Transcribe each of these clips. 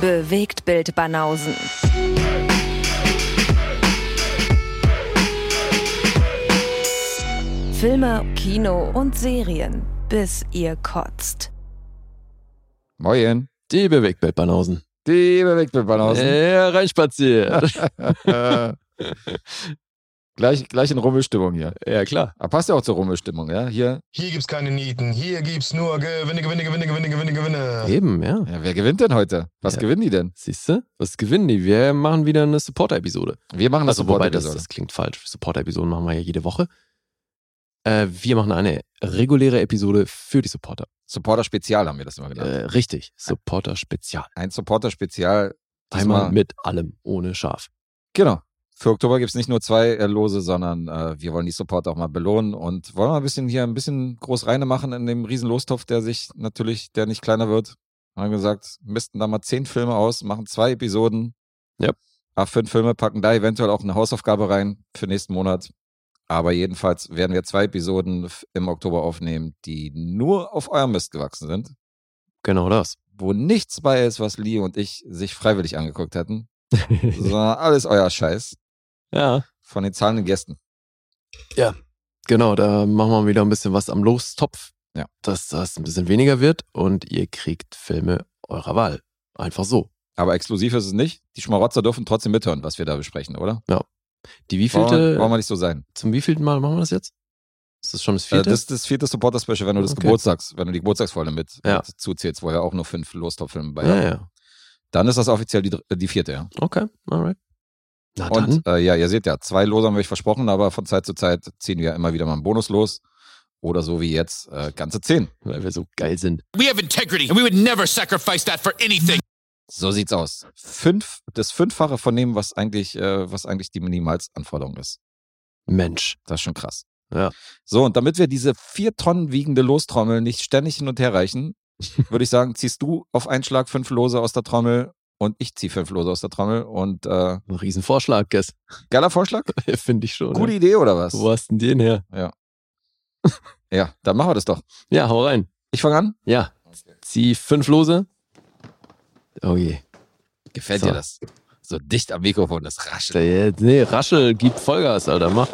Bewegt Bild Banausen. Filme, Kino und Serien, bis ihr kotzt. Moin. Die Bewegtbildbanausen. Die Bewegtbildbanausen. Ja, reinspaziert. gleich, gleich in Rummelstimmung hier. ja, klar. Aber passt ja auch zur Rummelstimmung, ja? Hier. Hier gibt's keine Nieten, hier gibt's nur Gewinne, Gewinne, Gewinne, Gewinne, Gewinne, Gewinne. Eben, ja. Ja, wer gewinnt denn heute? Was Ja. gewinnen die denn? Siehst du? Was gewinnen die? Wir machen wieder eine Supporter-Episode. Wir machen das Also, wobei, das, das klingt falsch. Supporter-Episoden machen wir ja jede Woche. Äh, wir machen eine reguläre Episode für die Supporter. Supporter-Spezial haben wir das immer genannt. Äh, richtig. Supporter-Spezial. Ein Supporter-Spezial. Einmal diesmal- mit allem, ohne Schaf. Genau. Für Oktober gibt's nicht nur zwei äh, Lose, sondern äh, wir wollen die Supporter auch mal belohnen und wollen mal ein bisschen hier ein bisschen groß reine machen in dem riesen Lostopf, der sich natürlich, der nicht kleiner wird. Haben gesagt, misten da mal zehn Filme aus, machen zwei Episoden. Ja. Ab fünf Filme, packen da eventuell auch eine Hausaufgabe rein für nächsten Monat. Aber jedenfalls werden wir zwei Episoden im Oktober aufnehmen, die nur auf eurem Mist gewachsen sind, Genau das. wo nichts bei ist, was Lee und ich sich freiwillig angeguckt hätten, sondern alles euer Scheiß ja. von den zahlenden Gästen. Genau, da machen wir wieder ein bisschen was am Lostopf. Ja. Dass das ein bisschen weniger wird und ihr kriegt Filme eurer Wahl. Einfach so. Aber exklusiv ist es nicht. Die Schmarotzer dürfen trotzdem mithören, was wir da besprechen, oder? Die Wollen wir, wievielte, wollen wir nicht so sein. zum wievielten Mal machen wir das jetzt? Ist das schon das Äh, vierte? das ist das vierte Supporter-Special, wenn du das Okay. Geburtstags, wenn du die Geburtstagsfolge mit, Ja. mit zuzählst, wo ja auch nur fünf Lostop-Filme bei ja, haben. ja. Dann ist das offiziell die, äh, die vierte, ja. Okay, alright. Na dann. Und äh, ja, ihr seht ja, zwei Lose haben wir euch versprochen, aber von Zeit zu Zeit ziehen wir immer wieder mal einen Bonus los. Oder so wie jetzt, äh, ganze zehn. weil wir so geil sind. We have integrity, and we would never sacrifice that for anything. So sieht's aus. Fünf, das Fünffache von dem, was eigentlich, äh, was eigentlich die Minimalsanforderung ist. Mensch. Das ist schon krass. Ja. So, und damit wir diese vier Tonnen wiegende Lostrommel nicht ständig hin und her reichen, würde ich sagen, ziehst du auf einen Schlag fünf Lose aus der Trommel und ich ziehe fünf Lose aus der Trommel. Und äh, Ein Riesenvorschlag, Guess. geiler Vorschlag? Finde ich schon. Gute ja. Idee oder was? Wo hast denn den her? Ja, dann machen wir das doch. Ja, hau rein. Ich fange an. Ja. Zieh fünf Lose. Oh je. Gefällt So. dir das? So dicht am Mikrofon, das raschelt. Nee, Raschel, gib Vollgas, Alter, mach.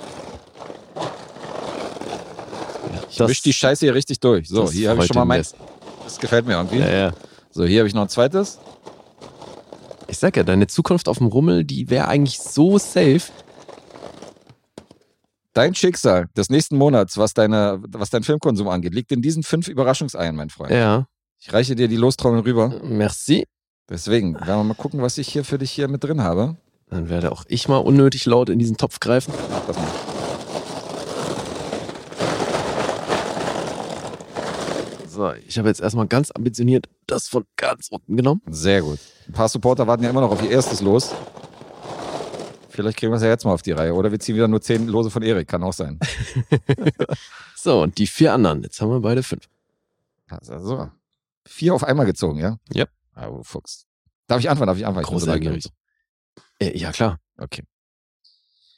Ich misch die Scheiße hier richtig durch. So, das hier habe ich schon mal mein. Das gefällt mir irgendwie. Ja, ja. So, hier habe ich noch ein zweites. Ich sag ja, deine Zukunft auf dem Rummel, die wäre eigentlich so safe. Dein Schicksal des nächsten Monats, was, deine, was dein Filmkonsum angeht, liegt in diesen fünf Überraschungseiern, mein Freund. Ja. Ich reiche dir die Lostrommel rüber. Merci. Deswegen werden wir mal gucken, was ich hier für dich hier mit drin habe. Dann werde auch ich mal unnötig laut in diesen Topf greifen. Mach das mal. So, ich habe jetzt erstmal ganz ambitioniert das von ganz unten genommen. Sehr gut. Ein paar Supporter warten ja immer noch auf ihr erstes Los. Vielleicht kriegen wir es ja jetzt mal auf die Reihe. Oder wir ziehen wieder nur zehn Lose von Erik. Kann auch sein. So, und die vier anderen. Jetzt haben wir beide fünf. Also, so. Vier auf einmal gezogen, ja? Yep. Ah, du Fuchs. Darf ich anfangen? Darf ich anfangen? Großartig. Äh, ja, klar. Okay.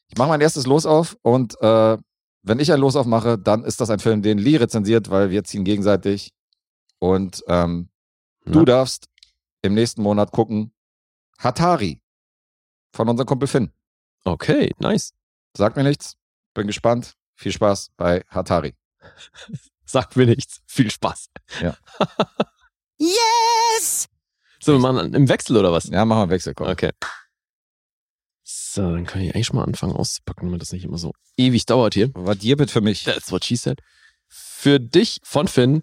Ich mache mein erstes Los auf und äh, wenn ich ein Los aufmache, dann ist das ein Film, den Lee rezensiert, weil wir ziehen gegenseitig. Und ähm, du Na. darfst im nächsten Monat gucken Hatari von unserem Kumpel Finn. Okay, nice. Sagt mir nichts. Bin gespannt. Viel Spaß bei Hatari. Sagt mir nichts. Viel Spaß. Ja. yes! So, wir machen im Wechsel oder was? Ja, machen wir einen Wechsel. Komm. Okay. So, dann kann ich eigentlich schon mal anfangen auszupacken, damit das nicht immer so ewig dauert hier. Was dir bitte für mich? That's what she said. Für dich von Finn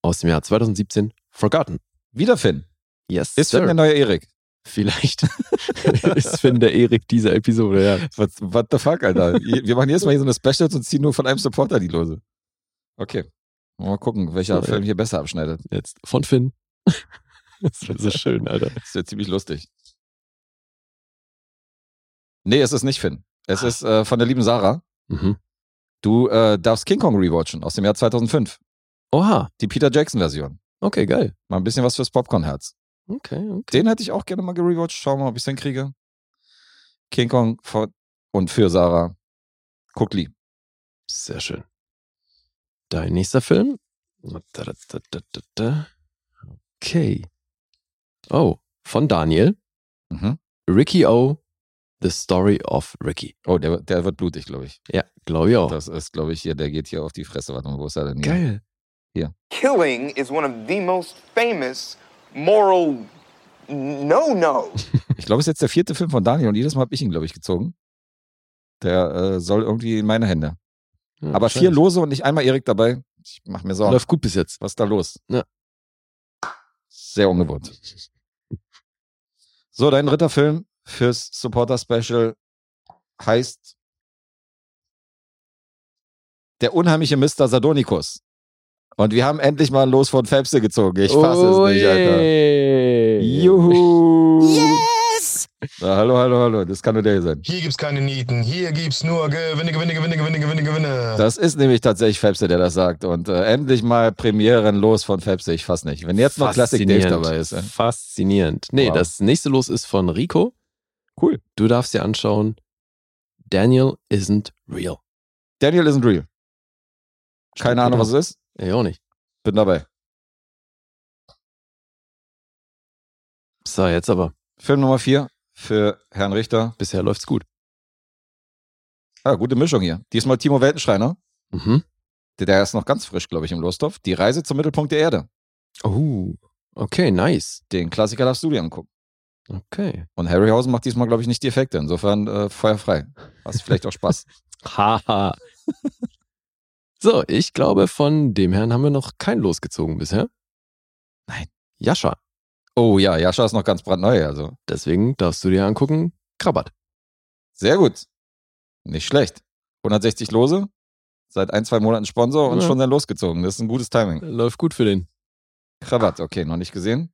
aus dem Jahr 2017 Forgotten. Wieder Finn. Yes, Ist. Finn der neue Erik? Vielleicht ist Finn der Erik dieser Episode, ja. What, what the fuck, Alter? Wir machen jetzt mal hier so eine Specials und ziehen nur von einem Supporter die Lose. Okay. Mal gucken, welcher So. Film hier besser abschneidet. Jetzt von Finn. Das wäre so schön, Alter. Das ist ja ziemlich lustig. Nee, es ist nicht Finn. Es Ah. ist äh, von der lieben Sarah. Mhm. Du äh, darfst King Kong rewatchen aus dem Jahr 2005. Oha, Die Peter Jackson-Version. okay, geil. Mal ein bisschen was fürs Popcorn-Herz. Okay, okay. Den hätte ich auch gerne mal gerewatcht. Schauen wir mal, ob ich es hinkriege. King Kong von, und für Sarah. Guck Lee. Sehr schön. Dein nächster Film? Okay. Oh, von Daniel. Mhm. Ricky O. The Story of Ricky. Oh, der, der wird blutig, glaube ich. Ja, glaube ich auch. Das ist, glaube ich, hier, der geht hier auf die Fresse. Warte mal, wo ist er denn hier? Geil. killing is one of the most famous moral no-no. Ich glaube, es ist jetzt der vierte Film von Daniel und jedes Mal habe ich ihn, glaube ich, gezogen. Der äh, soll irgendwie in meine Hände. Ja, Aber vier. Lose und nicht einmal Erik dabei. Ich mache mir Sorgen. Läuft gut bis jetzt. Was ist da los? Ja. Sehr ungewohnt. So, dein dritter Film fürs Supporter Special heißt Der unheimliche Mr. Sardonicus. Und wir haben endlich mal ein Los von Fäbste gezogen. Ich fasse es nicht, Alter. Alter. Juhu. Yes! Na, hallo, hallo, hallo. Das kann nur der hier sein. Hier gibt's keine Nieten, hier gibt's nur Gewinne, Gewinne, Gewinne, Gewinne, Gewinne, Gewinne. Das ist nämlich tatsächlich Fäbste, der das sagt. Und äh, endlich mal Premieren los von Fäbste. Ich fass nicht. Wenn jetzt noch Classic Dave dabei ist. Äh. Faszinierend. Nee, Wow. das nächste Los ist von Rico. Cool. Du darfst dir anschauen. Daniel isn't real. Daniel isn't real. Keine Ahnung, was es ist. Ich auch nicht. Bin dabei. So, jetzt aber. Film Nummer vier für Herrn Richter. Bisher läuft's gut. Ah, gute Mischung hier. Diesmal Timo Weltenschreiner. Mhm. Der, ist noch ganz frisch, glaube ich, im Losthof. Die Reise zum Mittelpunkt der Erde. Oh, okay, nice. Den Klassiker darfst du dir angucken. Okay. Und Harryhausen macht diesmal, glaube ich, nicht die Effekte. Insofern äh, feuerfrei. Hast vielleicht auch Spaß. Haha. so, ich glaube, von dem Herrn haben wir noch kein Los gezogen bisher. Nein. Jascha. Oh ja, Jascha ist noch ganz brandneu. Also Deswegen darfst du dir angucken. Krabbert. sehr gut. Nicht schlecht. 160 Lose. Seit ein, zwei Monaten Sponsor und Ja. schon dann losgezogen. Das ist ein gutes Timing. Läuft gut für den. Krawatt, okay, noch nicht gesehen.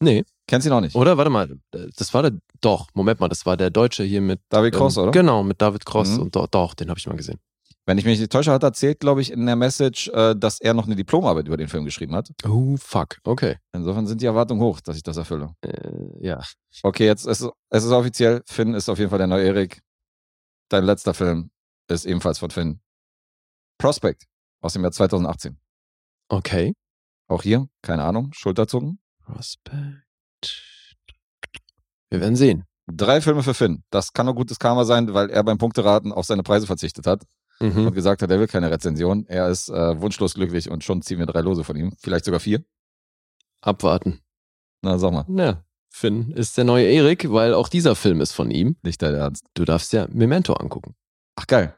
Nee, Kennst ihn auch nicht. oder? Warte mal. Das war der. Doch, Moment mal, das war der Deutsche hier mit. David Cross, ähm, oder? Genau, mit David Cross. Mhm. Und doch, doch den habe ich mal gesehen. Wenn ich mich nicht täusche, hat er erzählt, glaube ich, in der Message, äh, dass er noch eine Diplomarbeit über den Film geschrieben hat. Oh, fuck. Okay. Insofern sind die Erwartungen hoch, dass ich das erfülle. Äh, ja. Okay, jetzt ist es ist offiziell. Finn ist auf jeden Fall der neue Erik. Dein letzter Film ist ebenfalls von Finn. Prospect aus dem Jahr 2018. Okay. Auch hier, keine Ahnung, Schulterzucken. Prospect. Wir werden sehen. Drei Filme für Finn. Das kann nur gutes Karma sein, weil er beim Punkteraten auf seine Preise verzichtet hat Mhm. und gesagt hat, er will keine Rezension. Er ist äh, wunschlos glücklich und schon ziehen wir drei Lose von ihm. Vielleicht sogar vier. Abwarten. Na, sag mal, Ja. Finn ist der neue Erik, weil auch dieser Film ist von ihm. nicht dein Ernst. Du darfst ja Memento angucken. Ach, geil.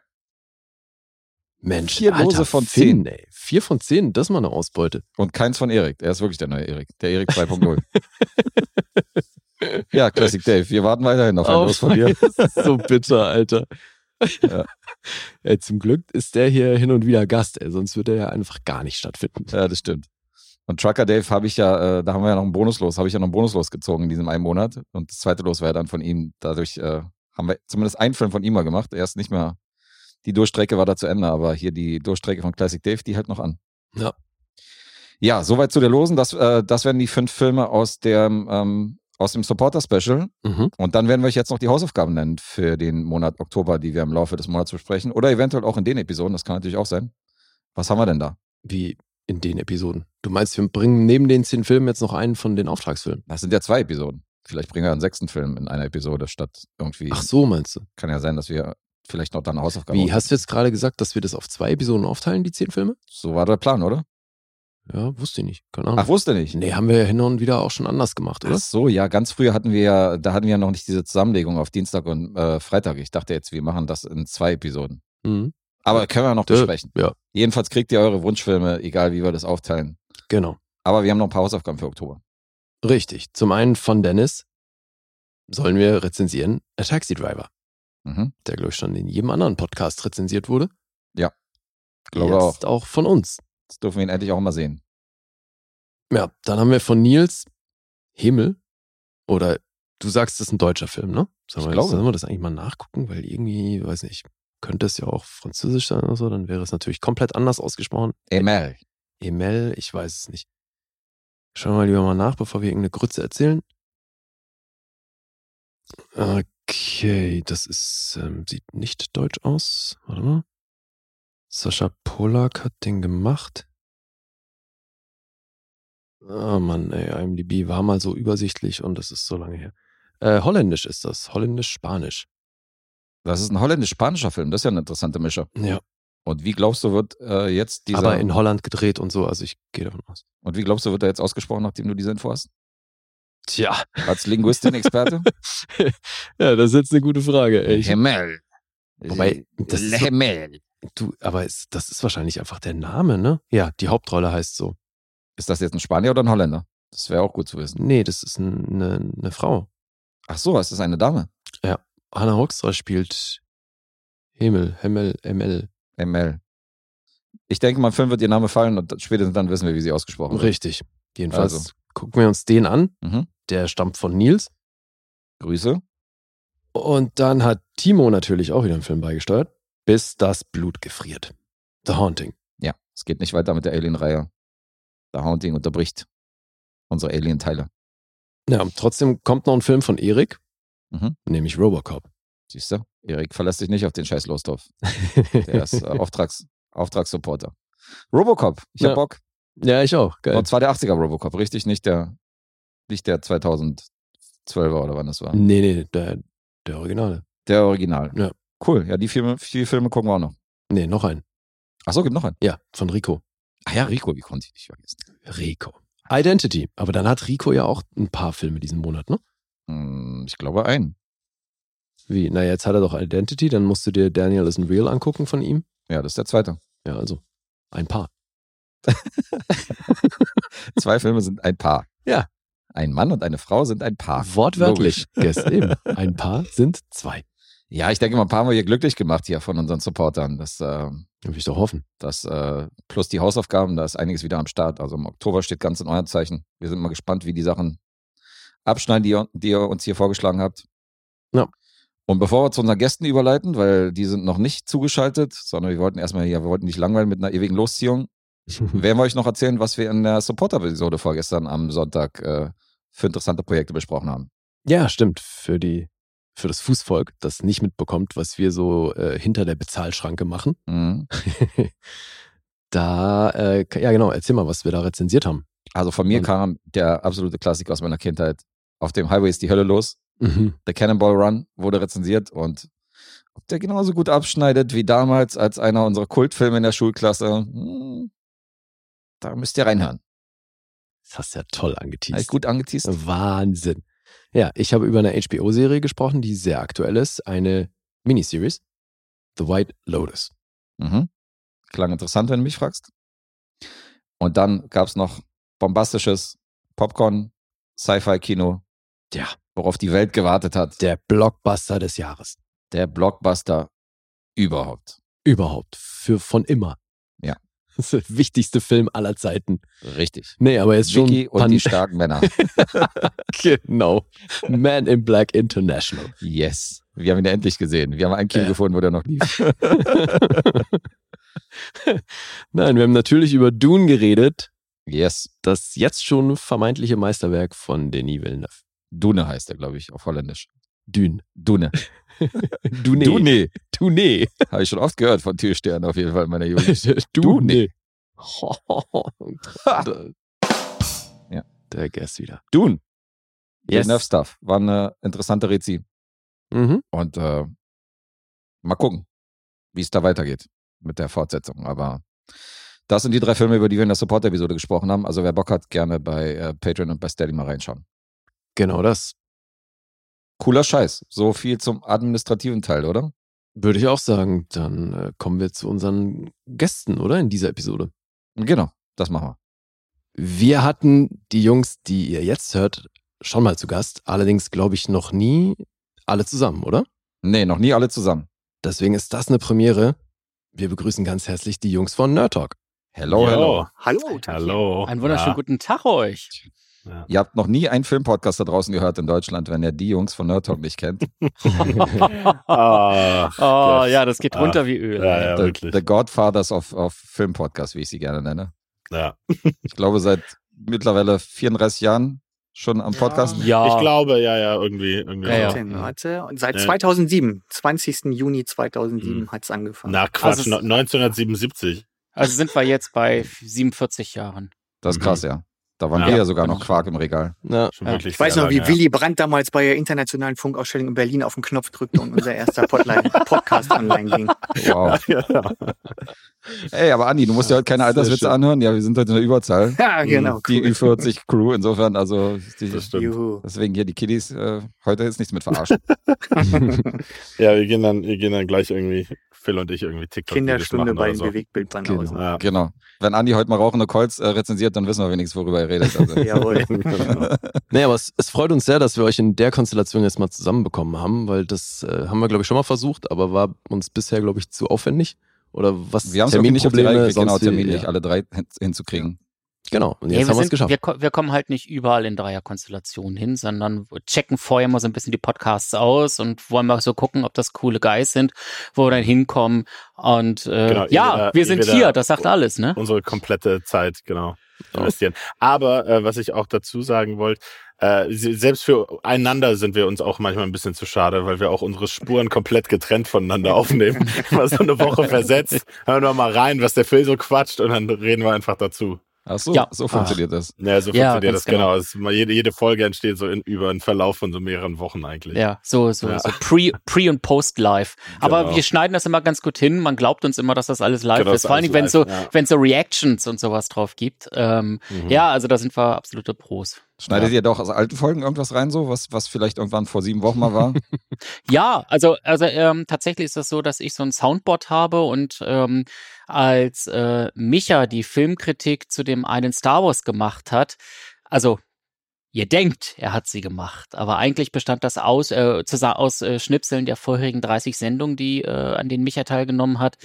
Mensch, Vier Lose Alter, von Finn, ey. Vier von zehn, das ist mal eine Ausbeute. Und keins von Erik. Er ist wirklich der neue Erik. Der Erik 2.0. ja, Classic Dave. Wir warten weiterhin auf ein Los von dir. das ist so bitter, Alter. Ja. Ey, zum Glück ist der hier hin und wieder Gast, ey, sonst würde er ja einfach gar nicht stattfinden. Ja, das stimmt. Und Trucker Dave habe ich ja, äh, da haben wir ja noch einen Bonuslos, habe ich ja noch einen Bonuslos gezogen in diesem einen Monat. Und das zweite Los war ja dann von ihm. Dadurch äh, haben wir zumindest einen Film von ihm mal gemacht. Er ist nicht mehr, die Durchstrecke war da zu Ende, aber hier die Durchstrecke von Classic Dave, die hält noch an. Ja. Ja, soweit zu der Losen. Das, äh, das wären die fünf Filme aus dem, ähm, aus dem Supporter Special. Mhm. Und dann werden wir euch jetzt noch die Hausaufgaben nennen für den Monat Oktober, die wir im Laufe des Monats besprechen. Oder eventuell auch in den Episoden, das kann natürlich auch sein. Was haben wir denn da? Wie in den Episoden. Du meinst, wir bringen neben den zehn Filmen jetzt noch einen von den Auftragsfilmen? Das sind ja zwei Episoden. Vielleicht bringen wir einen sechsten Film in einer Episode statt irgendwie. Ach so, meinst du? Kann ja sein, dass wir vielleicht noch da eine Hausaufgabe Wie, hast du jetzt gerade gesagt, dass wir das auf zwei Episoden aufteilen, die zehn Filme? So war der Plan, oder? Ja, wusste ich nicht. Keine Ahnung. Ach, wusste nicht. nee, haben wir ja hin und wieder auch schon anders gemacht, oder? Ach so, ja, ganz früher hatten wir ja, da hatten wir ja noch nicht diese Zusammenlegung auf Dienstag und äh, Freitag. Ich dachte jetzt, wir machen das in zwei Episoden. Mhm. Aber können wir noch Äh, besprechen. Ja, Jedenfalls kriegt ihr eure Wunschfilme, egal wie wir das aufteilen. genau. Aber wir haben noch ein paar Hausaufgaben für Oktober. Richtig. Zum einen von Dennis sollen wir rezensieren A Taxi Driver, Mhm. der, glaube ich, schon in jedem anderen Podcast rezensiert wurde. Glaube Jetzt auch von uns. Jetzt dürfen wir ihn endlich auch mal sehen. Ja, dann haben wir von Nils Himmel. Oder du sagst, das ist ein deutscher Film, ne? Sollen Ich wir, glaube. sollen wir das eigentlich mal nachgucken? Weil irgendwie, weiß nicht, könnte es ja auch französisch sein oder so, dann wäre es natürlich komplett anders ausgesprochen. Emel. Emel, ich weiß es nicht. Schauen wir lieber mal nach, bevor wir irgendeine Grütze erzählen. Okay, das ist, ähm, sieht nicht deutsch aus. Warte mal. Sascha Polak hat den gemacht. Oh Mann, ey, IMDb war mal so übersichtlich und das ist so lange her. Äh, Holländisch ist das. Holländisch-Spanisch. Das ist ein holländisch-spanischer Film, das ist ja eine interessante Mische. Ja. Und wie glaubst du, wird äh, jetzt dieser. Aber in Holland gedreht und so, also ich gehe davon aus. und wie glaubst du, wird er jetzt ausgesprochen, nachdem du diese Info hast? Tja. Als Linguistin-Experte? ja, das ist jetzt eine gute Frage. Ey. Ich, Himmel. Wobei, das ist Himmel. du, aber es, das ist wahrscheinlich einfach der Name, ne? Ja, die Hauptrolle heißt so. Ist das jetzt ein Spanier oder ein Holländer? Das wäre auch gut zu wissen. Nee, das ist ein- eine, eine Frau. Ach so, ist das eine Dame? Hannah Hoekstra spielt Himmel, Himmel, ML. ML. Ich denke, mein Film wird ihr Name fallen und spätestens dann wissen wir, wie sie ausgesprochen wird. Richtig. Jedenfalls Also. Gucken wir uns den an. Mhm. Der stammt von Nils. Grüße. Und dann hat Timo natürlich auch wieder einen Film beigesteuert. Bis das Blut gefriert. The Haunting. Ja, es geht nicht weiter mit der Alien-Reihe. The Haunting unterbricht unsere Alien-Teile. Ja, und trotzdem kommt noch ein Film von Erik, Mhm. nämlich Robocop. Siehst du? Erik verlässt sich nicht auf den scheiß Lostorf. Der ist äh, Auftrags, Auftragssupporter. Robocop, ich hab Ja. Bock. Ja, ich auch. Geil. Und zwar der 80er Robocop, richtig? Nicht der, nicht der 2012er oder wann das war. Nee, nee, der, der Originale. Der Original. Ja. Cool. Ja, die Filme, die Filme gucken wir auch noch. Nee, noch ein. Achso, gibt noch einen. Ja, von Rico. Ach ja, Rico, wie konnte ich dich vergessen? Rico. Identity. Aber dann hat Rico ja auch ein paar Filme diesen Monat, ne? Hm, ich glaube einen. Wie? Na, jetzt hat er doch Identity, dann musst du dir Daniel is Real angucken von ihm. Ja, das ist der zweite. Ja, also ein paar. Zwei Filme sind ein Paar. Ja. Ein Mann und eine Frau sind ein Paar. Wortwörtlich. Yes, eben. Ein paar sind zwei. Ja, ich denke mal, ein paar haben wir hier glücklich gemacht hier von unseren Supportern. Das, äh, Will ich doch hoffen. das äh, plus die Hausaufgaben, da ist einiges wieder am Start. Also im Oktober steht ganz in euren Zeichen. Wir sind mal gespannt, wie die Sachen abschneiden, die ihr, die ihr uns hier vorgeschlagen habt. Ja. Und bevor wir zu unseren Gästen überleiten, weil die sind noch nicht zugeschaltet, sondern wir wollten erstmal hier, wir wollten nicht langweilen mit einer ewigen Losziehung, werden wir euch noch erzählen, was wir in der Supporter-Episode vorgestern am Sonntag äh, für interessante Projekte besprochen haben. Ja, stimmt. Für die, für das Fußvolk, das nicht mitbekommt, was wir so äh, hinter der Bezahlschranke machen. Mhm. da, äh, ja genau, erzähl mal, was wir da rezensiert haben. Also von mir Und- kam der absolute Klassiker aus meiner Kindheit. Auf dem Highway ist die Hölle los. Mhm. The Cannonball Run wurde rezensiert und ob der genauso gut abschneidet wie damals als einer unserer Kultfilme in der Schulklasse, hm, da müsst ihr reinhören. Das hast du ja toll angeteased. gut angeteased? Wahnsinn. Ja, ich habe über eine HBO-Serie gesprochen, die sehr aktuell ist. Eine Miniseries. The White Lotus. Mhm. Klang interessant, wenn du mich fragst. Und dann gab's noch bombastisches Popcorn, Sci-Fi-Kino, Ja, worauf die Welt gewartet hat. der Blockbuster des Jahres. Der Blockbuster überhaupt. Überhaupt. Für von immer. Das ist der wichtigste Film aller Zeiten. Richtig. Nee, aber jetzt schon. Vicky und Pan- die starken Männer. genau. Man in Black International. Yes. Wir haben ihn endlich gesehen. Wir haben ein Kino Ja. gefunden, wo der noch lief. Nein, wir haben natürlich über Dune geredet. Yes. Das jetzt schon vermeintliche Meisterwerk von Denis Villeneuve. Dune heißt er, glaube ich, auf Holländisch. Dune. Dune. Dune. Dune. Dune. Habe ich schon oft gehört von Türstern auf jeden Fall in meiner Jugend. Dune. Ha. Ja. Der Guess wieder. Dune. Yes. Villeneuve Stuff. War eine interessante Rezi. Mhm. Und äh, mal gucken, wie es da weitergeht mit der Fortsetzung. Aber das sind die drei Filme, über die wir in der Support-Episode gesprochen haben. Also wer Bock hat, gerne bei äh, Patreon und bei Steady mal reinschauen. Genau das. Cooler Scheiß. So viel zum administrativen Teil, oder? Würde ich auch sagen. Dann äh, kommen wir zu unseren Gästen, oder? In dieser Episode. Genau, das machen wir. Wir hatten die Jungs, die ihr jetzt hört, schon mal zu Gast. Allerdings glaube ich noch nie alle zusammen, oder? Nee, noch nie alle zusammen. Deswegen ist das eine Premiere. Wir begrüßen ganz herzlich die Jungs von Nerd Talk. Hello, Jo. hello. Hallo. Hallo. Einen wunderschönen Ja. guten Tag euch. Ja. Ihr habt noch nie einen Filmpodcast da draußen gehört in Deutschland, wenn ihr die Jungs von Nerd Talk nicht kennt. Ach, Oh Gott. ja, das geht Ah. runter wie Öl. Ja, ja, the, wirklich. the Godfathers of, of Filmpodcast, wie ich sie gerne nenne. Ja. Ich glaube, seit mittlerweile 34 Jahren schon am Podcast. Ja. Ich glaube, ja, ja, irgendwie. irgendwie Ja, ja. Ja. Warte, und seit Ja. 2007, 20. Juni 2007 Hm. hat's angefangen. Na Quatsch, Also no- es- 1977. Also sind wir jetzt bei 47 Jahren. Das ist krass, ja. Da waren Ja. wir ja sogar noch Quark im Regal. Ja. Schon Ja. wirklich Ich weiß noch, wie lange, ja. Willy Brandt damals bei der internationalen Funkausstellung in Berlin auf den Knopf drückte und unser erster Podline- Podcast online ging. Wow. Ey, aber Andi, du musst ja heute keine Alterswitze anhören. Ja, wir sind heute in der Überzahl. Ja, genau. Die cool. Ü40-Crew, insofern, also die, Das stimmt. Juhu. deswegen hier die Kiddies, äh, heute ist nichts mit verarschen. Ja, wir gehen dann, wir gehen dann gleich irgendwie, Phil und ich irgendwie TikTok. Kinderstunde bei den so. Bewegtbildbanausen. Genau. Ja. genau. Wenn Andi heute mal rauchende Colts äh, rezensiert, dann wissen wir wenigstens, worüber er redet. Also. Jawohl. Genau. Nee, aber es, es freut uns sehr, dass wir euch in der Konstellation jetzt mal zusammenbekommen haben, weil das äh, haben wir, glaube ich, schon mal versucht, aber war uns bisher, glaube ich, zu aufwendig. Oder was? Wir haben es irgendwie nicht auf die Reihe gekriegt, genau, terminlich ja. alle drei hin, hinzukriegen. Genau, und jetzt wir, haben wir es geschafft. wir, wir kommen halt nicht überall in Dreierkonstellationen hin, sondern checken vorher mal so ein bisschen die Podcasts aus und wollen mal so gucken, ob das coole Guys sind, wo wir dann hinkommen. Und äh, Genau, ja, entweder- wir sind hier, das sagt alles, ne? Unsere komplette Zeit, genau, investieren. Aber äh, was ich auch dazu sagen wollte, äh, se- selbst für einander sind wir uns auch manchmal ein bisschen zu schade, weil wir auch unsere Spuren komplett getrennt voneinander aufnehmen. mal so eine Woche versetzt, hören wir mal rein, was der Phil so quatscht und dann reden wir einfach dazu. Ach so, Ja. so funktioniert das. Ja, so Ja, funktioniert das genau. Es ist mal jede, jede Folge entsteht so in, über einen Verlauf von so mehreren Wochen eigentlich. Ja, so, so, Ja. so Pre, Pre und Post live. Aber Genau. wir schneiden das immer ganz gut hin. Man glaubt uns immer, dass das alles live Genau, ist. Vor allen Dingen, wenn es so, ja. wenn es so Reactions und sowas drauf gibt. Ähm, Mhm. Ja, also da sind wir absolute Pros. Schneidet ihr doch aus alten Folgen irgendwas rein, so, was, was vielleicht irgendwann vor sieben Wochen mal war? Ja, also, also ähm, tatsächlich ist das so, dass ich so ein Soundboard habe und ähm, als äh, Micha die Filmkritik zu dem einen Star Wars gemacht hat, also ihr denkt, er hat sie gemacht, aber eigentlich bestand das aus, äh, aus äh, Schnipseln der vorherigen 30 Sendungen, die äh, an denen Micha teilgenommen hat.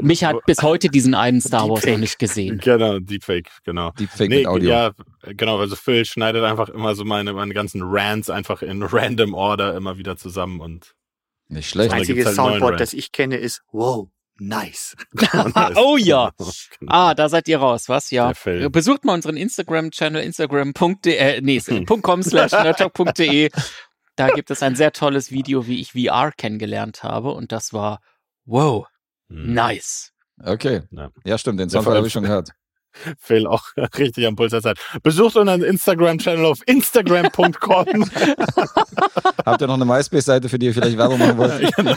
Micha hat bis heute diesen einen Star Wars noch nicht gesehen. Genau, Deepfake, genau. Deepfake Nee, mit Audio. ja, genau, also Phil schneidet einfach immer so meine, meine ganzen Rants einfach in random Order immer wieder zusammen und Nicht Das schlecht. da einzige halt Soundboard, das ich kenne, ist wow, nice. Oh ja. Genau. Ah, da seid ihr raus, was? Ja. Besucht mal unseren Instagram-Channel, instagram.de, äh, nee, .com slash nerdtalk.de. Da gibt es ein sehr tolles Video, wie ich VR kennengelernt habe und das war wow. Nice. Okay. Ja. Ja, stimmt, den allem- habe ich schon gehört. Phil auch richtig am Puls der Zeit. Besucht unseren Instagram-Channel auf instagram.com. Habt ihr noch eine MySpace-Seite, für die ihr vielleicht Werbung machen wollt? genau.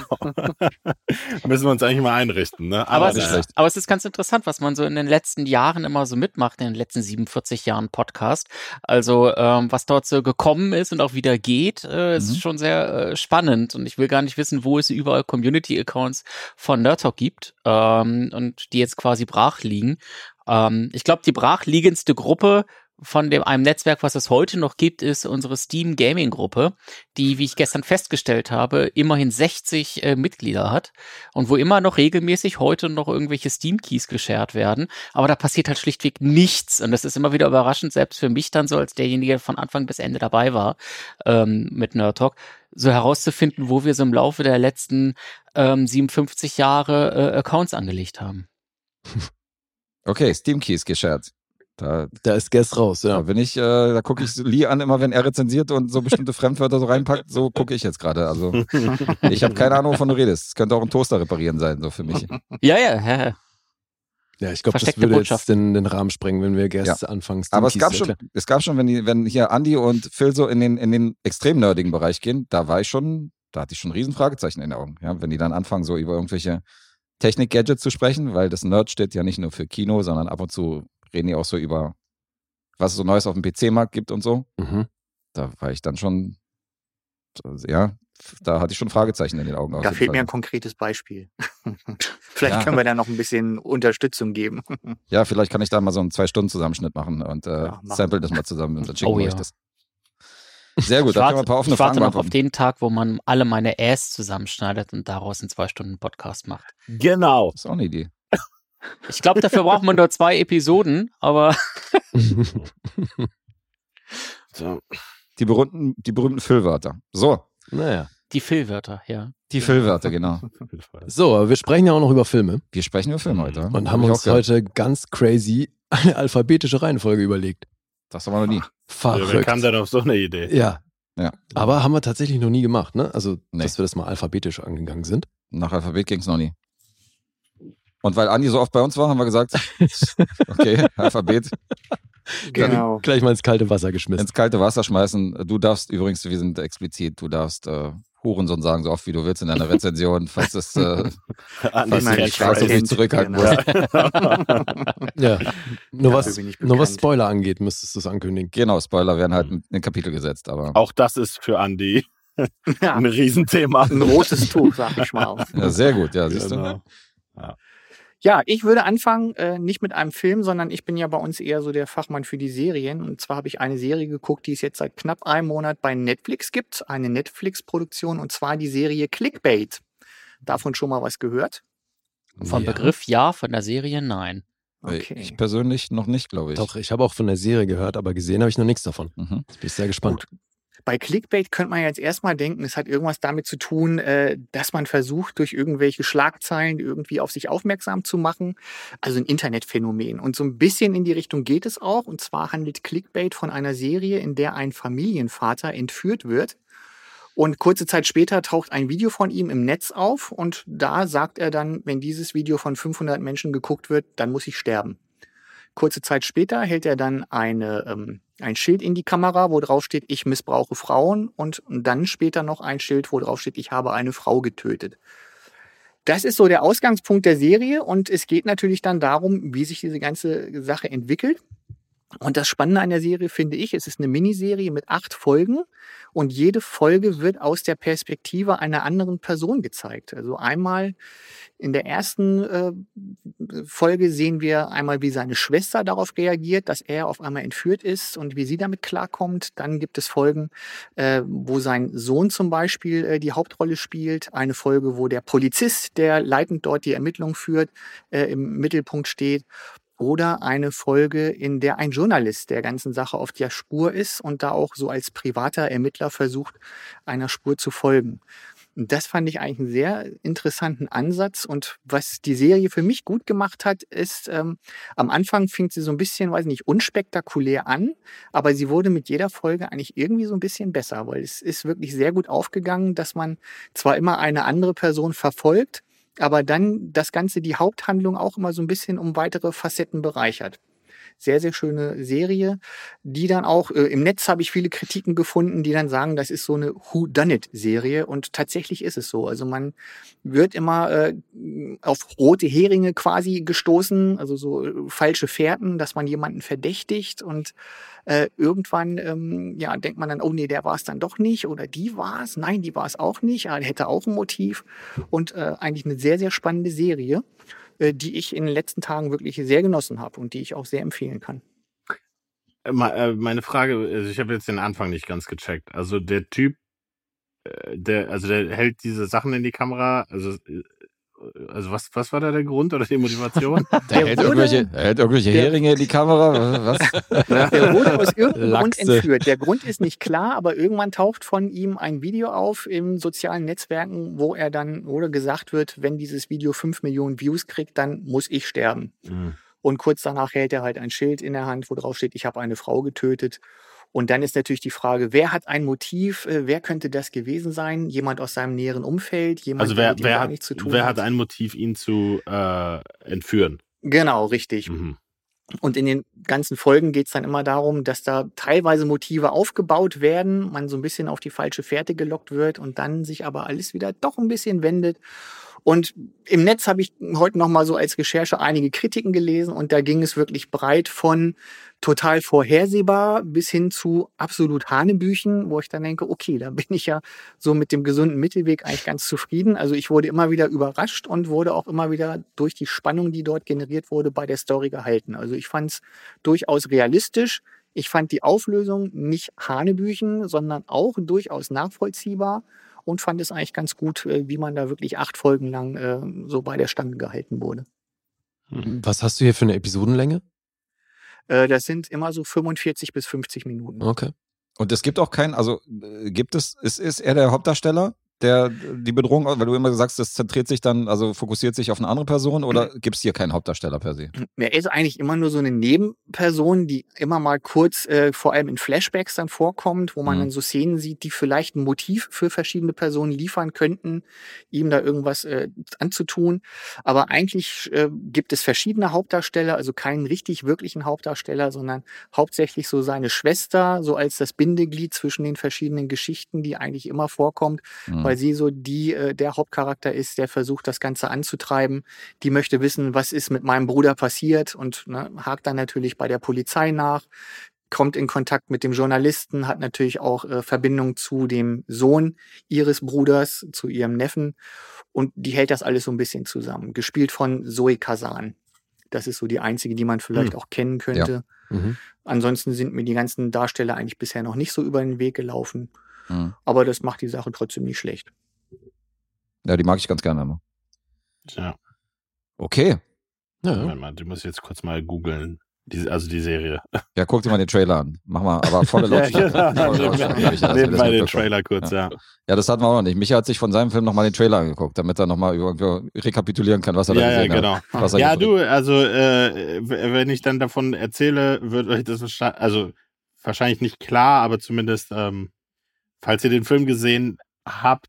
Müssen wir uns eigentlich mal einrichten, ne? Aber, es nicht ist, aber es ist ganz interessant, was man so in den letzten Jahren immer so mitmacht, in den letzten 47 Jahren Podcast. Also ähm, was dort so gekommen ist und auch wieder geht, äh, ist Mhm. schon sehr äh, spannend. Und ich will gar nicht wissen, wo es überall Community-Accounts von Nerd Talk gibt ähm, und die jetzt quasi brach liegen. Ähm, ich glaube, die brachliegendste Gruppe von dem einem Netzwerk, was es heute noch gibt, ist unsere Steam Gaming Gruppe, die, wie ich gestern festgestellt habe, immerhin 60 äh, Mitglieder hat und wo immer noch regelmäßig heute noch irgendwelche Steam Keys geshared werden, aber da passiert halt schlichtweg nichts und das ist immer wieder überraschend, selbst für mich dann so als derjenige, der von Anfang bis Ende dabei war ähm, mit Nerd Talk, so herauszufinden, wo wir so im Laufe der letzten ähm, 57 Jahre äh, Accounts angelegt haben. Okay, Steam Keys geshared. Da, Da ist Guess raus, da ja. bin ich, äh, da gucke ich Lee an, immer wenn er rezensiert und so bestimmte Fremdwörter so reinpackt, so gucke ich jetzt gerade. Also ich habe keine Ahnung, wovon du redest. Es könnte auch ein Toaster reparieren sein, so für mich. Ja, ja, ja. Ja, ich glaube, das würde Botschaft. jetzt den, den Rahmen sprengen, wenn wir Guess anfangen. Steam Aber es Keys gab zu schon, es gab schon, wenn, die, wenn hier Andy und Phil so in den, in den extrem nerdigen Bereich gehen, da war ich schon, da hatte ich schon ein riesen Fragezeichen in den Augen. Ja, wenn die dann anfangen, so über irgendwelche Technik-Gadgets zu sprechen, weil das Nerd steht ja nicht nur für Kino, sondern ab und zu reden die auch so über, was es so Neues auf dem PC-Markt gibt und so. Mhm. Da war ich dann schon, ja, da hatte ich schon Fragezeichen in den Augen. Da fehlt Fall. mir ein konkretes Beispiel. Vielleicht Ja. können wir da noch ein bisschen Unterstützung geben. Ja, vielleicht kann ich da mal so einen Zwei-Stunden-Zusammenschnitt machen und äh, Ja, machen sample das mal zusammen und dann schicken Oh wir ja. euch das. Sehr gut, ich da können wir warte, ein paar offene ich warte Fragen noch auf den Tag, wo man alle meine Ass zusammenschneidet und daraus einen zwei Stunden Podcast macht. Genau. Das ist auch eine Idee. Ich glaube, dafür braucht man nur zwei Episoden, aber So. Die berühmten, die berühmten Füllwörter. So, naja. die Füllwörter, ja. die Füllwörter, genau. So, aber wir sprechen ja auch noch über Filme Wir sprechen über Filme heute. und Hab haben ich uns heute ganz crazy eine alphabetische Reihenfolge überlegt. Das haben wir noch nie. Ja, wer Verrückt. kam denn auf so eine Idee? Ja. Ja. Aber haben wir tatsächlich noch nie gemacht, ne? Also, Nee. dass wir das mal alphabetisch angegangen sind. Nach Alphabet ging es noch nie. Und weil Andi so oft bei uns war, haben wir gesagt, okay, Alphabet. Genau. Gleich mal ins kalte Wasser geschmissen. Ins kalte Wasser schmeißen. Du darfst übrigens, wir sind explizit, du darfst äh, Hurensohn sagen, so oft wie du willst in deiner Rezension, falls es äh, Andi falls du ob du dich zurückhalten Genau. musst. Ja. Nur, was, nur was. Spoiler angeht, müsstest du es ankündigen. Genau, Spoiler werden halt in ein Kapitel gesetzt, aber Auch das ist für Andi Ja, ein Riesenthema. ein rotes Tuch, sag ich mal. ja, sehr gut, ja, siehst du. Genau. Ja, ich würde anfangen, äh, nicht mit einem Film, sondern ich bin ja bei uns eher so der Fachmann für die Serien. Und zwar habe ich eine Serie geguckt, die es jetzt seit knapp einem Monat bei Netflix gibt. Eine Netflix-Produktion und zwar die Serie Clickbait. Davon schon mal was gehört? Vom Ja. Begriff ja, von der Serie nein. Okay. Ich persönlich noch nicht, glaube ich. Doch, ich habe auch von der Serie gehört, aber gesehen habe ich noch nichts davon. Mhm. Jetzt bin ich sehr gespannt. Bei Clickbait könnte man jetzt erstmal denken, es hat irgendwas damit zu tun, äh, dass man versucht, durch irgendwelche Schlagzeilen irgendwie auf sich aufmerksam zu machen. Also ein Internetphänomen. Und so ein bisschen in die Richtung geht es auch. Und zwar handelt Clickbait von einer Serie, in der ein Familienvater entführt wird. Und kurze Zeit später taucht ein Video von ihm im Netz auf und da sagt er dann, wenn dieses Video von 500 Menschen geguckt wird, dann muss ich sterben. Kurze Zeit später hält er dann eine, ähm, ein Schild in die Kamera, wo drauf steht, ich missbrauche Frauen und dann später noch ein Schild, wo drauf steht, ich habe eine Frau getötet. Das ist so der Ausgangspunkt der Serie und es geht natürlich dann darum, wie sich diese ganze Sache entwickelt. Und das Spannende an der Serie finde ich, es ist eine Miniserie mit acht Folgen und jede Folge wird aus der Perspektive einer anderen Person gezeigt. Also einmal in der ersten äh, Folge sehen wir einmal, wie seine Schwester darauf reagiert, dass er auf einmal entführt ist und wie sie damit klarkommt. Dann gibt es Folgen, äh, wo sein Sohn zum Beispiel äh, die Hauptrolle spielt. Eine Folge, wo der Polizist, der leitend dort die Ermittlung führt, äh, im Mittelpunkt steht. Oder eine Folge, in der ein Journalist der ganzen Sache auf der Spur ist und da auch so als privater Ermittler versucht, einer Spur zu folgen. Und das fand ich eigentlich einen sehr interessanten Ansatz. Und was die Serie für mich gut gemacht hat, ist, ähm, am Anfang fing sie so ein bisschen, weiß nicht, unspektakulär an, aber sie wurde mit jeder Folge eigentlich irgendwie so ein bisschen besser, weil es ist wirklich sehr gut aufgegangen, dass man zwar immer eine andere Person verfolgt, aber dann das Ganze, die Haupthandlung auch immer so ein bisschen um weitere Facetten bereichert. Sehr, sehr schöne Serie, die dann auch, äh, im Netz habe ich viele Kritiken gefunden, die dann sagen, das ist so eine Who-Done-It-Serie und tatsächlich ist es so. Also man wird immer äh, auf rote Heringe quasi gestoßen, also so äh, falsche Fährten, dass man jemanden verdächtigt und äh, irgendwann ähm, ja, denkt man dann, oh nee, der war es dann doch nicht oder die war es, nein, die war es auch nicht, er hätte auch ein Motiv und äh, eigentlich eine sehr, sehr spannende Serie, die ich in den letzten Tagen wirklich sehr genossen habe und die ich auch sehr empfehlen kann. Äh, äh, Meine Frage, also ich habe jetzt den Anfang nicht ganz gecheckt. Also der Typ, äh, der, also der hält diese Sachen in die Kamera, also, äh, also was, was war da der Grund oder die Motivation? Der hält, wurde- irgendwelche, er hält irgendwelche der- Heringe in die Kamera. Was? Der wurde aus irgendeinem Grund entführt. Der Grund ist nicht klar, aber irgendwann taucht von ihm ein Video auf in sozialen Netzwerken, wo er dann, oder gesagt wird, wenn dieses Video fünf Millionen Views kriegt, dann muss ich sterben. Hm. Und kurz danach hält er halt ein Schild in der Hand, wo drauf steht, ich habe eine Frau getötet. Und dann ist natürlich die Frage, wer hat ein Motiv? Äh, Wer könnte das gewesen sein? Jemand aus seinem näheren Umfeld? Jemand, Also der wer, mit ihm wer, gar hat, nichts zu tun wer hat ein Motiv, ihn zu äh, entführen? Genau, richtig. Mhm. Und in den ganzen Folgen geht es dann immer darum, dass da teilweise Motive aufgebaut werden, man so ein bisschen auf die falsche Fährte gelockt wird und dann sich aber alles wieder doch ein bisschen wendet. Und im Netz habe ich heute noch mal so als Recherche einige Kritiken gelesen und da ging es wirklich breit von total vorhersehbar bis hin zu absolut Hanebüchen, wo ich dann denke, okay, da bin ich ja so mit dem gesunden Mittelweg eigentlich ganz zufrieden. Also ich wurde immer wieder überrascht und wurde auch immer wieder durch die Spannung, die dort generiert wurde, bei der Story gehalten. Also ich fand es durchaus realistisch. Ich fand die Auflösung nicht Hanebüchen, sondern auch durchaus nachvollziehbar und fand es eigentlich ganz gut, äh, wie man da wirklich acht Folgen lang äh, so bei der Stange gehalten wurde. Was hast du hier für eine Episodenlänge? Äh, das sind immer so 45 bis 50 Minuten. Okay. Und es gibt auch keinen, also äh, gibt es, ist, ist er der Hauptdarsteller der die Bedrohung, weil du immer sagst, das zentriert sich dann, also fokussiert sich auf eine andere Person oder gibt es hier keinen Hauptdarsteller per se? Er ist eigentlich immer nur so eine Nebenperson, die immer mal kurz, äh, vor allem in Flashbacks dann vorkommt, wo man Mhm. dann so Szenen sieht, die vielleicht ein Motiv für verschiedene Personen liefern könnten, ihm da irgendwas äh, anzutun. Aber eigentlich äh, gibt es verschiedene Hauptdarsteller, also keinen richtig wirklichen Hauptdarsteller, sondern hauptsächlich so seine Schwester, so als das Bindeglied zwischen den verschiedenen Geschichten, die eigentlich immer vorkommt, Mhm. Weil sie so die äh, der Hauptcharakter ist, der versucht, das Ganze anzutreiben. Die möchte wissen, was ist mit meinem Bruder passiert und ne, hakt dann natürlich bei der Polizei nach, kommt in Kontakt mit dem Journalisten, hat natürlich auch äh, Verbindung zu dem Sohn ihres Bruders, zu ihrem Neffen und die hält das alles so ein bisschen zusammen. Gespielt von Zoe Kazan. Das ist so die einzige, die man vielleicht Hm. auch kennen könnte. Mhm. Ansonsten sind mir die ganzen Darsteller eigentlich bisher noch nicht so über den Weg gelaufen. Mhm. Aber das macht die Sache trotzdem nicht schlecht. Ja, die mag ich ganz gerne immer. Ja. Okay. Ja. Moment mal, du musst jetzt kurz mal googeln. Die, also die Serie. Ja, guck dir mal den Trailer an. Mach mal, aber volle Lautstärke. Ja, genau. Lautstärke, Nebenbei den. Trailer kurz, ja. Ja, das hatten wir auch noch nicht. Micha hat sich von seinem Film nochmal den Trailer angeguckt, damit er nochmal rekapitulieren kann, was er da Ja, ja, gesehen genau. hat. Was er Ja, du, also äh, wenn ich dann davon erzähle, wird euch das wahrscheinlich, also wahrscheinlich nicht klar, aber zumindest, ähm, falls ihr den Film gesehen habt,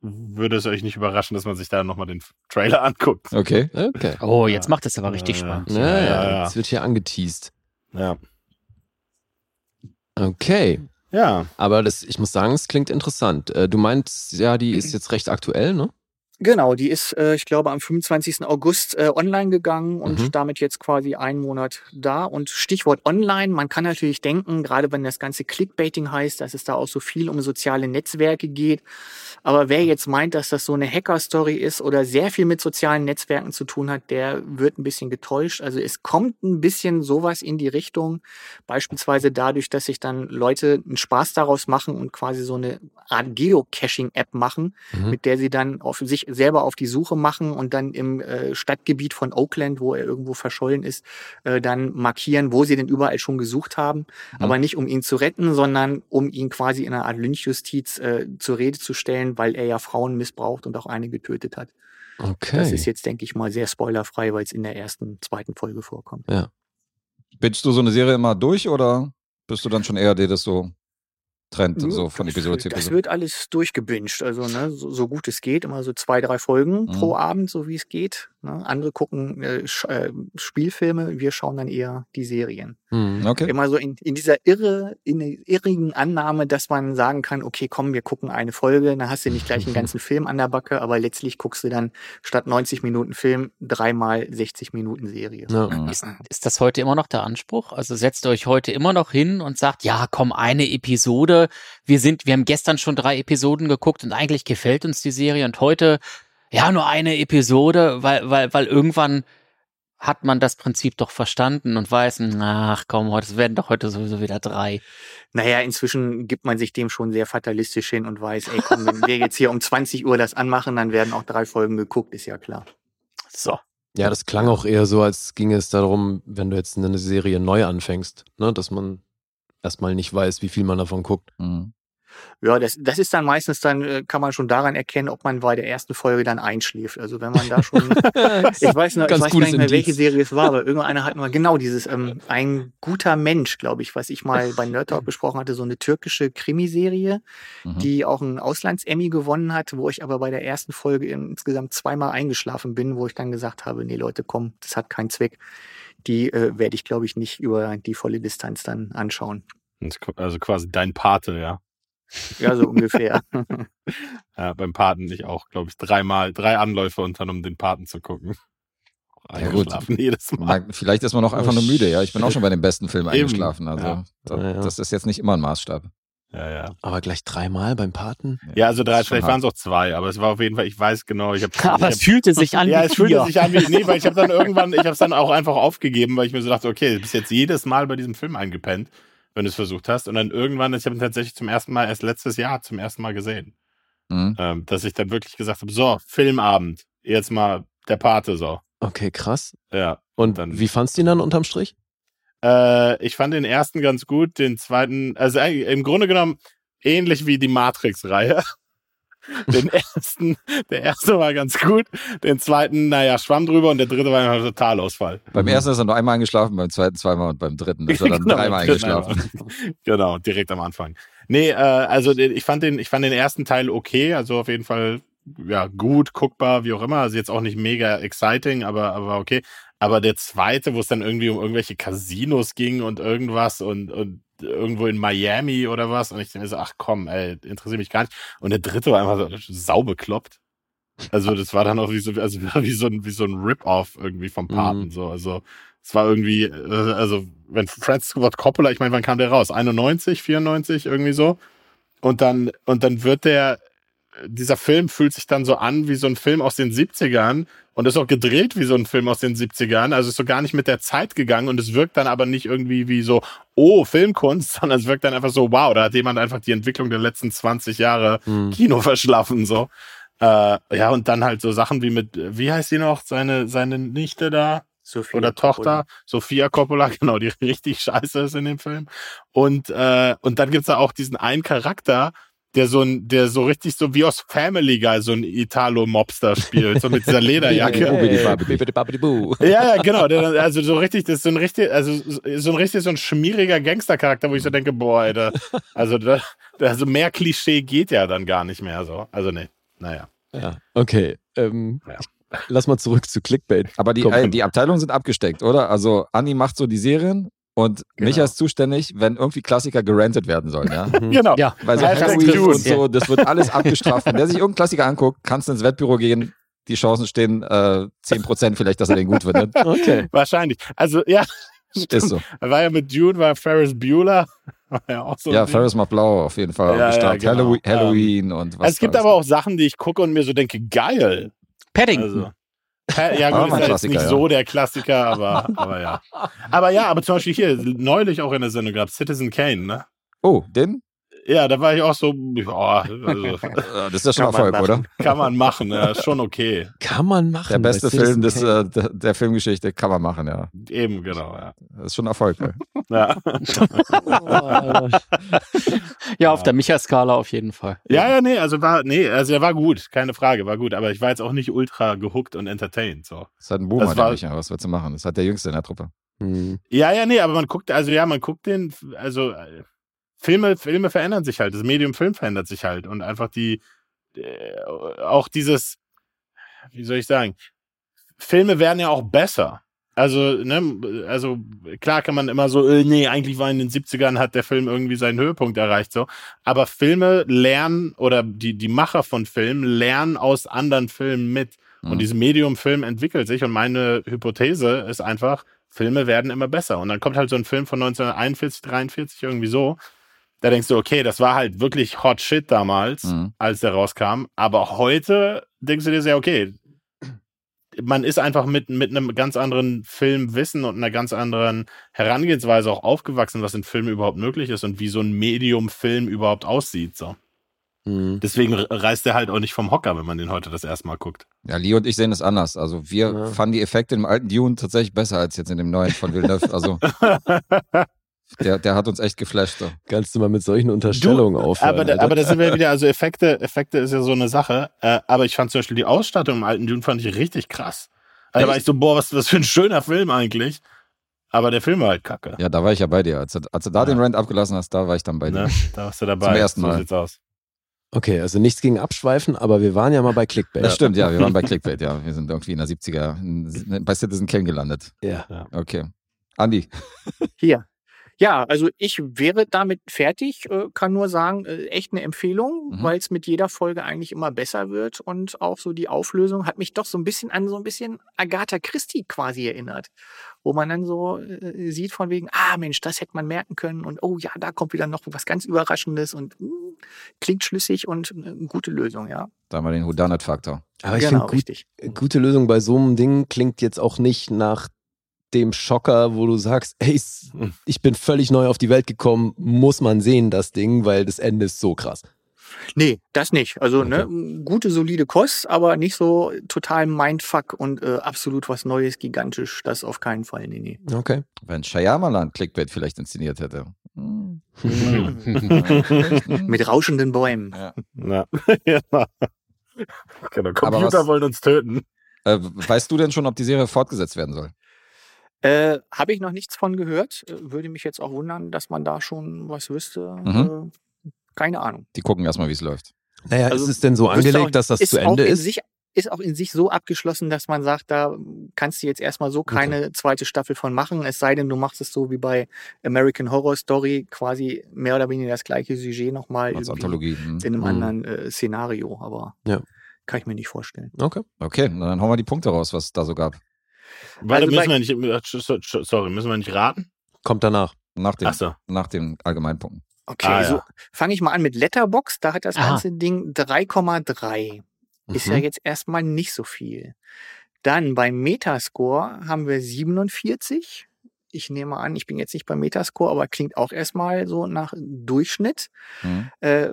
würde es euch nicht überraschen, dass man sich da nochmal den Trailer anguckt. Okay. Okay. Oh, jetzt macht es aber richtig Ja, spannend. Ja, ja, Ja, ja. Jetzt wird hier angeteased. Ja. Okay. Ja. Aber das, ich muss sagen, es klingt interessant. Äh, Du meinst, ja, die ist jetzt recht aktuell, ne? Genau, die ist, äh, ich glaube, am 25. August äh, online gegangen und Mhm. damit jetzt quasi einen Monat da. Und Stichwort online, man kann natürlich denken, gerade wenn das ganze Clickbaiting heißt, dass es da auch so viel um soziale Netzwerke geht. Aber wer jetzt meint, dass das so eine Hacker-Story ist oder sehr viel mit sozialen Netzwerken zu tun hat, der wird ein bisschen getäuscht. Also es kommt ein bisschen sowas in die Richtung, beispielsweise dadurch, dass sich dann Leute einen Spaß daraus machen und quasi so eine Art Geocaching-App machen, Mhm. mit der sie dann auf sich selber auf die Suche machen und dann im äh, Stadtgebiet von Oakland, wo er irgendwo verschollen ist, äh, dann markieren, wo sie denn überall schon gesucht haben. Aber nicht um ihn zu retten, sondern um ihn quasi in einer Art Lynchjustiz äh, zur Rede zu stellen, weil er ja Frauen missbraucht und auch eine getötet hat. Okay. Das ist jetzt, denke ich mal, sehr spoilerfrei, weil es in der ersten, zweiten Folge vorkommt. Bingst du so eine Serie immer durch oder bist du dann schon eher der, das so trennt, so von Episode zu Das Episode? wird alles durchgebinged, also ne, so, so gut es geht, immer so zwei, drei Folgen Mhm. pro Abend, so wie es geht. Ne? Andere gucken äh, Sch äh, Spielfilme, wir schauen dann eher die Serien. Mhm. Okay. Immer so in, in dieser irre, in der irrigen Annahme, dass man sagen kann, okay, komm, wir gucken eine Folge, dann hast du nicht gleich einen ganzen Film an der Backe, aber letztlich guckst du dann statt 90 Minuten Film dreimal 60 Minuten Serie. Ja. Ist, ist das heute immer noch der Anspruch? Also setzt ihr euch heute immer noch hin und sagt, ja, komm, eine Episode. Wir sind, wir haben gestern schon drei Episoden geguckt und eigentlich gefällt uns die Serie und heute, ja, nur eine Episode, weil, weil, weil irgendwann hat man das Prinzip doch verstanden und weiß, ach komm, heute es werden doch heute sowieso wieder drei. Naja, inzwischen gibt man sich dem schon sehr fatalistisch hin und weiß, ey, komm, wenn wir jetzt hier um 20 Uhr das anmachen, dann werden auch drei Folgen geguckt, ist ja klar. So. Ja, das klang auch eher so, als ginge es darum, wenn du jetzt eine Serie neu anfängst, ne, dass man erstmal nicht weiß, wie viel man davon guckt. Mhm. Ja, das, das ist dann meistens dann, äh, kann man schon daran erkennen, ob man bei der ersten Folge dann einschläft. Also wenn man da schon, ich weiß noch, ich weiß gar nicht mehr, welche. Serie es war, aber irgendeiner hat mal genau dieses, ähm, ein guter Mensch, glaube ich, was ich mal bei Nerd Talk besprochen hatte, so eine türkische Krimiserie, Mhm. die auch einen Auslands-Emmy gewonnen hat, wo ich aber bei der ersten Folge insgesamt zweimal eingeschlafen bin, wo ich dann gesagt habe, nee Leute, komm, das hat keinen Zweck. Die äh, werde ich, glaube ich, nicht über die volle Distanz dann anschauen. Also quasi dein Pate, ja. Ja, so ungefähr. ja beim Paten ich auch, glaube ich, dreimal, drei Anläufe und dann um den Paten zu gucken. Ja, gut. Eingeschlafen jedes Mal. Vielleicht ist man auch einfach nur müde, ja. Ich bin auch schon bei den besten Filmen Eben. eingeschlafen. Also Ja. da, Ja, ja. das ist jetzt nicht immer ein Maßstab. Ja, ja. Aber gleich dreimal beim Paten? Ja, also drei, vielleicht waren es auch zwei, aber es war auf jeden Fall, ich weiß genau, ich habe. Aber es fühlte sich an Ja, wie es fühlte sich an wie, nee, weil ich habe dann irgendwann, ich habe es dann auch einfach aufgegeben, weil ich mir so dachte, okay, du bist jetzt jedes Mal bei diesem Film eingepennt, wenn du es versucht hast. Und dann irgendwann, ich habe ihn tatsächlich zum ersten Mal, erst letztes Jahr zum ersten Mal gesehen, Mhm. ähm, dass ich dann wirklich gesagt habe, so, Filmabend, jetzt mal der Pate, so. Okay, krass. Ja. Und Dann- wie fandst du ihn dann unterm Strich? Äh, ich fand den ersten ganz gut, den zweiten, also eigentlich im Grunde genommen ähnlich wie die Matrix-Reihe. Den ersten, der erste war ganz gut, den zweiten, naja, schwamm drüber und der dritte war ein Totalausfall. Beim ersten ist er nur einmal eingeschlafen, beim zweiten zweimal und beim dritten ist er dann Genau, dreimal eingeschlafen. einmal. genau, direkt am Anfang. Nee, äh, also ich fand den, ich fand den ersten Teil okay, also auf jeden Fall ja gut, guckbar, wie auch immer. Also jetzt auch nicht mega exciting, aber aber okay. Aber der zweite, wo es dann irgendwie um irgendwelche Casinos ging und irgendwas und und irgendwo in Miami oder was und ich denke so, ach komm, ey, interessiert mich gar nicht. Und der dritte war einfach so saubekloppt. Also das war dann auch wie so, also wie so ein, wie so ein Rip-Off irgendwie vom Paten, Mhm. so. Also es war irgendwie, äh, also wenn Francis Ford Coppola, ich meine, wann kam der raus? 91, 94, irgendwie so. Und dann, und dann wird der, dieser Film fühlt sich dann so an wie so ein Film aus den 70ern und ist auch gedreht wie so ein Film aus den 70ern. Also ist so gar nicht mit der Zeit gegangen und es wirkt dann aber nicht irgendwie wie so, oh, Filmkunst, sondern es wirkt dann einfach so, wow, da hat jemand einfach die Entwicklung der letzten 20 Jahre Hm. Kino verschlafen, so. Äh, ja, und dann halt so Sachen wie mit, wie heißt die noch, seine, seine Nichte da? Sophia oder Coppola. Tochter, Sophia Coppola, genau, die richtig scheiße ist in dem Film. Und, äh, und dann gibt's da auch diesen einen Charakter, der so ein, der so richtig so wie aus Family Guy so ein Italo-Mobster spielt, so mit dieser Lederjacke. Ja, ja, genau. Der, also so richtig, das ist so ein richtig, also so ein richtig so ein schmieriger Gangstercharakter, wo ich so denke, boah, Alter, also da, also mehr Klischee geht ja dann gar nicht mehr so. Also nee, naja. Ja, okay. Ähm, Ja. Lass mal zurück zu Clickbait. Aber die, äh, die Abteilungen sind abgesteckt, oder? Also Anni macht so die Serien und Genau. Micha ist zuständig, wenn irgendwie Klassiker gerantet werden sollen, ja? Genau. Ja, Weil so Halloween und so, das wird alles abgestraft. Wenn der sich irgendeinen Klassiker anguckt, kannst du ins Wettbüro gehen, die Chancen stehen äh, 10% vielleicht, dass er den gut findet. Okay. Wahrscheinlich. Also ja, Ist so. er war ja mit Dune, war Ferris Bueller. War ja auch so. Ja. Ferris macht blau auf jeden Fall Ja, ja, genau. Halloween, Halloween und was Also es gibt aber auch Sachen, die ich gucke und mir so denke, geil. Paddington. Also. Ja, gut, mal ist Klassiker, nicht ja. so der Klassiker, aber, aber ja. Aber ja, aber zum Beispiel hier, neulich auch in der Sendung gab Citizen Kane, ne? Oh, den? Ja, da war ich auch so, ja, also, Das ist ja schon Erfolg, oder? kann man machen, ja, ist schon okay. Kann man machen. Der beste Film des, äh, der, Filmgeschichte kann man machen, ja. Eben, genau, ja. Das ist schon Erfolg. ey. Ja, Ja, auf der Micha-Skala auf jeden Fall. ja, ja, nee, also war, nee, also der war gut, keine Frage, war gut, aber ich war jetzt auch nicht ultra gehuckt und entertained, so. Das ist halt ein Boomer, Das war- der Micha. Was willst du machen? Das halt der Jüngste in der Truppe. Hm. Ja, ja, nee, aber man guckt, also ja, man guckt den, also äh, Filme, Filme verändern sich halt, das Medium Film verändert sich halt und einfach die, äh, auch dieses, wie soll ich sagen, Filme werden ja auch besser. Also, ne, also klar kann man immer so, äh, nee, eigentlich war in den 70ern hat der Film irgendwie seinen Höhepunkt erreicht, so. Aber Filme lernen oder die, die Macher von Filmen lernen aus anderen Filmen mit. Mhm. Und dieses Medium Film entwickelt sich und meine Hypothese ist einfach, Filme werden immer besser. Und dann kommt halt so ein Film von 1941, 43 irgendwie so. Da denkst du, okay, das war halt wirklich Hot Shit damals, Mhm. als der rauskam. Aber heute denkst du dir sehr, okay, man ist einfach mit, mit einem ganz anderen Filmwissen und einer ganz anderen Herangehensweise auch aufgewachsen, was in Filmen überhaupt möglich ist und wie so ein Medium-Film überhaupt aussieht. So. Hm. Deswegen reißt er halt auch nicht vom Hocker, wenn man den heute das erste Mal guckt. Ja, Lee und ich sehen es anders. Also wir Ja. fanden die Effekte im alten Dune tatsächlich besser als jetzt in dem neuen von Villeneuve. Also der, der hat uns echt geflasht. So. Kannst du mal mit solchen Unterstellungen aufhören? aber, da, aber da sind wir wieder, also Effekte, Effekte ist ja so eine Sache. Äh, aber ich fand zum Beispiel die Ausstattung im alten Dune fand ich richtig krass. Also da war ich so, boah, was, was für ein schöner Film eigentlich. Aber der Film war halt kacke. Ja, da war ich ja bei dir. Als, du- als du da Ja. den Rant abgelassen hast, da war ich dann bei dir. Ne? Da warst du dabei. Zum ersten so Mal. sieht's aus. Okay, also nichts gegen Abschweifen, aber wir waren ja mal bei Clickbait. Das stimmt, ja, wir waren bei Clickbait, ja. Wir sind irgendwie in der 70er in, bei Citizen Kane gelandet. Ja. Okay. Andi, Hier. Ja, also ich wäre damit fertig, äh, kann nur sagen, äh, echt eine Empfehlung, Mhm. weil es mit jeder Folge eigentlich immer besser wird und auch so die Auflösung hat mich doch so ein bisschen an so ein bisschen Agatha Christie quasi erinnert, wo man dann so äh, sieht von wegen, ah Mensch, das hätte man merken können und oh ja, da kommt wieder noch was ganz Überraschendes und mh, klingt schlüssig und eine gute Lösung, ja. da haben wir den Whodunit-Faktor. Aber ich genau, finde, gut, richtig. gute Lösung bei so einem Ding klingt jetzt auch nicht nach dem Schocker, wo du sagst, ey, ich bin völlig neu auf die Welt gekommen, muss man sehen, das Ding, weil das Ende ist so krass. Nee, das nicht. Also ne, gute, solide Kost, aber nicht so total Mindfuck und äh, absolut was Neues, gigantisch. Das auf keinen Fall. Nee, nee. Okay. Wenn Shyamalan Clickbait vielleicht inszeniert hätte, Hm. Mit rauschenden Bäumen. Ja. Na, ja. Genau, Computer was- wollen uns töten. Äh, weißt du denn schon, ob die Serie fortgesetzt werden soll? Äh, Habe ich noch nichts von gehört. Äh, Würde mich jetzt auch wundern, dass man da schon was wüsste. Mhm. Äh, keine Ahnung. Die gucken erstmal, wie es läuft. Naja, Also, ist es denn so angelegt, auch- dass das zu auch Ende in ist? Sich, ist auch in sich so abgeschlossen, dass man sagt, da kannst du jetzt erstmal so keine zweite Staffel von machen, es sei denn, du machst es so wie bei American Horror Story, quasi mehr oder weniger das gleiche Sujet nochmal Als Anthologie. Hm. in einem Mhm. anderen äh, Szenario, aber Ja. kann ich mir nicht vorstellen. Okay. Okay, dann hauen wir die Punkte raus, was es da so gab. Warte, Also müssen bei- wir nicht, sorry, müssen wir nicht raten? Kommt danach. Nach den, Ach so. nach den Allgemeinpunkten. Okay, Ah, so ja. fange ich mal an mit Letterbox. Da hat das Aha. ganze Ding 3,3. Ist ja Mhm. jetzt erstmal nicht so viel. Dann beim Metascore haben wir 47. Ich nehme an, ich bin jetzt nicht beim Metascore, aber klingt auch erstmal so nach Durchschnitt. Hm. Äh,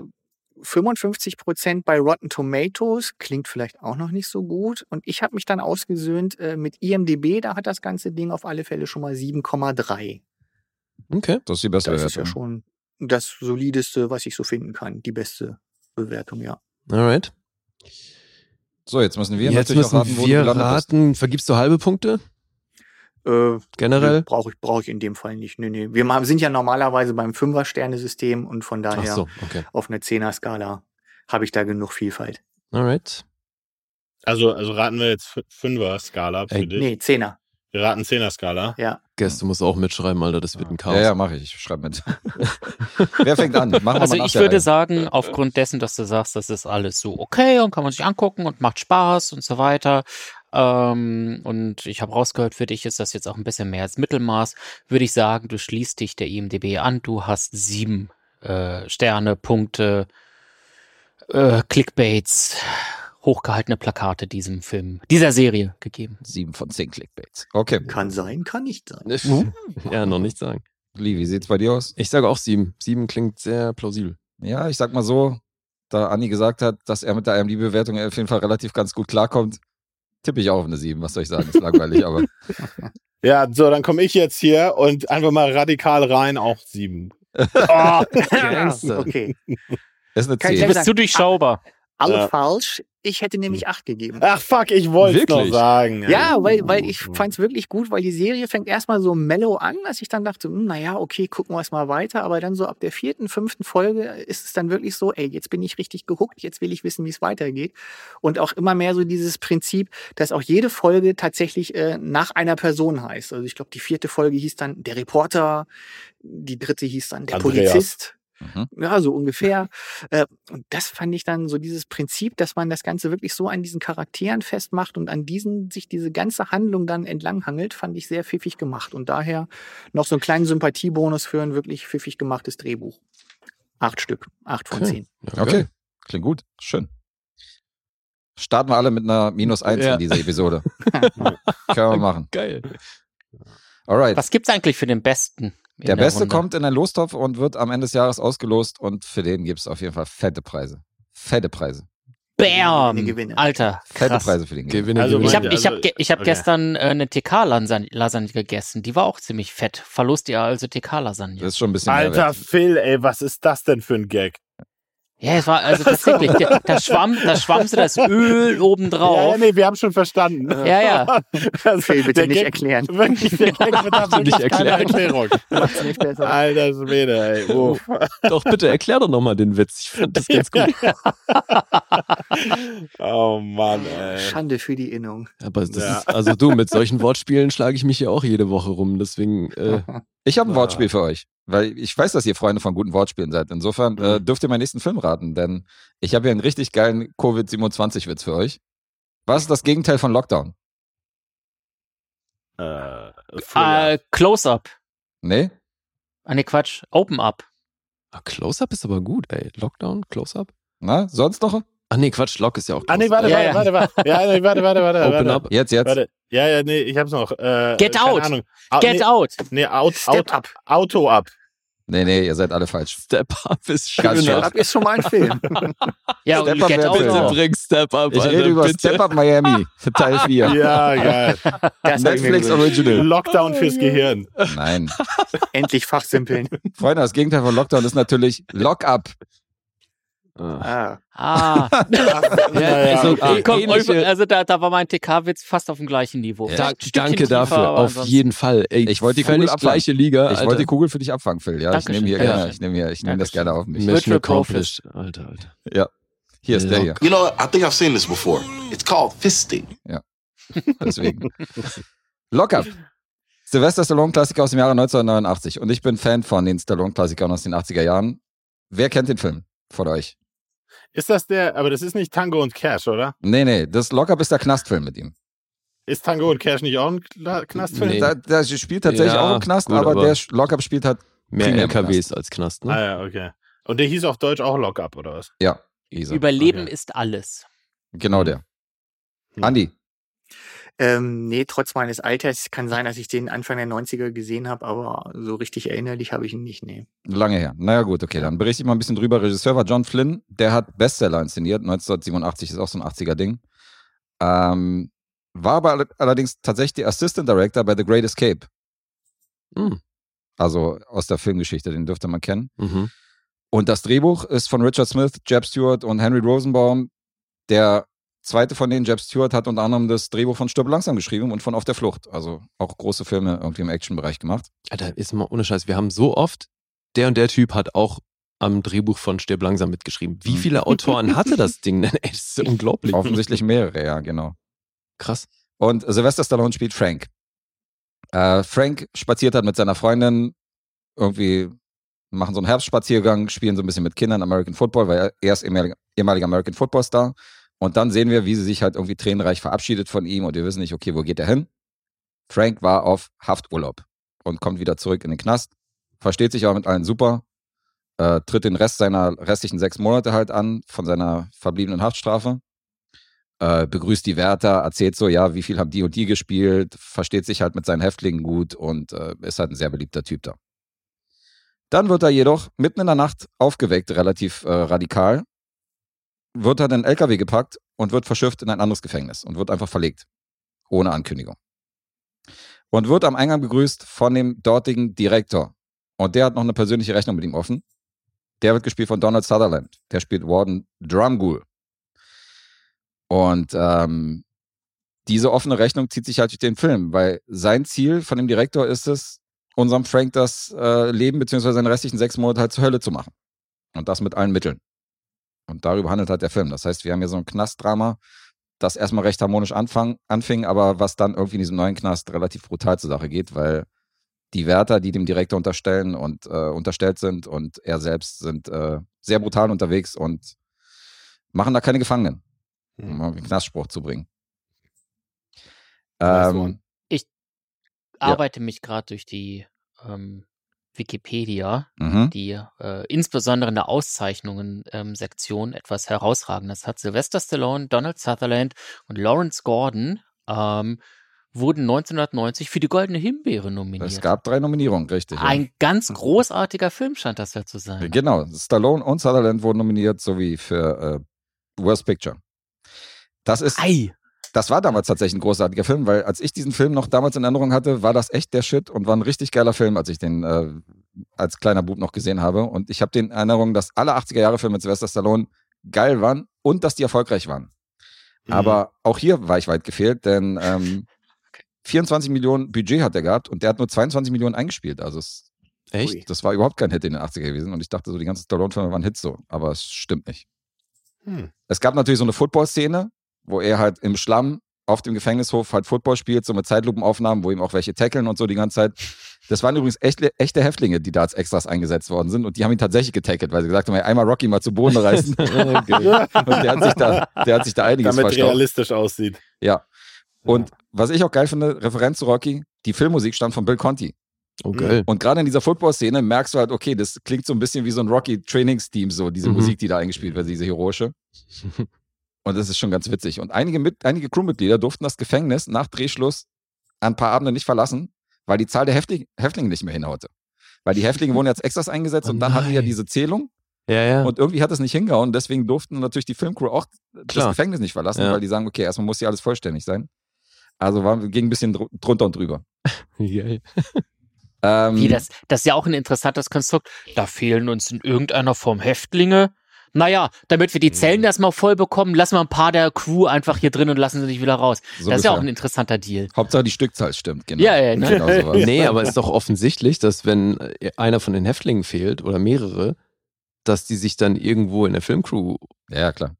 55 Prozent bei Rotten Tomatoes klingt vielleicht auch noch nicht so gut. Und ich habe mich dann ausgesöhnt äh, mit IMDB, da hat das ganze Ding auf alle Fälle schon mal 7,3. Okay. Das ist die beste Das ist ja Bewertung. schon das solideste, was ich so finden kann. Die beste Bewertung, ja. Alright. So, jetzt müssen wir Jetzt natürlich müssen auch raten, wo wir du raten. Vergibst du halbe Punkte? Äh, Generell? Brauche ich, brauch ich in dem Fall nicht. Nee, nee. Wir sind ja normalerweise beim Fünfer-Sterne-System und von daher so, okay. auf einer Zehner-Skala habe ich da genug Vielfalt. Alright. Also, also raten wir jetzt Fünfer-Skala für Ey, dich. Nee, Zehner. Wir raten Zehner-Skala. Ja. Guess, du musst auch mitschreiben, Alter. Das wird ein Chaos. Ja, ja, mache ich. Ich schreibe mit. Wer fängt an? Machen wir Also mal ich würde sagen, aufgrund dessen, dass du sagst, das ist alles so okay und kann man sich angucken und macht Spaß und so weiter. Ähm, und ich habe rausgehört, für dich ist das jetzt auch ein bisschen mehr als Mittelmaß. Würde ich sagen, du schließt dich der IMDB an. Du hast sieben äh, Sterne, Punkte, äh, Clickbaits, hochgehaltene Plakate diesem Film, dieser Serie gegeben. Sieben von zehn Clickbaits. Okay. Kann sein, kann nicht sein. Mhm. Ja, noch nicht sagen. Lee, wie sieht's bei dir aus? Ich sage auch sieben. Sieben klingt sehr plausibel. Ja, ich sag mal so, da Andi gesagt hat, dass er mit der IMDb-Bewertung auf jeden Fall relativ ganz gut klarkommt, tippe ich auch auf eine 7. Was soll ich sagen? Ist langweilig, aber Ja, so, dann komme ich jetzt hier und einfach mal radikal rein, auch sieben. Oh, Gangster. okay. ist eine Kann ich 10. Du bist zu durchschaubar. Alle Ja. falsch. Ich hätte nämlich acht gegeben. Ach fuck, ich wollte es noch sagen. Ja, weil, weil ich fand es wirklich gut, weil die Serie fängt erstmal so mellow an, dass ich dann dachte, hm, naja, okay, gucken wir es mal weiter. Aber dann so ab der vierten, fünften Folge ist es dann wirklich so, ey, jetzt bin ich richtig gehuckt, jetzt will ich wissen, wie es weitergeht. Und auch immer mehr so dieses Prinzip, dass auch jede Folge tatsächlich äh, nach einer Person heißt. Also ich glaube, die vierte Folge hieß dann der Reporter, die dritte hieß dann der Andreas. Polizist. Mhm. Ja, so ungefähr. Äh, Und das fand ich dann so dieses Prinzip, dass man das Ganze wirklich so an diesen Charakteren festmacht und an diesen sich diese ganze Handlung dann entlanghangelt, fand ich sehr pfiffig gemacht. Und daher noch so einen kleinen Sympathiebonus für ein wirklich pfiffig gemachtes Drehbuch. Acht Stück. Acht von Okay. zehn. Ja, Okay, klingt gut. Schön. Starten wir alle mit einer minus 1 Ja. in dieser Episode. Können wir machen. Geil. Alright. Was gibt's eigentlich für den Besten? Der Beste Runde? kommt in den Lostopf und wird am Ende des Jahres ausgelost und für den gibt's auf jeden Fall fette Preise. Fette Preise. Bam! Gewinne. Alter, Fette krass. Preise für den Gewinner. Gewinne, Also. Ich habe ich hab, also- ich hab okay. gestern äh, eine TK-Lasagne gegessen. Die war auch ziemlich fett. Verlust ihr also TK-Lasagne. Das ist schon ein bisschen Alter. Phil, ey, was ist das denn für ein Gag? Ja, es war also tatsächlich, der, da schwamm, da schwamm so das Öl obendrauf. ja, nee, wir haben schon verstanden. Ja, ja. Also, Phil, bitte nicht Gag- erklären. Wirklich, der Gag Bitte nicht erklären. Erklärung. Macht's nicht besser. Alter Schwede, ey. Uff. Doch, bitte erklär doch nochmal den Witz. Ich fand das ganz gut. oh Mann, ey. Schande für die Innung. Aber das Ja. ist, also du, mit solchen Wortspielen schlage ich mich ja auch jede Woche rum. Deswegen, äh, Ich habe ein. Wortspiel für euch, weil ich weiß, dass ihr Freunde von guten Wortspielen seid. Insofern äh, Mhm. dürft ihr meinen nächsten Film raten, denn ich habe hier einen richtig geilen Covid-27-Witz für euch. Was ist das Gegenteil von Lockdown? Äh. Äh, Close-Up. Nee? Ah, nee, Quatsch. Open-Up. ah, Close-Up ist aber gut, ey. Lockdown, Close-Up? Na, sonst noch? Ach nee, Quatsch, Lock ist ja auch ah, nee, warte, Ja, warte, ja. warte, warte. Ja, nee, warte, warte, warte. Open warte. up. Jetzt, jetzt. Warte. Ja, ja, nee, ich hab's noch. Äh, Get keine out. Ahnung. Get nee, out. Nee, out, Step out, up. Auto ab. Nee, nee, ihr seid alle falsch. Step Up ist schön. schön. Ab ist schon mal ein Film. Ja, und Step Up Get Out bitte. auch. Bring Step Up. Ich rede über bitte. Step Up Miami, Teil 4. Ja, geil. Das Netflix. Original. Lockdown fürs Gehirn. Nein. Endlich fachsimpeln. Freunde, das Gegenteil von Lockdown ist natürlich Lock-up. Ah. Ah, also, okay. komm, ähnliche- also da, da war mein TK-Witz fast auf dem gleichen Niveau. Ja. Danke tiefer, dafür, auf ansonsten- jeden Fall. Ey, Ich wollte die völlig Kugel abfangen. gleiche Liga. Ich Alter. wollte die Kugel für dich abfangen, Phil. Ja, ich nehme hier, Ja. gerne, ich nehme hier, ich nehme das gerne auf mich. Mission accomplished. Alter, Alter. Ja. Hier ist der hier. You know, I think I've seen this before. It's called fisting. Deswegen. Lock-up. Sylvester Stallone-Klassiker aus dem Jahre 1989. Und ich bin Fan von den Stallone-Klassikern aus den 80er Jahren. Wer kennt den Film von euch? Ist das der, aber das ist nicht Tango und Cash, oder? Nee, nee, das Lock-up ist der Knastfilm mit ihm. Ist Tango und Cash nicht auch ein Knastfilm? Nee. Da, der spielt tatsächlich Ja, auch im Knast, gut, aber, aber- der Lock-up spielt halt, Mehr LKWs als Knast, ne? Ah ja, okay. Und der hieß auf Deutsch auch Lock-up, oder was? ja, Isa. Überleben Okay. ist alles. Genau der. Hm. Andi, Ähm, nee, trotz meines Alters kann sein, dass ich den Anfang der 90er gesehen habe, aber so richtig erinnerlich habe ich ihn nicht. Nee. lange her. Naja, gut, okay, dann berichte ich mal ein bisschen drüber. Regisseur war John Flynn, der hat Bestseller inszeniert, 1987 ist auch so ein 80er-Ding. Ähm, war aber all- allerdings tatsächlich der Assistant Director bei The Great Escape. Hm. Also aus der Filmgeschichte, den dürfte man kennen. Mhm. Und das Drehbuch ist von Richard Smith, Jeb Stewart und Henry Rosenbaum. Der zweite von denen, Jeb Stewart, hat unter anderem das Drehbuch von Stirb langsam geschrieben und von Auf der Flucht. Also auch große Filme irgendwie im Actionbereich gemacht. Alter, ist mal ohne Scheiß. Wir haben so oft, der und der Typ hat auch am Drehbuch von Stirb langsam mitgeschrieben. Wie Mhm. viele Autoren hatte das Ding denn? Ey, das ist unglaublich. Offensichtlich mehrere, ja, genau. Krass. Und Sylvester Stallone spielt Frank. Äh, Frank spaziert halt mit seiner Freundin irgendwie, machen so einen Herbstspaziergang, spielen so ein bisschen mit Kindern American Football, weil er- er ist ehemaliger, ehemaliger American Football Star. Und dann sehen wir, wie sie sich halt irgendwie tränenreich verabschiedet von ihm und wir wissen nicht, okay, wo geht er hin? Frank war auf Hafturlaub und kommt wieder zurück in den Knast, versteht sich aber mit allen super, äh, tritt den Rest seiner restlichen sechs Monate halt an von seiner verbliebenen Haftstrafe äh, begrüßt die Wärter, erzählt so, ja, wie viel haben die und die gespielt, versteht sich halt mit seinen Häftlingen gut und äh, ist halt ein sehr beliebter Typ da. Dann wird er jedoch mitten in der Nacht aufgeweckt, relativ äh, radikal, wird er in einen LKW gepackt und wird verschifft in ein anderes Gefängnis und wird einfach verlegt. Ohne Ankündigung. Und wird am Eingang begrüßt von dem dortigen Direktor. Und der hat noch eine persönliche Rechnung mit ihm offen. Der wird gespielt von Donald Sutherland. Der spielt Warden Drumgool. Und ähm, diese offene Rechnung zieht sich halt durch den Film, weil sein Ziel von dem Direktor ist es, unserem Frank das äh, Leben beziehungsweise seine restlichen sechs Monate halt zur Hölle zu machen. Und das mit allen Mitteln. Und darüber handelt halt der Film. Das heißt, wir haben hier so ein Knastdrama, das erstmal recht harmonisch anfang, anfing, aber was dann irgendwie in diesem neuen Knast relativ brutal zur Sache geht, weil die Wärter, die dem Direktor unterstellen und äh, unterstellt sind und er selbst sind äh, sehr brutal unterwegs und machen da keine Gefangenen, um mal einen Knastspruch zu bringen. Ähm, one. Arbeite mich gerade durch die ähm, Wikipedia, mhm. die äh, insbesondere in der Auszeichnungen-Sektion etwas Herausragendes hat. Sylvester Stallone, Donald Sutherland und Lawrence Gordon ähm, wurden 1990 für die Goldene Himbeere nominiert. Es gab drei Nominierungen, richtig. ja. Ein ganz großartiger Film scheint das ja zu sein. Genau, Stallone und Sutherland wurden nominiert, sowie für äh, Worst Picture. Das ist, Ei! Das war damals tatsächlich ein großartiger Film, weil als ich diesen Film noch damals in Erinnerung hatte, war das echt der Shit und war ein richtig geiler Film, als ich den äh, als kleiner Bub noch gesehen habe. Und ich habe den in Erinnerung, dass alle 80er-Jahre-Filme mit Sylvester Stallone geil waren und dass die erfolgreich waren. Mhm. Aber auch hier war ich weit gefehlt, denn ähm, 24 Millionen Budget hat er gehabt und der hat nur 22 Millionen eingespielt. Also es, Echt? Das war überhaupt kein Hit in den 80er gewesen und ich dachte so, die ganzen Stallone-Filme waren Hits so, aber es stimmt nicht. Hm. Es gab natürlich so eine Football-Szene, wo er halt im Schlamm auf dem Gefängnishof halt Football spielt, so mit Zeitlupenaufnahmen, wo ihm auch welche tackeln und so die ganze Zeit. Das waren übrigens echte, echte Häftlinge, die da als Extras eingesetzt worden sind und die haben ihn tatsächlich getackelt, weil sie gesagt haben, einmal Rocky mal zu Boden reißen. Okay. und der hat sich da, der hat sich da einiges Damit verstaucht. realistisch aussieht. Ja. Und was ich auch geil finde, Referenz zu Rocky, die Filmmusik stammt von Bill Conti. Geil. Und gerade in dieser Football-Szene merkst du halt, okay, das klingt so ein bisschen wie so ein Rocky-Trainingsteam, so diese Mhm. Musik, die da eingespielt wird, diese heroische. Und das ist schon ganz witzig. Und einige, mit, einige Crewmitglieder durften das Gefängnis nach Drehschluss an ein paar Abende nicht verlassen, weil die Zahl der Häftling, Häftlinge nicht mehr hinhaute. Weil die Häftlinge wurden jetzt Extras eingesetzt Oh und dann hatten die ja diese Zählung Ja, ja. und irgendwie hat es nicht hingehauen. Deswegen durften natürlich die Filmcrew auch das Klar. Gefängnis nicht verlassen, Ja. weil die sagen, okay, erstmal muss hier alles vollständig sein. Also war, ging ein bisschen dr drunter und drüber. Geil. Ähm, Wie das, das ist ja auch ein interessantes Konstrukt. Da fehlen uns in irgendeiner Form Häftlinge. Naja, damit wir die Zellen erstmal voll bekommen, lassen wir ein paar der Crew einfach hier drin und lassen sie nicht wieder raus. So das ist ja auch ein interessanter Deal. Hauptsache die Stückzahl stimmt, genau. Ja, ja, ne? Genau so. Nee, aber es ist doch offensichtlich, dass wenn äh, einer von den Häftlingen fehlt oder mehrere, dass die sich dann irgendwo in der Filmcrew, ja, klar.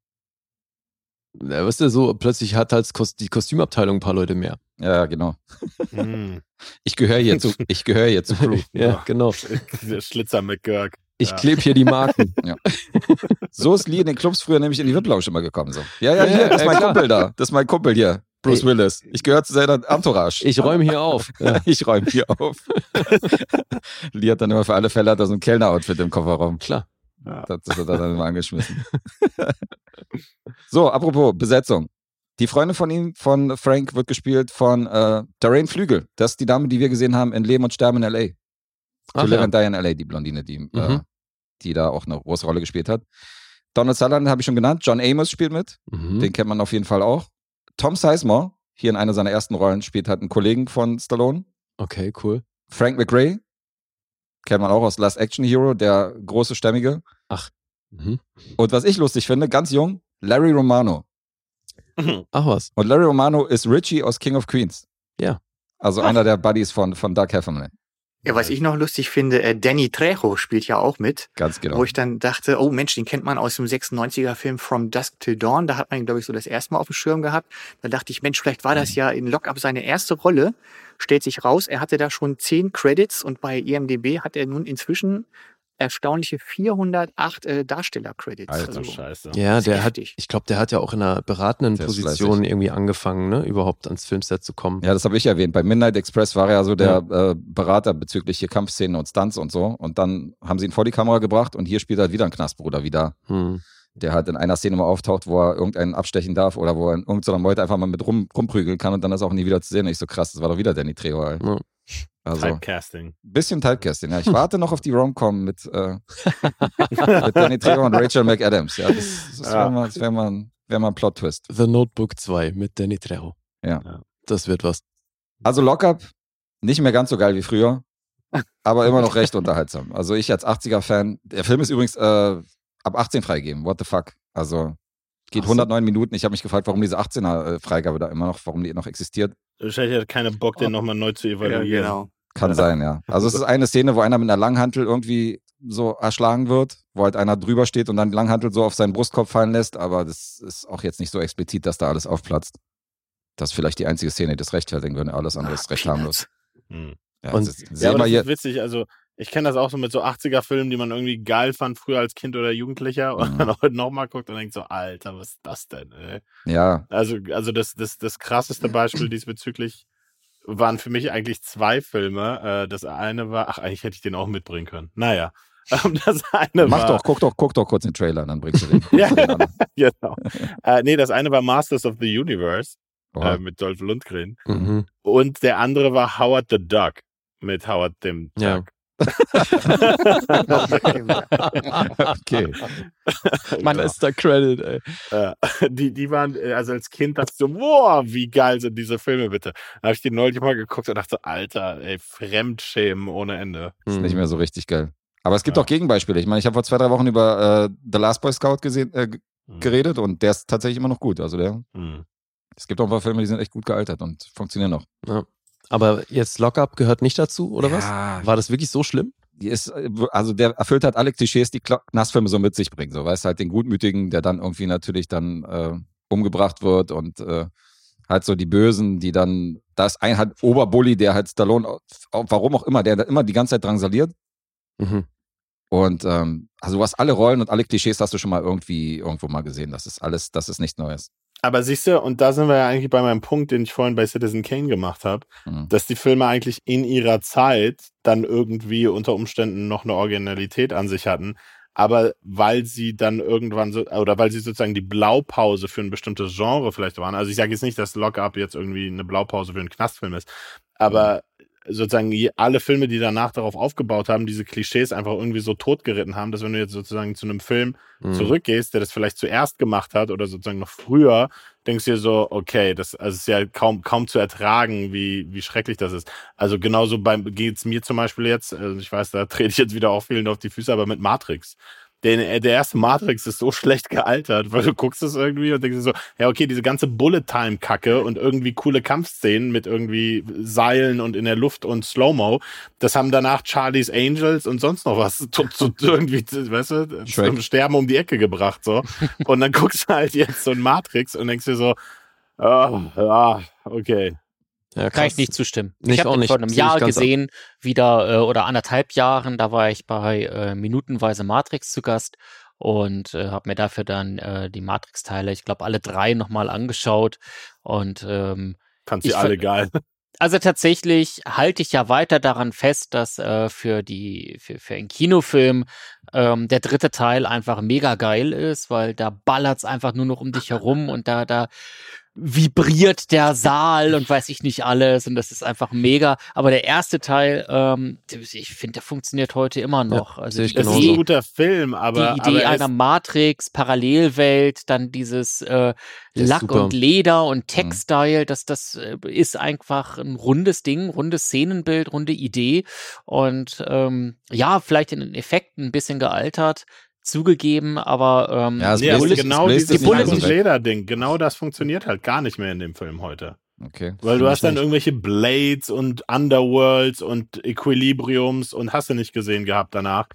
ja, weißt du, so plötzlich hat halt die Kostümabteilung ein paar Leute mehr. Ja, genau. Hm. Ich gehöre hier zu, ich gehöre hier zu Crew. Ja, genau. Der Schlitzer mit Görg. Ich Ja. klebe hier die Marken. So ist Lee in den Clubs früher nämlich in die VIP-Lounge immer gekommen. So. Ja, ja, Ja, hier, das ist ja, mein. Kumpel da. Das ist mein Kumpel hier. Bruce. Willis. Ich gehöre zu seiner Entourage. Ich räume hier auf. Ja. Ich räume hier auf. Lee hat dann immer für alle Fälle er so ein Kellner-Outfit im Kofferraum. Klar. Ja. Das hat er dann immer angeschmissen. so, apropos Besetzung. Die Freundin von ihm, von Frank, wird gespielt von äh, Darlene Flügel. Das ist die Dame, die wir gesehen haben in Leben und Sterben in L.A. Ach To Live ja. and Die in L.A., die Blondine, die, äh, Mhm. Die da auch eine große Rolle gespielt hat. Donald Sutherland habe ich schon genannt. John Amos spielt mit. Mhm. Den kennt man auf jeden Fall auch. Tom Sizemore, hier in einer seiner ersten Rollen, spielt halt einen Kollegen von Stallone. Okay, cool. Frank McRae, kennt man auch aus Last Action Hero, der große Stämmige. Mhm. Und was ich lustig finde, ganz jung, Larry Romano. Ach was. Und Larry Romano ist Richie aus King of Queens. Ja. Also einer der Buddies von, von Doug Heffernan. Ja, was ich noch lustig finde, äh, Danny Trejo spielt ja auch mit, Ganz genau. wo ich dann dachte, oh Mensch, den kennt man aus dem 96er Film From Dusk Till Dawn. Da hat man ihn, glaube ich, so das erste Mal auf dem Schirm gehabt. Da dachte ich, Mensch, vielleicht war das ja in Lockup seine erste Rolle. Stellt sich raus, er hatte da schon zehn Credits und bei IMDb hat er nun inzwischen erstaunliche 408 äh, Darsteller-Credits. Alter Also, Scheiße. Ja, der hat, ich glaube, der hat ja auch in einer beratenden Der Position irgendwie angefangen, ne, überhaupt ans Filmset zu kommen. Ja, das habe ich erwähnt. Bei Midnight Express war er ja so der äh, Berater bezüglich hier Kampfszenen und Stunts und so. Und dann haben sie ihn vor die Kamera gebracht und hier spielt er halt wieder ein Knastbruder wieder, Hm. der halt in einer Szene mal auftaucht, wo er irgendeinen abstechen darf oder wo er in irgendeiner Meute einfach mal mit rum, rumprügeln kann und dann ist auch nie wieder zu sehen. Und ich so krass, das war doch wieder Danny Trejo. Ey. Ja. Also, Typecasting. bisschen Typecasting, ja. Ich warte noch auf die Rom-Com mit, äh, mit Danny Trejo und Rachel McAdams. Ja, das, das Ja. wäre mal, das wär mal, ein- wär mal ein Plot-Twist. The Notebook 2 mit Danny Trejo. Ja. Ja. Das wird was. Also Lockup, nicht mehr ganz so geil wie früher, aber immer noch recht unterhaltsam. Also ich als 80er-Fan, der Film ist übrigens äh, ab 18 freigegeben. What the fuck? Also geht Ach so. 109 Minuten. Ich habe mich gefragt, warum diese 18er-Freigabe da immer noch, warum die noch existiert. Wahrscheinlich hat keiner Bock, den nochmal neu zu Ja, evaluieren. genau. Kann sein, ja. Also es ist eine Szene, wo einer mit einer Langhantel irgendwie so erschlagen wird, wo halt einer drüber steht und dann die Langhantel so auf seinen Brustkopf fallen lässt, aber das ist auch jetzt nicht so explizit, dass da alles aufplatzt. Das ist vielleicht die einzige Szene, die das rechtfertigen würde. Alles andere ist recht harmlos. Hm. Ja, Und- das ist, Ja, das hier, ist witzig. Also, ich kenne das auch so mit so 80er-Filmen, die man irgendwie geil fand, früher als Kind oder Jugendlicher. Und Mhm. dann heute nochmal guckt und denkt so, Alter, was ist das denn, ey? ja, Also, also das, das, das krasseste Beispiel diesbezüglich waren für mich eigentlich zwei Filme. Äh, Das eine war, ach, eigentlich hätte ich den auch mitbringen können. Naja. Das eine Mach war, doch, guck doch, guck doch kurz den Trailer, dann bringst du den. Ja. genau. äh, nee, das eine war Masters of the Universe Boah. äh, mit Dolph Lundgren. Mhm. Und der andere war Howard the Duck mit Howard dem Ja. Okay. Man ist der Credit, ey. Äh, die, die waren, äh, also als Kind dachte ich so, boah, wie geil sind diese Filme bitte. Da habe ich die neulich mal geguckt und dachte Alter, ey, Fremdschämen ohne Ende. Ist Mhm. nicht mehr so richtig geil. Aber es gibt Ja. auch Gegenbeispiele. Ich meine, ich habe vor zwei, drei Wochen über äh, The Last Boy Scout gesehen, äh, g- Hm. geredet und der ist tatsächlich immer noch gut. Also der, Hm. es gibt auch ein paar Filme, die sind echt gut gealtert und funktionieren noch. Aber jetzt Lockup gehört nicht dazu, oder was? Ja, War das wirklich so schlimm? ist, äh, also der erfüllt halt alle Klischees, die Knastfilme so mit sich bringen. So, weißt halt den Gutmütigen, der dann irgendwie natürlich dann äh, umgebracht wird und äh, halt so die Bösen, die dann, da ist ein halt Oberbully, der halt Stallone, au- warum auch immer, der da immer die ganze Zeit drangsaliert. Mhm. Und ähm, also du hast alle Rollen und alle Klischees hast du schon mal irgendwie irgendwo mal gesehen. Das ist alles, das ist nichts Neues. Aber siehst du, und da sind wir ja eigentlich bei meinem Punkt, den ich vorhin bei Citizen Kane gemacht habe, Mhm. dass die Filme eigentlich in ihrer Zeit dann irgendwie unter Umständen noch eine Originalität an sich hatten. Aber weil sie dann irgendwann so, oder weil sie sozusagen die Blaupause für ein bestimmtes Genre vielleicht waren. Also ich sage jetzt nicht, dass Lockup jetzt irgendwie eine Blaupause für einen Knastfilm ist. Aber sozusagen alle Filme, die danach darauf aufgebaut haben, diese Klischees einfach irgendwie so totgeritten haben, dass wenn du jetzt sozusagen zu einem Film Mhm. zurückgehst, der das vielleicht zuerst gemacht hat oder sozusagen noch früher, denkst du dir so, okay, das also ist ja kaum, kaum zu ertragen, wie, wie schrecklich das ist. Also genauso beim geht's mir zum Beispiel jetzt, also ich weiß, da trete ich jetzt wieder auch vielen auf die Füße, aber mit Matrix. Der, der erste Matrix ist so schlecht gealtert, weil du guckst es irgendwie und denkst dir so, ja, okay, diese ganze Bullet-Time-Kacke und irgendwie coole Kampfszenen mit irgendwie Seilen und in der Luft und Slow-Mo, das haben danach Charlie's Angels und sonst noch was zu, zu, irgendwie, weißt du, zum Sterben um die Ecke gebracht, so. Und dann guckst du halt jetzt so ein Matrix und denkst dir so, ah, ja, okay. Ja, Kann ich nicht zustimmen. Nicht, ich habe ihn vor einem Jahr gesehen, wieder äh, oder anderthalb Jahren. Da war ich bei äh, Minutenweise Matrix zu Gast und äh, habe mir dafür dann äh, die Matrix-Teile, ich glaube alle drei nochmal angeschaut. Und ähm, Fand sie Ich alle geil. also tatsächlich halte ich ja weiter daran fest, dass äh, für die für, für einen Kinofilm ähm, der dritte Teil einfach mega geil ist, weil da ballert's einfach nur noch um dich herum und da da vibriert der Saal und weiß ich nicht alles und das ist einfach mega. Aber der erste Teil, ähm, ich finde, der funktioniert heute immer noch. also ich die Das ist genauso. ein Idee, guter Film, aber, die Idee aber er einer ist, Matrix, Parallelwelt, dann dieses äh, ist Lack super. und Leder und Textile, das, das äh, ist einfach ein rundes Ding, rundes Szenenbild, runde Idee. Und ähm, ja, vielleicht in den Effekten ein bisschen gealtert, zugegeben, aber ähm, Ja, es nee, bläst aber sich- genau bläst dieses weg. Leder-Ding, genau das funktioniert halt gar nicht mehr in dem Film heute. Okay. Weil du hast dann nicht. irgendwelche Blades und Underworlds und Equilibriums und hast du nicht gesehen gehabt danach.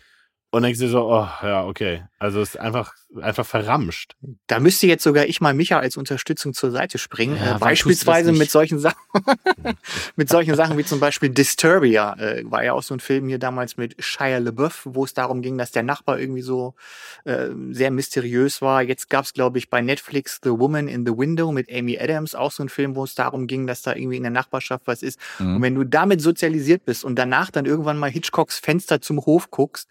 Und denkst dir so, oh, ja, okay. Also es ist einfach, einfach verramscht. Da müsste jetzt sogar ich mal Micha als Unterstützung zur Seite springen. Ja, äh, beispielsweise mit solchen Sachen, mit solchen Sachen wie zum Beispiel Disturbia, äh, war ja auch so ein Film hier damals mit Shia LaBeouf, wo es darum ging, dass der Nachbar irgendwie so äh, sehr mysteriös war. Jetzt gab es, glaube ich, bei Netflix The Woman in the Window mit Amy Adams, auch so ein Film, wo es darum ging, dass da irgendwie in der Nachbarschaft was ist. Mhm. Und wenn du damit sozialisiert bist und danach dann irgendwann mal Hitchcocks Fenster zum Hof guckst,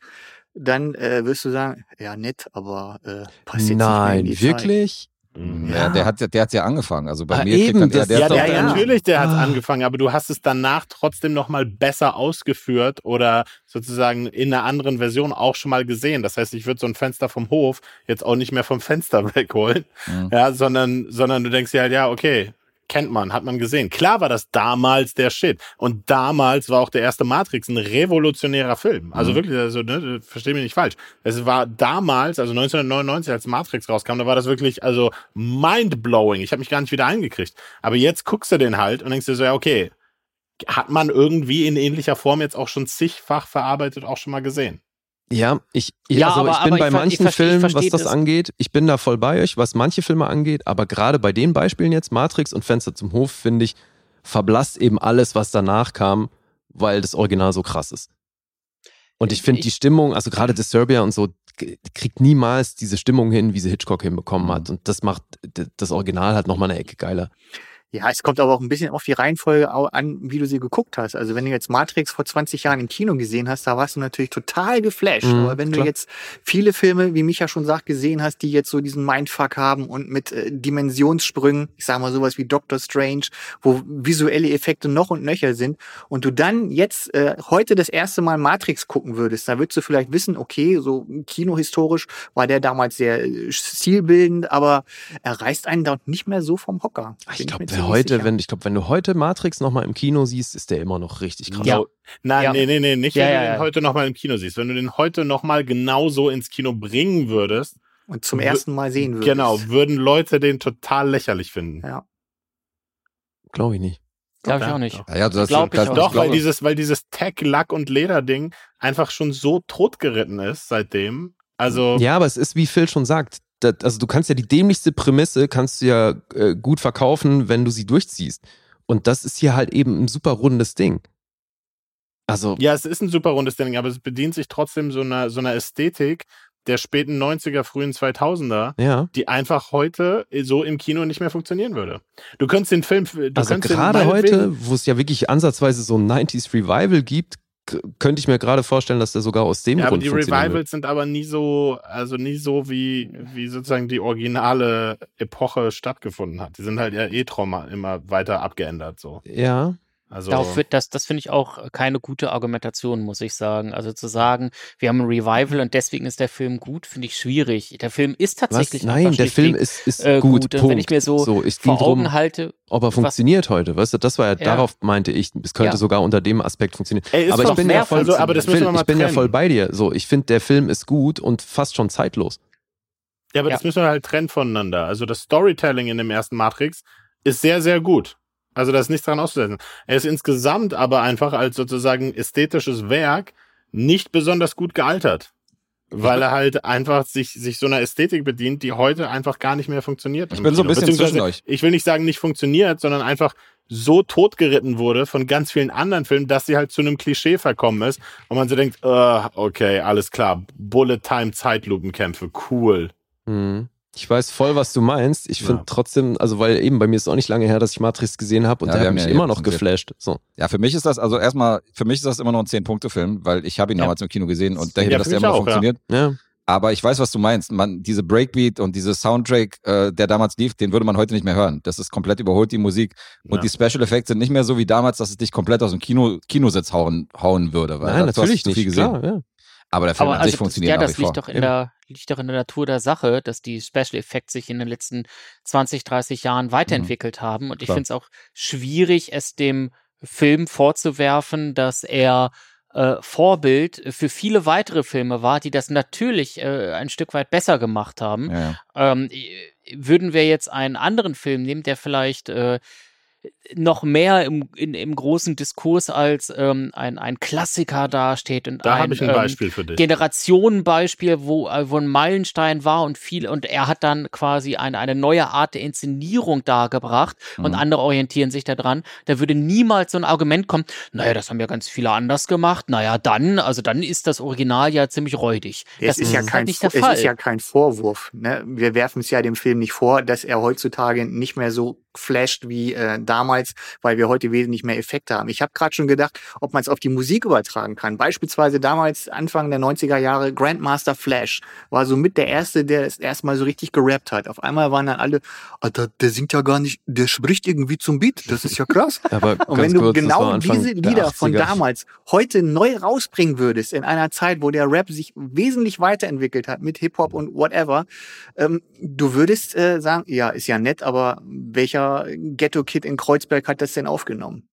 dann äh, wirst du sagen, ja nett, aber äh, nicht in Nein, Zeit. wirklich? Mhm. Ja, der hat, der hat ja angefangen. Also bei Ah, mir eben, kriegt dann das- eher Ja, der, der, ja, dann- natürlich, der hat Ah. angefangen, aber du hast es danach trotzdem nochmal besser ausgeführt oder sozusagen in einer anderen Version auch schon mal gesehen. Das heißt, ich würde so ein Fenster vom Hof jetzt auch nicht mehr vom Fenster wegholen, Mhm. ja, sondern, sondern du denkst dir halt, ja, okay, kennt man, hat man gesehen. Klar war das damals der Shit. Und damals war auch der erste Matrix ein revolutionärer Film. Also Mhm. wirklich, also, ne, versteh mich nicht falsch. Es war damals, also 1999, als Matrix rauskam, da war das wirklich, also mind-blowing. Ich habe mich gar nicht wieder eingekriegt. Aber jetzt guckst du den halt und denkst dir so, ja, okay, hat man irgendwie in ähnlicher Form jetzt auch schon zigfach verarbeitet, auch schon mal gesehen. Ja, ich, ich, Ja, also aber- ich bin aber bei ich manchen versteh- ich Filmen, was das, angeht, ich bin da voll bei euch, was manche Filme angeht, aber gerade bei den Beispielen jetzt, Matrix und Fenster zum Hof, finde ich, verblasst eben alles, was danach kam, weil das Original so krass ist. Und ich finde die Stimmung, also gerade Disturbia und so, kriegt niemals diese Stimmung hin, wie sie Hitchcock hinbekommen hat. Und das macht das Original halt nochmal eine Ecke geiler. Ja, es kommt aber auch ein bisschen auf die Reihenfolge an, wie du sie geguckt hast. Also wenn du jetzt Matrix vor 20 Jahren im Kino gesehen hast, da warst du natürlich total geflasht. Mhm, aber wenn klar. du jetzt viele Filme, wie Micha schon sagt, gesehen hast, die jetzt so diesen Mindfuck haben und mit äh, Dimensionssprüngen, ich sag mal sowas wie Doctor Strange, wo visuelle Effekte noch und nöcher sind, und du dann jetzt äh, heute das erste Mal Matrix gucken würdest, da würdest du vielleicht wissen, okay, so kinohistorisch war der damals sehr äh, stilbildend, aber er reißt einen dort nicht mehr so vom Hocker. Ich Bin glaube, heute, sicher. wenn, ich glaube, wenn du heute Matrix nochmal im Kino siehst, ist der immer noch richtig krass. Ja. No. Nein, Ja. nee, nee, nee, nicht, Ja, wenn ja, du den heute nochmal im Kino siehst. Wenn du den heute nochmal genauso ins Kino bringen würdest, und zum ersten Mal sehen würdest. genau, würden Leute den total lächerlich finden. Ja. Glaube ich nicht. Glaube ich Ja, auch nicht. Ja, ja, du hast Glaub ich das- auch. ich Doch, weil dieses, weil dieses Tech, Lack und Leder-Ding einfach schon so totgeritten ist seitdem. Also, Ja, aber es ist, wie Phil schon sagt, das, also du kannst ja die dämlichste Prämisse kannst du ja äh, gut verkaufen, wenn du sie durchziehst. Und das ist hier halt eben ein super rundes Ding. Also, ja, es ist ein super rundes Ding, aber es bedient sich trotzdem so einer, so einer Ästhetik der späten 90er, frühen 2000er, ja. die einfach heute so im Kino nicht mehr funktionieren würde. Du könntest den Film, du Also gerade heute, wo es ja wirklich ansatzweise so ein 90s Revival gibt, könnte ich mir gerade vorstellen, dass der sogar aus dem Ja, aber Grund die funktionieren wird. Revivals sind aber nie so, also nie so, wie, wie sozusagen die originale Epoche stattgefunden hat. Die sind halt ja eh Trauma immer weiter abgeändert, so. Ja, Also Darauf wird das, das finde ich auch keine gute Argumentation, muss ich sagen. Also zu sagen, wir haben ein Revival und deswegen ist der Film gut, finde ich schwierig. Der Film ist tatsächlich Was? Nein, der Film ist, ist äh, gut. Und Punkt. wenn ich mir so, es vor ging Augen drum, halte, ob er funktioniert heute, weißt du, das war ja, Ja. darauf meinte ich, es könnte Ja. sogar unter dem Aspekt funktionieren. Ey, ist aber ich doch bin ja voll, also, aber das Phil, ich bin ja voll bei dir. So, ich finde, der Film ist gut und fast schon zeitlos. Ja, aber Ja. das müssen wir halt trennen voneinander. Also das Storytelling in dem ersten Matrix ist sehr, sehr gut. Also da ist nichts dran auszusetzen. Er ist insgesamt aber einfach als sozusagen ästhetisches Werk nicht besonders gut gealtert. Weil er halt einfach sich, sich so einer Ästhetik bedient, die heute einfach gar nicht mehr funktioniert. Ich bin so ein bisschen zwischen euch. Ich will nicht sagen, nicht funktioniert, sondern einfach so totgeritten wurde von ganz vielen anderen Filmen, dass sie halt zu einem Klischee verkommen ist und man so denkt, äh, okay, alles klar, Bullet Time Zeitlupenkämpfe, cool. Mhm. Ich weiß voll, was du meinst. Ich finde Ja. trotzdem, also weil eben bei mir ist es auch nicht lange her, dass ich Matrix gesehen habe und Ja, der hat mich ja immer noch geflasht. So. Ja, für mich ist das, also erstmal, für mich ist das immer noch ein 10-Punkte-Film, weil ich habe ihn Ja. damals im Kino gesehen und denke, Ja, dass der immer noch funktioniert. Ja. Aber ich weiß, was du meinst. Man, diese Breakbeat und diese Soundtrack, äh, der damals lief, den würde man heute nicht mehr hören. Das ist komplett überholt, die Musik. Und Ja. die Special Effects sind nicht mehr so wie damals, dass es dich komplett aus dem Kino, Kinositz hauen, hauen würde. Weil Nein, natürlich hast du nicht. zu viel gesehen. Klar, ja. Aber der Film Aber an also sich das, funktioniert ja, das wie vor. liegt doch in der liegt doch in der Natur der Sache, dass die Special Effects sich in den letzten 20, 30 Jahren weiterentwickelt haben. Und ich finde es auch schwierig, es dem Film vorzuwerfen, dass er äh, Vorbild für viele weitere Filme war, die das natürlich äh, ein Stück weit besser gemacht haben. Ja, ja. Ähm, würden wir jetzt einen anderen Film nehmen, der vielleicht äh, noch mehr im, in, im großen Diskurs als ähm, ein, ein Klassiker dasteht und Da ein, habe ich ein ähm, Beispiel für dich. Generationenbeispiel, wo, äh, wo ein Meilenstein war und viel, und er hat dann quasi eine, eine neue Art der Inszenierung dargebracht und Mhm. andere orientieren sich daran. Da würde niemals so ein Argument kommen, naja, das haben ja ganz viele anders gemacht, naja, dann, also dann ist das Original ja ziemlich räudig. Es das ist, ja halt kein, nicht der es Fall. ist ja kein Vorwurf. Ne? Wir werfen es ja dem Film nicht vor, dass er heutzutage nicht mehr so flasht wie äh, damals, weil wir heute wesentlich mehr Effekte haben. Ich habe gerade schon gedacht, ob man es auf die Musik übertragen kann. Beispielsweise damals, Anfang der 90er Jahre, Grandmaster Flash war so mit der Erste, der es erstmal so richtig gerappt hat. Auf einmal waren dann alle, Alter, der singt ja gar nicht, der spricht irgendwie zum Beat. Das ist ja krass. Aber Und wenn du kurz, genau diese der Lieder von 80er. damals heute neu rausbringen würdest, in einer Zeit, wo der Rap sich wesentlich weiterentwickelt hat mit Hip-Hop und whatever, ähm, du würdest äh, sagen, ja, ist ja nett, aber welcher Ghetto-Kid in Kreuzberg hat das denn aufgenommen?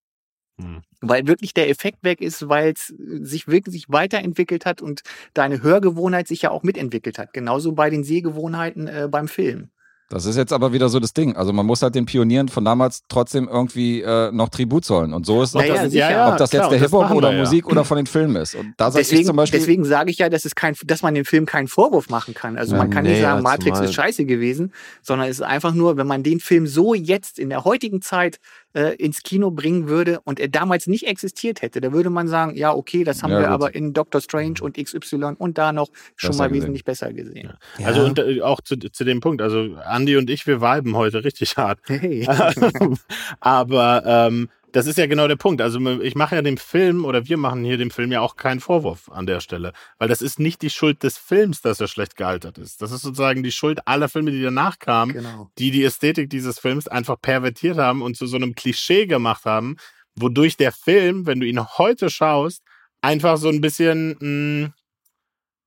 Hm. Weil wirklich der Effekt weg ist, weil es sich wirklich weiterentwickelt hat und deine Hörgewohnheit sich ja auch mitentwickelt hat. Genauso bei den Sehgewohnheiten äh, beim Film. Das ist jetzt aber wieder so das Ding. Also man muss halt den Pionieren von damals trotzdem irgendwie äh, noch Tribut zollen. Und so ist Ja, ob ja, das, sicher. ob das klar, jetzt der das Hip-Hop oder wir ja. Musik oder von den Filmen ist. Und da sage ich Deswegen, zum Beispiel, deswegen sage ich ja, dass es kein, dass man dem Film keinen Vorwurf machen kann. Also Ja, man kann nee, nicht sagen, ja, Matrix ist scheiße gewesen, sondern es ist einfach nur, wenn man den Film so jetzt in der heutigen Zeit äh, ins Kino bringen würde und er damals nicht existiert hätte, da würde man sagen, ja, okay, das haben Ja, wir gut. aber in Doctor Strange und XY und da noch schon Besser mal gesehen. wesentlich besser gesehen. Ja. Also und äh, auch zu, zu dem Punkt, also Andy und ich, wir viben heute richtig hart. Hey. Aber ähm, das ist ja genau der Punkt. Also ich mache ja dem Film oder wir machen hier dem Film ja auch keinen Vorwurf an der Stelle, weil das ist nicht die Schuld des Films, dass er schlecht gealtert ist. Das ist sozusagen die Schuld aller Filme, die danach kamen, genau. die die Ästhetik dieses Films einfach pervertiert haben und zu so einem Klischee gemacht haben, wodurch der Film, wenn du ihn heute schaust, einfach so ein bisschen mh,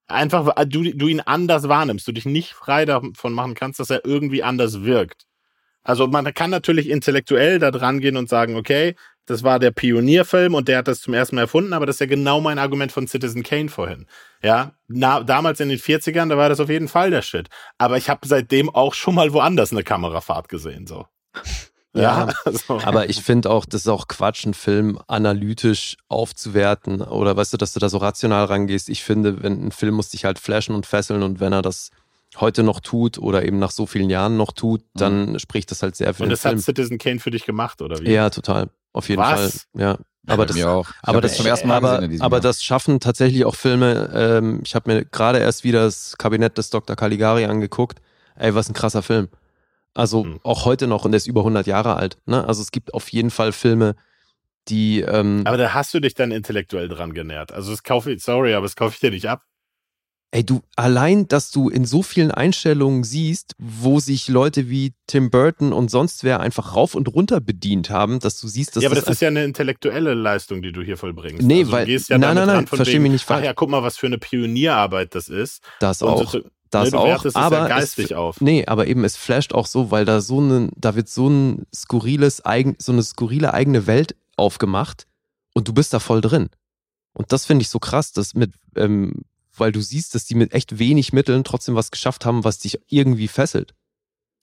einfach du, du ihn anders wahrnimmst, du dich nicht frei davon machen kannst, dass er irgendwie anders wirkt. Also man kann natürlich intellektuell da dran gehen und sagen, okay, das war der Pionierfilm und der hat das zum ersten Mal erfunden, aber das ist ja genau mein Argument von Citizen Kane vorhin. Ja, na, damals in den 40ern, da war das auf jeden Fall der Shit. Aber ich habe seitdem auch schon mal woanders eine Kamerafahrt gesehen, so. Ja, also. Aber ich finde auch, das ist auch Quatsch, einen Film analytisch aufzuwerten oder weißt du, dass du da so rational rangehst. Ich finde, wenn ein Film muss dich halt flashen und fesseln und wenn er das heute noch tut oder eben nach so vielen Jahren noch tut, dann spricht das halt sehr für und den das hat Film. Citizen Kane für dich gemacht, oder wie? Ja, total. Auf jeden Was? Fall. Ja. Aber bei das, auch. Aber das, das zum ersten Mal aber, aber das schaffen tatsächlich auch Filme. Ähm, ich habe mir gerade erst wieder das Kabinett des Dr. Caligari angeguckt. Ey, was ein krasser Film. Also Mhm. auch heute noch und der ist über 100 Jahre alt. Ne? Also es gibt auf jeden Fall Filme, die ähm, Aber da hast du dich dann intellektuell dran genährt. Also das kaufe ich, sorry, aber das kaufe ich dir nicht ab. Ey, du, allein, dass du in so vielen Einstellungen siehst, wo sich Leute wie Tim Burton und sonst wer einfach rauf und runter bedient haben, dass du siehst, dass ja, aber das, das ist ja eine intellektuelle Leistung, die du hier vollbringst. Nee, also, weil- du gehst ja nein, nein, nein, versteh wegen, mich nicht Ach falsch. ja, guck mal, was für eine Pionierarbeit das ist. das Und auch. so- Das ne, du auch, aber ja es- geistig auf. Nee, aber eben es flasht auch so, weil da so ein, da wird so ein skurriles eigen, so eine skurrile eigene Welt aufgemacht und du bist da voll drin. Und das finde ich so krass, dass mit, ähm, weil du siehst, dass die mit echt wenig Mitteln trotzdem was geschafft haben, was dich irgendwie fesselt.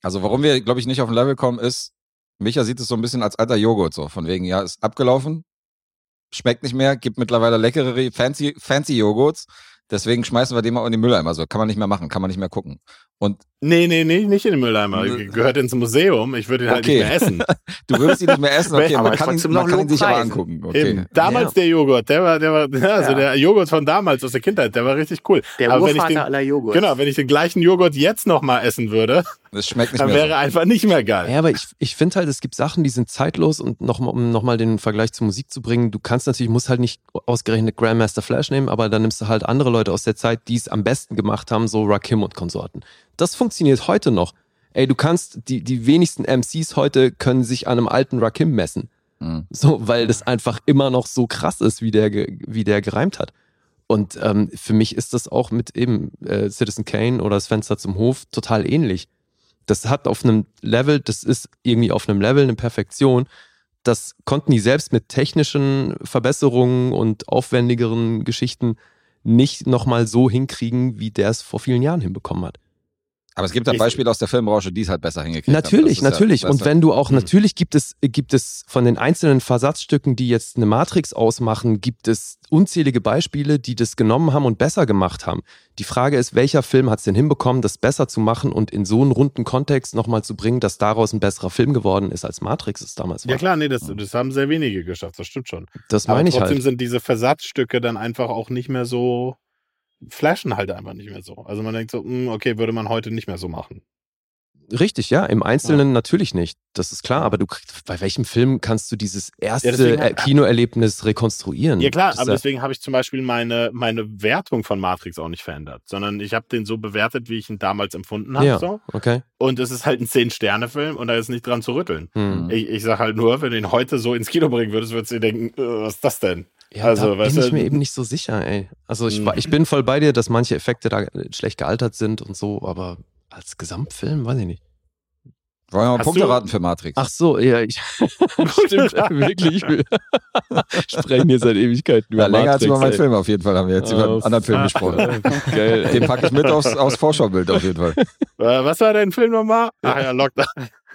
Also warum wir, glaube ich, nicht auf ein Level kommen, ist, Micha sieht es so ein bisschen als alter Joghurt so. Von wegen, ja, ist abgelaufen, schmeckt nicht mehr, gibt mittlerweile leckere, fancy, fancy Joghurts. Deswegen schmeißen wir den mal in den Mülleimer. So kann man nicht mehr machen, kann man nicht mehr gucken. Und Nee, nee, nee, nicht in den Mülleimer. Gehört ins Museum. Ich würde ihn halt Okay. nicht mehr essen. du würdest ihn nicht mehr essen, okay, Aber man kann, ihn, man noch kann ihn sich aber angucken. Okay. Eben. Damals Ja. der Joghurt, der war, der war, ja, also Ja. der Joghurt von damals aus der Kindheit, der war richtig cool. Der Aber wenn ich Urvater den, aller Joghurt. Genau, wenn ich den gleichen Joghurt jetzt nochmal essen würde, Das schmeckt nicht dann mehr wäre so. einfach nicht mehr geil. Ja, aber ich, ich finde halt, es gibt Sachen, die sind zeitlos und noch, mal- um nochmal den Vergleich zur Musik zu bringen, du kannst natürlich, musst halt nicht ausgerechnet Grandmaster Flash nehmen, aber dann nimmst du halt andere Leute aus der Zeit, die es am besten gemacht haben, so Rakim und Konsorten. Das funktioniert heute noch. Ey, du kannst, die, die wenigsten MCs heute können sich an einem alten Rakim messen. Mhm. So, weil das einfach immer noch so krass ist, wie der, wie der gereimt hat. Und ähm, für mich ist das auch mit eben äh, Citizen Kane oder das Fenster zum Hof total ähnlich. Das hat auf einem Level, das ist irgendwie auf einem Level eine Perfektion. Das konnten die selbst mit technischen Verbesserungen und aufwendigeren Geschichten nicht nochmal so hinkriegen, wie der es vor vielen Jahren hinbekommen hat. Aber es gibt ja Ich- Beispiele aus der Filmbranche, die es halt besser hingekriegt haben. Natürlich, ja- natürlich. weißt und wenn du auch, Mhm. natürlich gibt es, gibt es von den einzelnen Versatzstücken, die jetzt eine Matrix ausmachen, gibt es unzählige Beispiele, die das genommen haben und besser gemacht haben. Die Frage ist, welcher Film hat es denn hinbekommen, das besser zu machen und in so einen runden Kontext nochmal zu bringen, dass daraus ein besserer Film geworden ist, als Matrix es damals war. Ja klar, nee, das, das haben sehr wenige geschafft, das stimmt schon. Das meine ich trotzdem halt. sind diese Versatzstücke dann einfach auch nicht mehr so, flashen halt einfach nicht mehr so. Also man denkt so, hm, okay, würde man heute nicht mehr so machen. Richtig, ja. Im Einzelnen natürlich nicht. Das ist klar. Aber du kriegst, bei welchem Film kannst du dieses erste deswegen äh, halt- Kinoerlebnis rekonstruieren? Ja klar, aber deswegen habe ich zum Beispiel meine, meine Wertung von Matrix auch nicht verändert, sondern ich habe den so bewertet, wie ich ihn damals empfunden habe. Ja, So. okay. Und es ist halt ein Zehn-Sterne-Film und da ist nicht dran zu rütteln. Hm. Ich, ich sag halt nur, wenn du ihn heute so ins Kino bringen würdest, würdest du dir denken, äh, was ist das denn? Ja, Also, da bin ich du- mir eben nicht so sicher, ey. Also ich, Hm. wa- ich bin voll bei dir, dass manche Effekte da schlecht gealtert sind und so, aber als Gesamtfilm, weiß ich nicht. Wollen wir mal Hast Punkte du- raten für Matrix? Ach so, ja, ich stimmt, wirklich. Wir sprechen hier seit Ewigkeiten über ja, länger als Matrix, über meinen ey. Film auf jeden Fall haben wir jetzt über einen anderen Film gesprochen. Geil. Den packe ich mit aufs, aufs Vorschaubild auf jeden Fall. Äh, was war dein Film nochmal? Ach ja, Lockdown.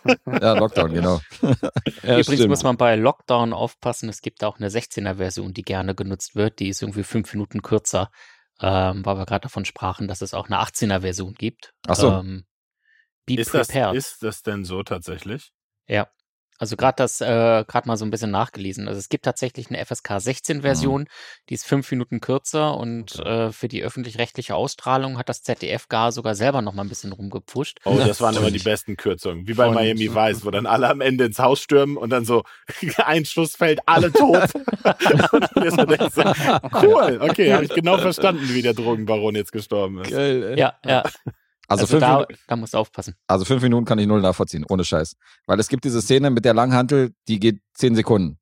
Ja, Lockdown, genau. Ja, Übrigens stimmt. muss man bei Lockdown aufpassen, es gibt auch eine 16er-Version, die gerne genutzt wird. Die ist irgendwie fünf Minuten kürzer, ähm, weil wir gerade davon sprachen, dass es auch eine 18er-Version gibt. Ach so. Ähm, be Ist das, prepared. ist das denn so tatsächlich? Ja. Also gerade das, äh, gerade mal so ein bisschen nachgelesen. Also es gibt tatsächlich eine FSK 16 Version, die ist fünf Minuten kürzer und äh, für die öffentlich-rechtliche Ausstrahlung hat das ZDF gar sogar selber noch mal ein bisschen rumgepfuscht. Oh, das waren immer die besten Kürzungen. Wie bei Und- Miami Vice, wo dann alle am Ende ins Haus stürmen und dann so ein Schuss fällt, alle tot. so, cool, okay, habe ich genau verstanden, wie der Drogenbaron jetzt gestorben ist. Geil, ey. Ja, ja. Also, Also, fünf, da, Minuten, da musst du aufpassen. also fünf Minuten kann ich null nachvollziehen, ohne Scheiß. Weil es gibt diese Szene mit der Langhantel, die geht zehn Sekunden.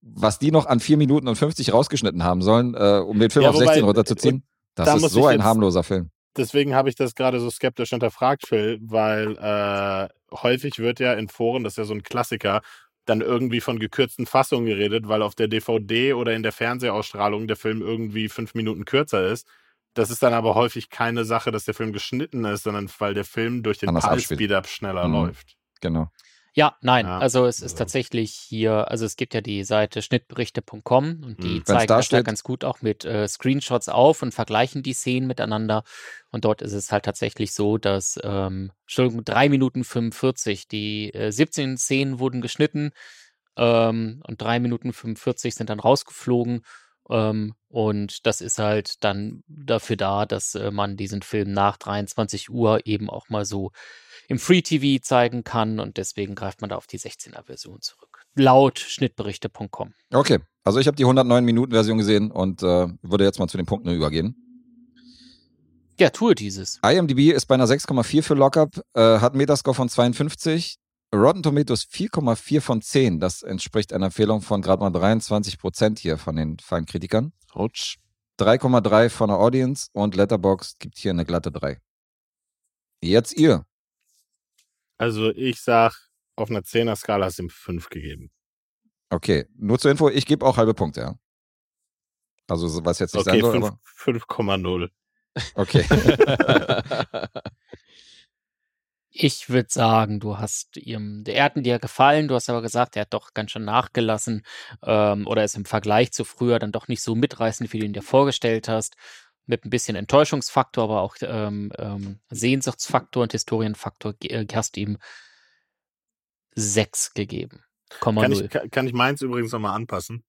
Was die noch an vier Minuten und 50 rausgeschnitten haben sollen, äh, um den Film Ja, auf wobei- 16 runterzuziehen, das da ist muss so ein jetzt- harmloser Film. Deswegen habe ich das gerade so skeptisch hinterfragt, Phil, weil äh, häufig wird ja in Foren, das ist ja so ein Klassiker, dann irgendwie von gekürzten Fassungen geredet, weil auf der DVD oder in der Fernsehausstrahlung der Film irgendwie fünf Minuten kürzer ist. Das ist dann aber häufig keine Sache, dass der Film geschnitten ist, sondern weil der Film durch den. Pulse-Speed-Up schneller Mhm. läuft. Genau. Ja, nein. Ja. Also es ist tatsächlich hier, also es gibt ja die Seite schnittberichte.com und die Mhm. Zeigen da das da ganz gut auch mit äh, Screenshots auf und vergleichen die Szenen miteinander. Und dort ist es halt tatsächlich so, dass, ähm, Entschuldigung, drei Minuten 45, die äh, 17 Szenen wurden geschnitten ähm, und drei Minuten 45 sind dann rausgeflogen. Ähm, und das ist halt dann dafür da, dass äh, man diesen Film nach 23 Uhr eben auch mal so im Free TV zeigen kann und deswegen greift man da auf die 16er Version zurück. Laut schnittberichte.com. Okay, also ich habe die 109 Minuten Version gesehen und äh, würde jetzt mal zu den Punkten übergehen. Ja, tue dieses. IMDb ist bei einer 6,4 für Lockup, äh, hat Metascore von 52, Rotten Tomatoes 4,4 von 10. Das entspricht einer Empfehlung von gerade mal 23 Prozent hier von den Feinkritikern. Autsch. 3,3 von der Audience und Letterboxd gibt hier eine glatte 3. Jetzt ihr. Also ich sag, auf einer 10er-Skala hast du ihm 5 gegeben. Okay, nur zur Info, ich gebe auch halbe Punkte, ja. Also so- was jetzt nicht Okay, sein soll, fünf- aber 5,0. okay. Ich würde sagen, du hast ihm, er hat dir gefallen, du hast aber gesagt, er hat doch ganz schön nachgelassen ähm, oder ist im Vergleich zu früher dann doch nicht so mitreißend, wie du ihn dir vorgestellt hast. Mit ein bisschen Enttäuschungsfaktor, aber auch ähm, ähm, Sehnsuchtsfaktor und Historienfaktor äh, hast du ihm sechs gegeben. Komma Kann ich, kann, kann ich meins übrigens nochmal anpassen?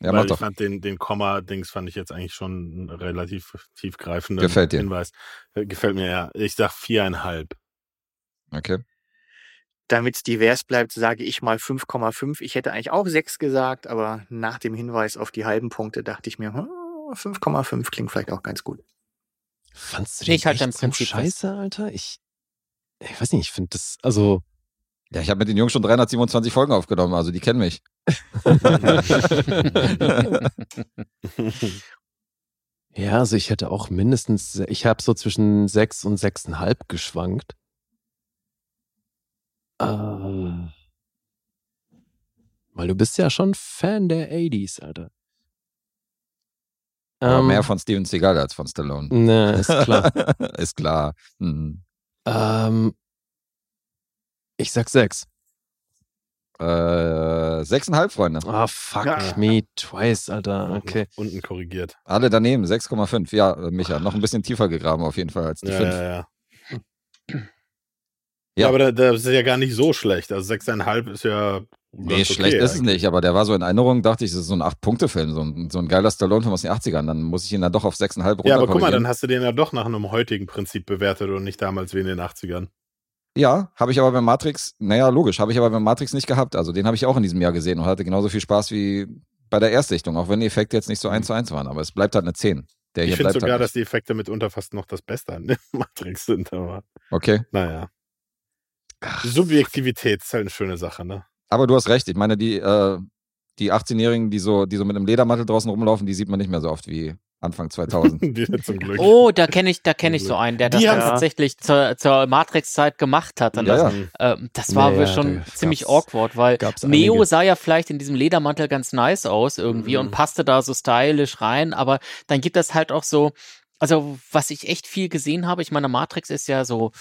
Ja, Weil mach ich doch. fand den, den Komma-Dings fand ich jetzt eigentlich schon einen relativ tiefgreifenden Gefällt dir? Hinweis. Äh, Gefällt mir, ja. Ich sag viereinhalb. Okay. Damit es divers bleibt, sage ich mal 5,5. Ich hätte eigentlich auch 6 gesagt, aber nach dem Hinweis auf die halben Punkte dachte ich mir, hm, 5,5 klingt vielleicht auch ganz gut. Fandst du den Ich halte echt im so Prinzip fest. scheiße, Alter? Ich, ich weiß nicht, ich finde das, also, Ja, ich habe mit den Jungs schon 327 Folgen aufgenommen, also die kennen mich. ja, also ich hätte auch mindestens, ich habe so zwischen sechs und sechseinhalb geschwankt. Ähm, weil du bist ja schon Fan der 80s, Alter. Aber Ähm, mehr von Steven Seagal als von Stallone. Ne, ist klar. ist klar. Mhm. ähm, ich sag sechs. Äh, sechseinhalb, Freunde. Ah, fuck Ja. me twice, Alter. Okay. Unten korrigiert. Alle daneben, 6,5. Ja, äh, Micha, noch ein bisschen tiefer gegraben auf jeden Fall als die Ja, 5. ja, ja. Ja. aber da- das ist ja gar nicht so schlecht. Also sechseinhalb ist ja. Nee, ganz schlecht okay ist es nicht, aber der war so in Erinnerung, dachte ich, das ist so ein 8-Punkte-Film, so ein, so ein geiler Stallone-Film aus den 80ern. Dann muss ich ihn dann doch auf 6,5 runter Ja, aber guck mal, dann hast du den ja doch nach einem heutigen Prinzip bewertet und nicht damals wie in den 80ern. Ja, habe ich aber bei Matrix, naja, logisch, habe ich aber bei Matrix nicht gehabt. Also den habe ich auch in diesem Jahr gesehen und hatte genauso viel Spaß wie bei der Erstsichtung, auch wenn die Effekte jetzt nicht so eins zu eins waren. Aber es bleibt halt eine 10. Der Ich finde bleibt sogar, halt dass die Effekte mitunter fast noch das Beste an der Matrix sind, aber. Okay. naja. Subjektivität ist halt eine schöne Sache, ne? Aber du hast recht. Ich meine, die, äh, die 18-Jährigen, die so, die so mit einem Ledermantel draußen rumlaufen, die sieht man nicht mehr so oft wie Anfang 2000. Die sind zum Glück. Oh, da kenne ich, da kenne ich so einen, der das haben- tatsächlich zur, zur Matrix-Zeit gemacht hat. Und Ja, das, ja. ähm, das war Ja, wohl ja, schon da ziemlich awkward, weil Neo einige. sah ja vielleicht in diesem Ledermantel ganz nice aus irgendwie Mhm. und passte da so stylisch rein, aber dann gibt es halt auch so, also was ich echt viel gesehen habe, ich meine, Matrix ist ja so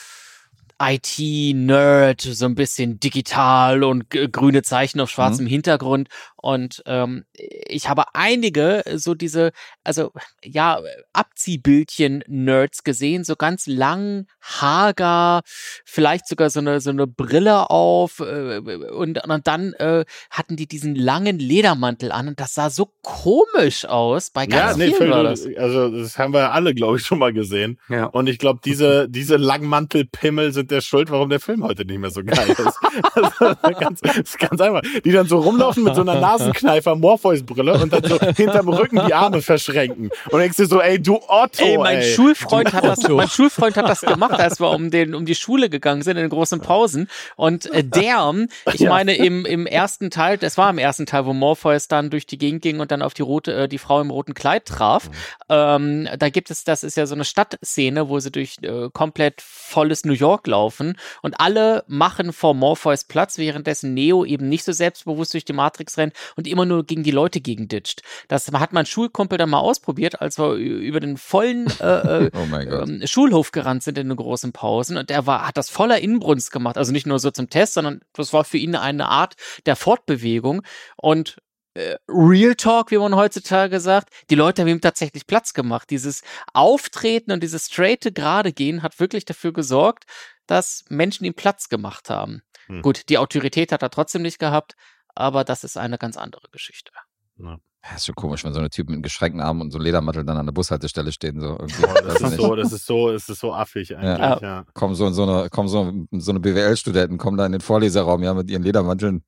IT-Nerd, so ein bisschen digital und grüne Zeichen auf schwarzem Hintergrund. Und ähm, ich habe einige so diese, also ja, Abziehbildchen-Nerds gesehen, so ganz lang, hager, vielleicht sogar so eine so eine Brille auf äh, und, und dann äh, hatten die diesen langen Ledermantel an und das sah so komisch aus. Bei Ja, ganz nee, vielen war das. also das haben wir alle, glaube ich, schon mal gesehen. Ja. Und ich glaube, diese, diese Langmantelpimmel sind der Schuld, warum der Film heute nicht mehr so geil ist. also, ganz, das ist ganz einfach. Die dann so rumlaufen mit so einer Nasenkneifer Morpheus-Brille und dann so hinterm Rücken die Arme verschränken. Und denkst dir so, ey, du Otto, Ey, mein ey. Schulfreund hat das, mein Schulfreund hat das gemacht, als wir um den, um die Schule gegangen sind in den großen Pausen. Und äh, der, ich meine, im, im ersten Teil, das war im ersten Teil, wo Morpheus dann durch die Gegend ging und dann auf die rote, äh, die Frau im roten Kleid traf. Ähm, da gibt es, das ist ja so eine Stadtszene, wo sie durch äh, komplett volles New York laufen und alle machen vor Morpheus Platz, währenddessen Neo eben nicht so selbstbewusst durch die Matrix rennt und immer nur gegen die Leute gegenditscht. Das hat mein Schulkumpel dann mal ausprobiert, als wir über den vollen äh, äh, Oh ähm, Schulhof gerannt sind in den großen Pausen und er war, hat das voller Inbrunst gemacht. Also nicht nur so zum Test, sondern das war für ihn eine Art der Fortbewegung und äh, Real Talk, wie man heutzutage sagt, die Leute haben ihm tatsächlich Platz gemacht. Dieses Auftreten und dieses straighte gerade gehen hat wirklich dafür gesorgt, dass Menschen ihm Platz gemacht haben. Hm. Gut, die Autorität hat er trotzdem nicht gehabt, aber das ist eine ganz andere Geschichte. Ja, ist schon komisch, wenn so eine Typen mit geschränkten Armen und so einem Ledermantel dann an der Bushaltestelle stehen. So irgendwie. Das Weiß ist so, das ist so, das ist so affig eigentlich, Ja. ja. Kommen so, so eine, kommen so, so eine BWL-Studenten, kommen da in den Vorleserraum, ja, mit ihren Ledermanteln.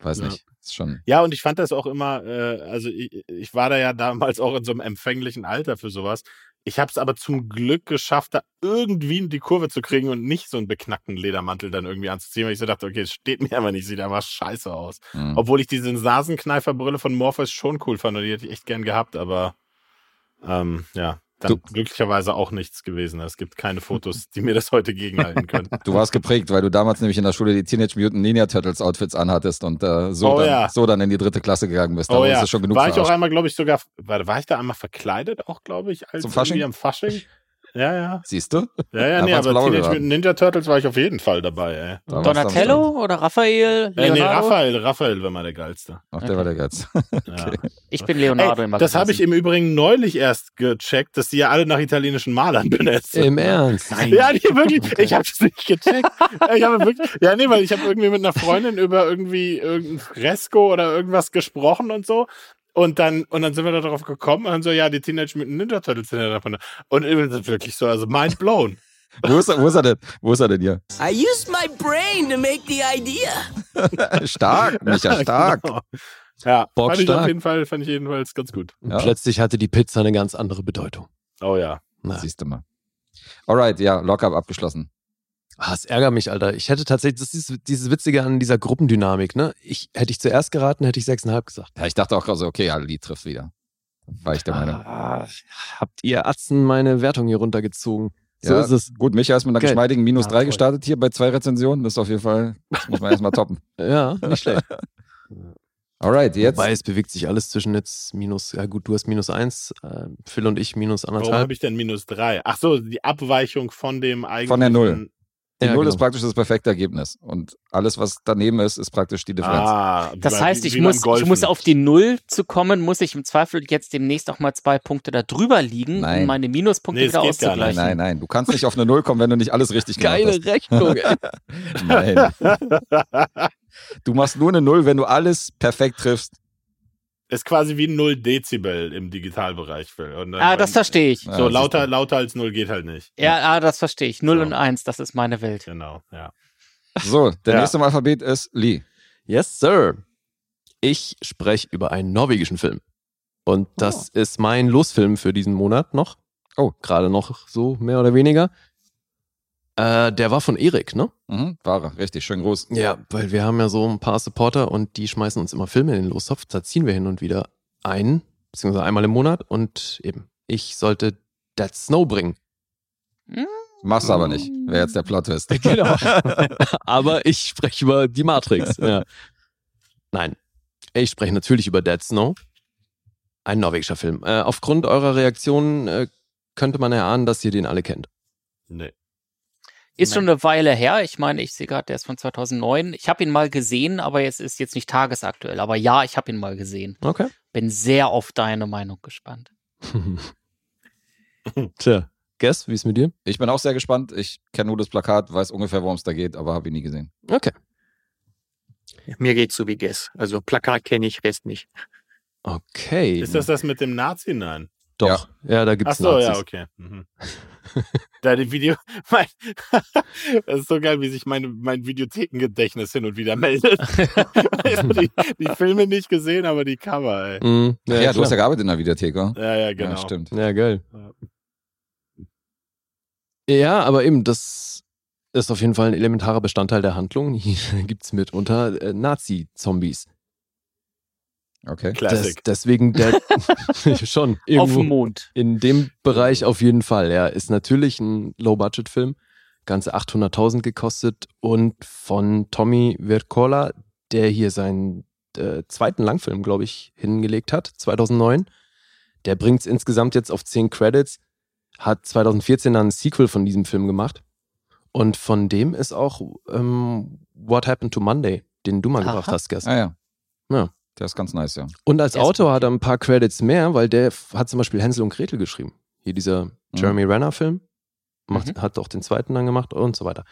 Weiß Ja. nicht. Ist schon. Ja, und ich fand das auch immer, äh, also ich, ich war da ja damals auch in so einem empfänglichen Alter für sowas. Ich habe es aber zum Glück geschafft, da irgendwie in die Kurve zu kriegen und nicht so einen beknackten Ledermantel dann irgendwie anzuziehen, weil ich so dachte, okay, es steht mir aber nicht, sieht aber scheiße aus. Mhm. Obwohl ich diese Nasenkneiferbrille von Morpheus schon cool fand und die hätte ich echt gern gehabt, aber ähm, ja, dann Du- glücklicherweise auch nichts gewesen. Es gibt keine Fotos, die mir das heute gegenhalten können. Du warst geprägt, weil du damals nämlich in der Schule die Teenage Mutant Ninja Turtles Outfits anhattest und äh, so, Oh dann, ja. so dann in die dritte Klasse gegangen bist. Da Oh ja, du schon genug war ich auch einmal, glaube ich, sogar, war, war ich da einmal verkleidet auch, glaube ich, als Zum Fasching? am Fasching? Ja, ja. Siehst du? Ja, ja, nee, aber Teenage. Mutant Ninja Turtles war ich auf jeden Fall dabei, ey. Da Donatello oder Raphael? Äh, nee, Leonardo? Raphael, Raphael war mal der geilste. Ach, der war der Geiz. Ja. Ich bin Leonardo Ey, immer das habe ich im Übrigen neulich erst gecheckt, dass die ja alle nach italienischen Malern benetzt sind. Im Ernst? Ja, nee, wirklich. Ich habe es nicht gecheckt. Ich habe wirklich, ja, nee, weil ich habe irgendwie mit einer Freundin über irgendwie irgendein Fresko oder irgendwas gesprochen und so. Und dann, und dann sind wir da drauf gekommen und dann so, ja, die Teenage Mutant Ninja Turtles sind ja davon. Und wirklich so, also mind blown. wo, ist er, wo ist er denn? Wo ist er denn hier? I used my brain to make the idea. stark, Micha, stark. Genau. Ja, Bock fand ich auf stark. jeden Fall, fand ich jedenfalls ganz gut. Ja. Plötzlich hatte die Pizza eine ganz andere Bedeutung. Oh ja. Na. Siehst du mal. Alright, ja, Lockup abgeschlossen. Ah, es ärgert mich, Alter. Ich hätte tatsächlich, das ist dieses Witzige an dieser Gruppendynamik, ne? Ich, hätte ich zuerst geraten, hätte ich sechseinhalb gesagt. Ja, ich dachte auch gerade so, okay, ja, Lee trifft wieder. War ich der Meinung. Ah, habt ihr Atzen meine Wertung hier runtergezogen? So ja, ist es. Gut, Micha ist mit einer Geil. geschmeidigen Minus Ah, 3 toll. gestartet hier bei zwei Rezensionen. Das ist auf jeden Fall, das muss man erstmal toppen. Ja, nicht schlecht. Alright, jetzt. Wobei es bewegt sich alles zwischen jetzt minus, ja gut, du hast minus eins, äh, Phil und ich minus Warum anderthalb. habe ich denn minus drei? Ach so, die Abweichung von dem eigentlichen. Von der Null. Die Ja, Null genau. ist praktisch das perfekte Ergebnis. Und alles, was daneben ist, ist praktisch die Differenz. Ah, Das bei- heißt, ich muss, ich muss auf die Null zu kommen, muss ich im Zweifel jetzt demnächst auch mal zwei Punkte da drüber liegen, Nein. um meine Minuspunkte Nee, wieder gar Nein, auszugleichen. nein, nein. Du kannst nicht auf eine Null kommen, wenn du nicht alles richtig gemacht Geile hast. Rechnung, ey. Nein. Du machst nur eine Null, wenn du alles perfekt triffst. Ist quasi wie 0 Dezibel im Digitalbereich. Dann- Ah, das verstehe ich. Ja, So siehst lauter, lauter als 0 geht halt nicht. Ja, ah, das verstehe ich. Null So. und eins, das ist meine Welt. Genau, ja. So, der Ja. nächste im Alphabet ist Lee. Yes, sir. Ich spreche über einen norwegischen Film. Und das ist mein Losfilm für diesen Monat noch. Oh. Gerade noch so, mehr oder weniger. Äh, der war von Erik, ne? Mhm, war er. Richtig, schön groß. Ja, weil wir haben ja so ein paar Supporter und die schmeißen uns immer Filme in den Lostopf. Da ziehen wir hin und wieder ein, beziehungsweise einmal im Monat. Und eben, ich sollte Dead Snow bringen. Machst du aber nicht. Wäre jetzt der Plot-Twist. Genau. Aber ich spreche über die Matrix. Ja. Nein, ich spreche natürlich über Dead Snow. Ein norwegischer Film. Äh, aufgrund eurer Reaktionen äh, könnte man erahnen, dass ihr den alle kennt. Nee. Ist schon eine Weile her. Ich meine, ich sehe gerade, der ist von 2009. Ich habe ihn mal gesehen, aber es ist jetzt nicht tagesaktuell. Aber ja, ich habe ihn mal gesehen. Okay. Bin sehr auf deine Meinung gespannt. Tja, Guess, wie ist mit dir? Ich bin auch sehr gespannt. Ich kenne nur das Plakat, weiß ungefähr, worum es da geht, aber habe ihn nie gesehen. Okay. Mir geht's so wie Guess. Also Plakat kenne ich, Rest nicht. Okay. Ist das das mit dem Nazi? Nein. Doch. Ja, da Ach gibt's so, Nazis. ja, okay. Mhm. da die Video, mein, das ist so geil, wie sich mein, mein Videothekengedächtnis hin und wieder meldet. also die, die Filme nicht gesehen, aber die Cover, ey. Mhm. Ja, Ja, ja du hast ja gearbeitet in der Videothek, oder? Ja, ja, genau. Ja, stimmt. Ja, geil. Ja. Ja, aber eben, das ist auf jeden Fall ein elementarer Bestandteil der Handlung. Hier gibt's mitunter äh, Nazi-Zombies. Okay. Das, Classic. deswegen der schon Auf dem Mond. in dem Bereich auf jeden Fall. Ja, ist natürlich ein Low-Budget-Film, ganze 800.000 gekostet und von Tommy Vercola, der hier seinen äh, zweiten Langfilm, glaube ich, hingelegt hat, 2009. Der bringt es insgesamt jetzt auf 10 Credits, hat 2014 dann ein Sequel von diesem Film gemacht und von dem ist auch ähm, What Happened to Monday, den du mal Aha. gebracht hast, Gast. Ah ja. Ja. Der ist ganz nice, ja. Und als Autor hat er ein paar Credits mehr, weil der hat zum Beispiel Hänsel und Gretel geschrieben. Hier dieser Jeremy Renner-Film. Macht, Hat auch den zweiten dann gemacht und so weiter.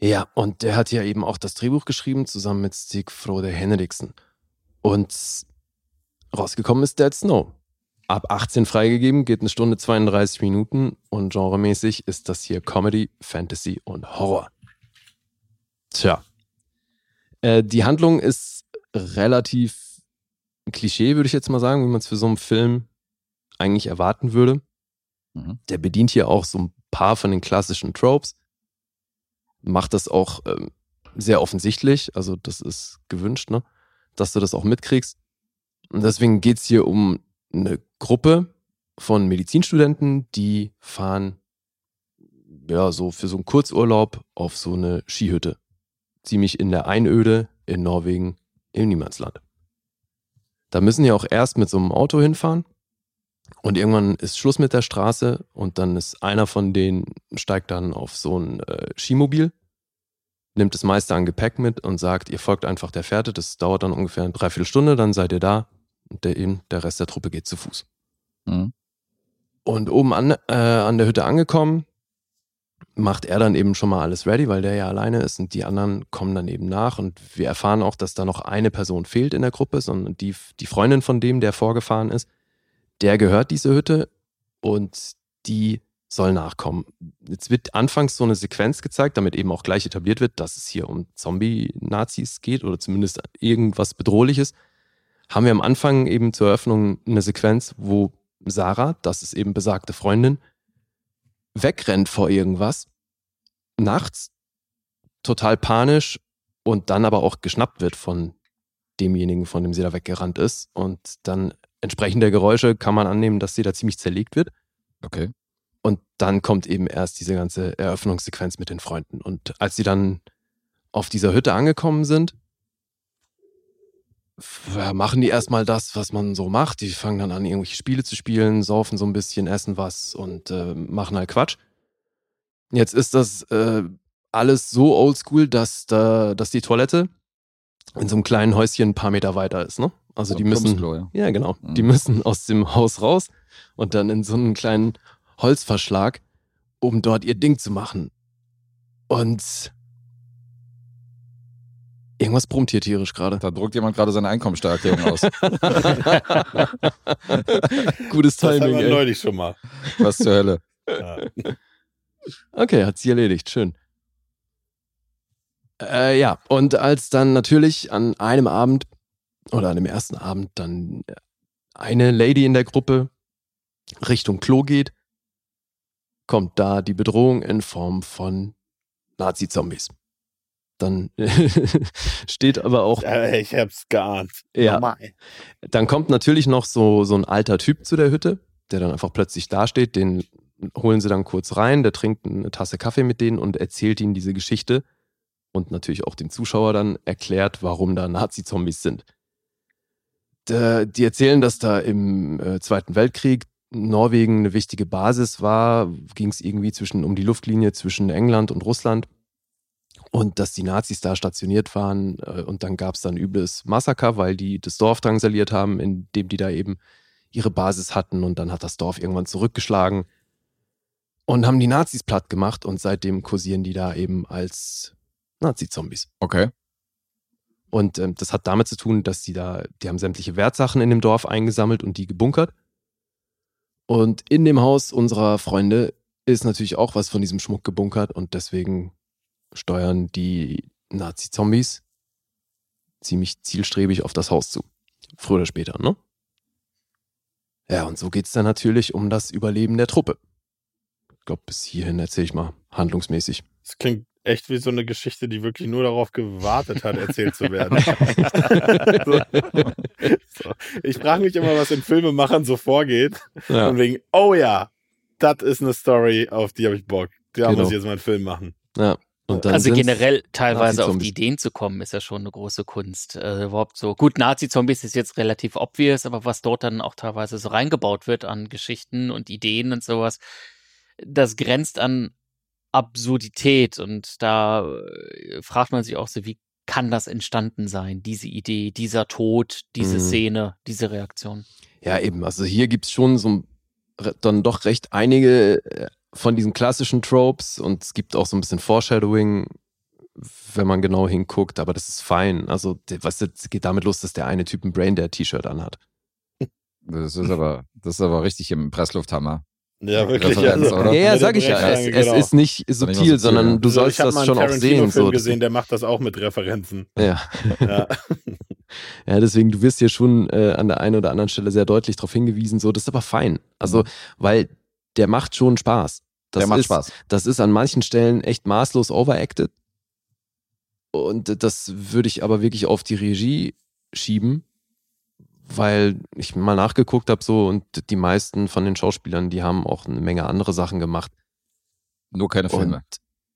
Ja, und der hat ja eben auch das Drehbuch geschrieben, zusammen mit Stig Frode Henriksen. Und rausgekommen ist Dead Snow. Ab 18 freigegeben, geht eine Stunde 32 Minuten und genremäßig ist das hier Comedy, Fantasy und Horror. Tja. Äh, die Handlung ist relativ Klischee, würde ich jetzt mal sagen, wie man es für so einen Film eigentlich erwarten würde. Mhm. Der bedient hier auch so ein paar von den klassischen Tropes, macht das auch ähm, sehr offensichtlich, also das ist gewünscht, ne? dass du das auch mitkriegst. Und deswegen geht's hier um eine Gruppe von Medizinstudenten, die fahren ja so für so einen Kurzurlaub auf so eine Skihütte. Ziemlich in der Einöde in Norwegen im Niemandsland. Da müssen die auch erst mit so einem Auto hinfahren und irgendwann ist Schluss mit der Straße und dann ist einer von denen steigt dann auf so ein äh, Skimobil, nimmt das meiste an Gepäck mit und sagt, ihr folgt einfach der Fährte, das dauert dann ungefähr eine Dreiviertelstunde, dann seid ihr da und der, eben, der Rest der Truppe geht zu Fuß. Mhm. Und oben an, äh, an der Hütte angekommen, macht er dann eben schon mal alles ready, weil der ja alleine ist und die anderen kommen dann eben nach und wir erfahren auch, dass da noch eine Person fehlt in der Gruppe, sondern die, die Freundin von dem, der vorgefahren ist, der gehört diese Hütte und die soll nachkommen. Jetzt wird anfangs so eine Sequenz gezeigt, damit eben auch gleich etabliert wird, dass es hier um Zombie-Nazis geht oder zumindest irgendwas Bedrohliches. Haben wir am Anfang eben zur Eröffnung eine Sequenz, wo Sarah, das ist eben besagte Freundin, wegrennt vor irgendwas, nachts, total panisch und dann aber auch geschnappt wird von demjenigen, von dem sie da weggerannt ist. Und dann entsprechend der Geräusche kann man annehmen, dass sie da ziemlich zerlegt wird. Okay. Und dann kommt eben erst diese ganze Eröffnungssequenz mit den Freunden. Und als sie dann auf dieser Hütte angekommen sind, machen die erstmal das, was man so macht. Die fangen dann an, irgendwelche Spiele zu spielen, saufen so ein bisschen, essen was und äh, machen halt Quatsch. Jetzt ist das äh, alles so oldschool, dass, da, dass die Toilette in so einem kleinen Häuschen ein paar Meter weiter ist. Ne? Also So die müssen, ja. ja genau, Mhm. die müssen aus dem Haus raus und dann in so einen kleinen Holzverschlag, um dort ihr Ding zu machen. Und irgendwas brummt hier tierisch gerade. Da druckt jemand gerade seine Einkommensteuererklärung aus. Gutes Das hatten Timing. wir ey. neulich schon mal. Was zur Hölle. Ja. Okay, hat sie erledigt. Schön. Äh, ja, und als dann natürlich an einem Abend oder an dem ersten Abend dann eine Lady in der Gruppe Richtung Klo geht, kommt da die Bedrohung in Form von Nazi-Zombies. Dann steht aber auch, Ich hab's geahnt. ja, Normal. dann kommt natürlich noch so, so ein alter Typ zu der Hütte, der dann einfach plötzlich dasteht. Den holen sie dann kurz rein, der trinkt eine Tasse Kaffee mit denen und erzählt ihnen diese Geschichte. Und natürlich auch dem Zuschauer dann erklärt, warum da Nazi-Zombies sind. Die erzählen, dass da im äh, Zweiten Weltkrieg Norwegen eine wichtige Basis war, ging es irgendwie zwischen um die Luftlinie zwischen England und Russland und dass die Nazis da stationiert waren äh, und dann gab es dann übles Massaker, weil die das Dorf drangsaliert haben, indem die da eben ihre Basis hatten und dann hat das Dorf irgendwann zurückgeschlagen und haben die Nazis platt gemacht und seitdem kursieren die da eben als Nazi-Zombies. Okay. Und ähm, das hat damit zu tun, dass die da, die haben sämtliche Wertsachen in dem Dorf eingesammelt und die gebunkert. Und in dem Haus unserer Freunde ist natürlich auch was von diesem Schmuck gebunkert und deswegen steuern die Nazi-Zombies ziemlich zielstrebig auf das Haus zu. Früher oder später, ne? Ja, und so geht's dann natürlich um das Überleben der Truppe. Ich glaube, bis hierhin erzähle ich mal handlungsmäßig. Das klingt echt wie so eine Geschichte, die wirklich nur darauf gewartet hat, erzählt zu werden. so. So. Ich frage mich immer, was in Filmemachern so vorgeht. Ja. Und wegen, oh ja, das ist eine Story, auf die habe ich Bock. Da Genau. muss ich jetzt mal einen Film machen. Ja. Also generell teilweise auf die Ideen zu kommen, ist ja schon eine große Kunst. Äh, überhaupt so. Gut, Nazi-Zombies ist jetzt relativ obvious, aber was dort dann auch teilweise so reingebaut wird an Geschichten und Ideen und sowas, das grenzt an Absurdität und da äh, fragt man sich auch so, wie kann das entstanden sein, diese Idee, dieser Tod, diese Mhm. Szene, diese Reaktion. Ja, eben. Also hier gibt's schon so ein- dann doch recht einige äh, von diesen klassischen Tropes und es gibt auch so ein bisschen Foreshadowing, wenn man genau hinguckt, aber das ist fein. Also, was jetzt geht damit los, dass der eine Typ ein Braindead-T-Shirt anhat. Das ist aber, das ist aber richtig im Presslufthammer. Ja, wirklich. Also? Ja, ja, sag ich ja. Es, es genau. ist nicht subtil, subtil, sondern du Also, sollst ich das mal schon auch sehen. Tarantino-Film So. Das- gesehen, der macht das auch mit Referenzen. Ja. Ja. Ja, deswegen, du wirst hier schon äh, an der einen oder anderen Stelle sehr deutlich darauf hingewiesen, so, das ist aber fein. Also, Mhm. weil der macht schon Spaß. Das Der macht ist, Spaß. Das ist an manchen Stellen echt maßlos overacted. Und das würde ich aber wirklich auf die Regie schieben, weil ich mal nachgeguckt habe so und die meisten von den Schauspielern, die haben auch eine Menge andere Sachen gemacht. Nur keine Filme.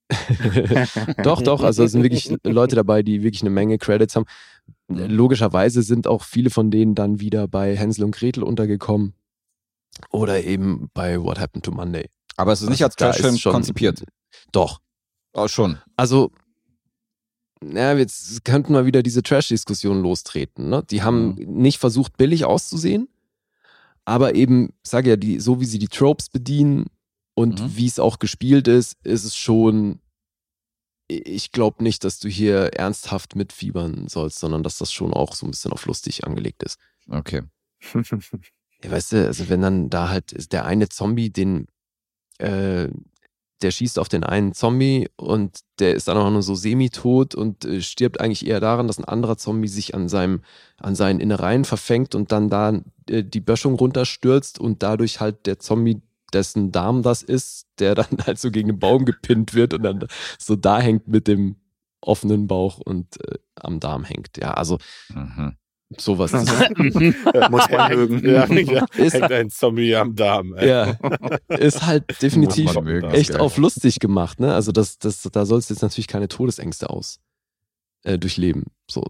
doch, doch, also es sind wirklich Leute dabei, die wirklich eine Menge Credits haben. Logischerweise sind auch viele von denen dann wieder bei Hänsel und Gretel untergekommen oder eben bei What Happened to Monday. Aber es ist nicht als Trashfilm konzipiert. Doch. Oh, schon. Also, ja, jetzt könnten wir wieder diese Trash-Diskussion lostreten. Ne? Die haben nicht versucht, billig auszusehen, aber eben, sag ja, die, so wie sie die Tropes bedienen und wie es auch gespielt ist, ist es schon. Ich glaube nicht, dass du hier ernsthaft mitfiebern sollst, sondern dass das schon auch so ein bisschen auf lustig angelegt ist. Okay. Ja, weißt du, also wenn dann da halt der eine Zombie, den, äh, der schießt auf den einen Zombie und der ist dann auch nur so semi-tot und äh, stirbt eigentlich eher daran, dass ein anderer Zombie sich an seinem, an seinen Innereien verfängt und dann da äh, die Böschung runterstürzt und dadurch halt der Zombie, dessen Darm das ist, der dann halt so gegen den Baum gepinnt wird und dann so da hängt mit dem offenen Bauch und äh, am Darm hängt. Ja, also Mhm. Sowas. Muss man mögen. Ja, ja. Ist- Hängt ein Zombie am Darm. ey. Ja, ist halt definitiv mögen, echt auf lustig gemacht, ne? Also das, das, da sollst du jetzt natürlich keine Todesängste aus äh, durchleben. So,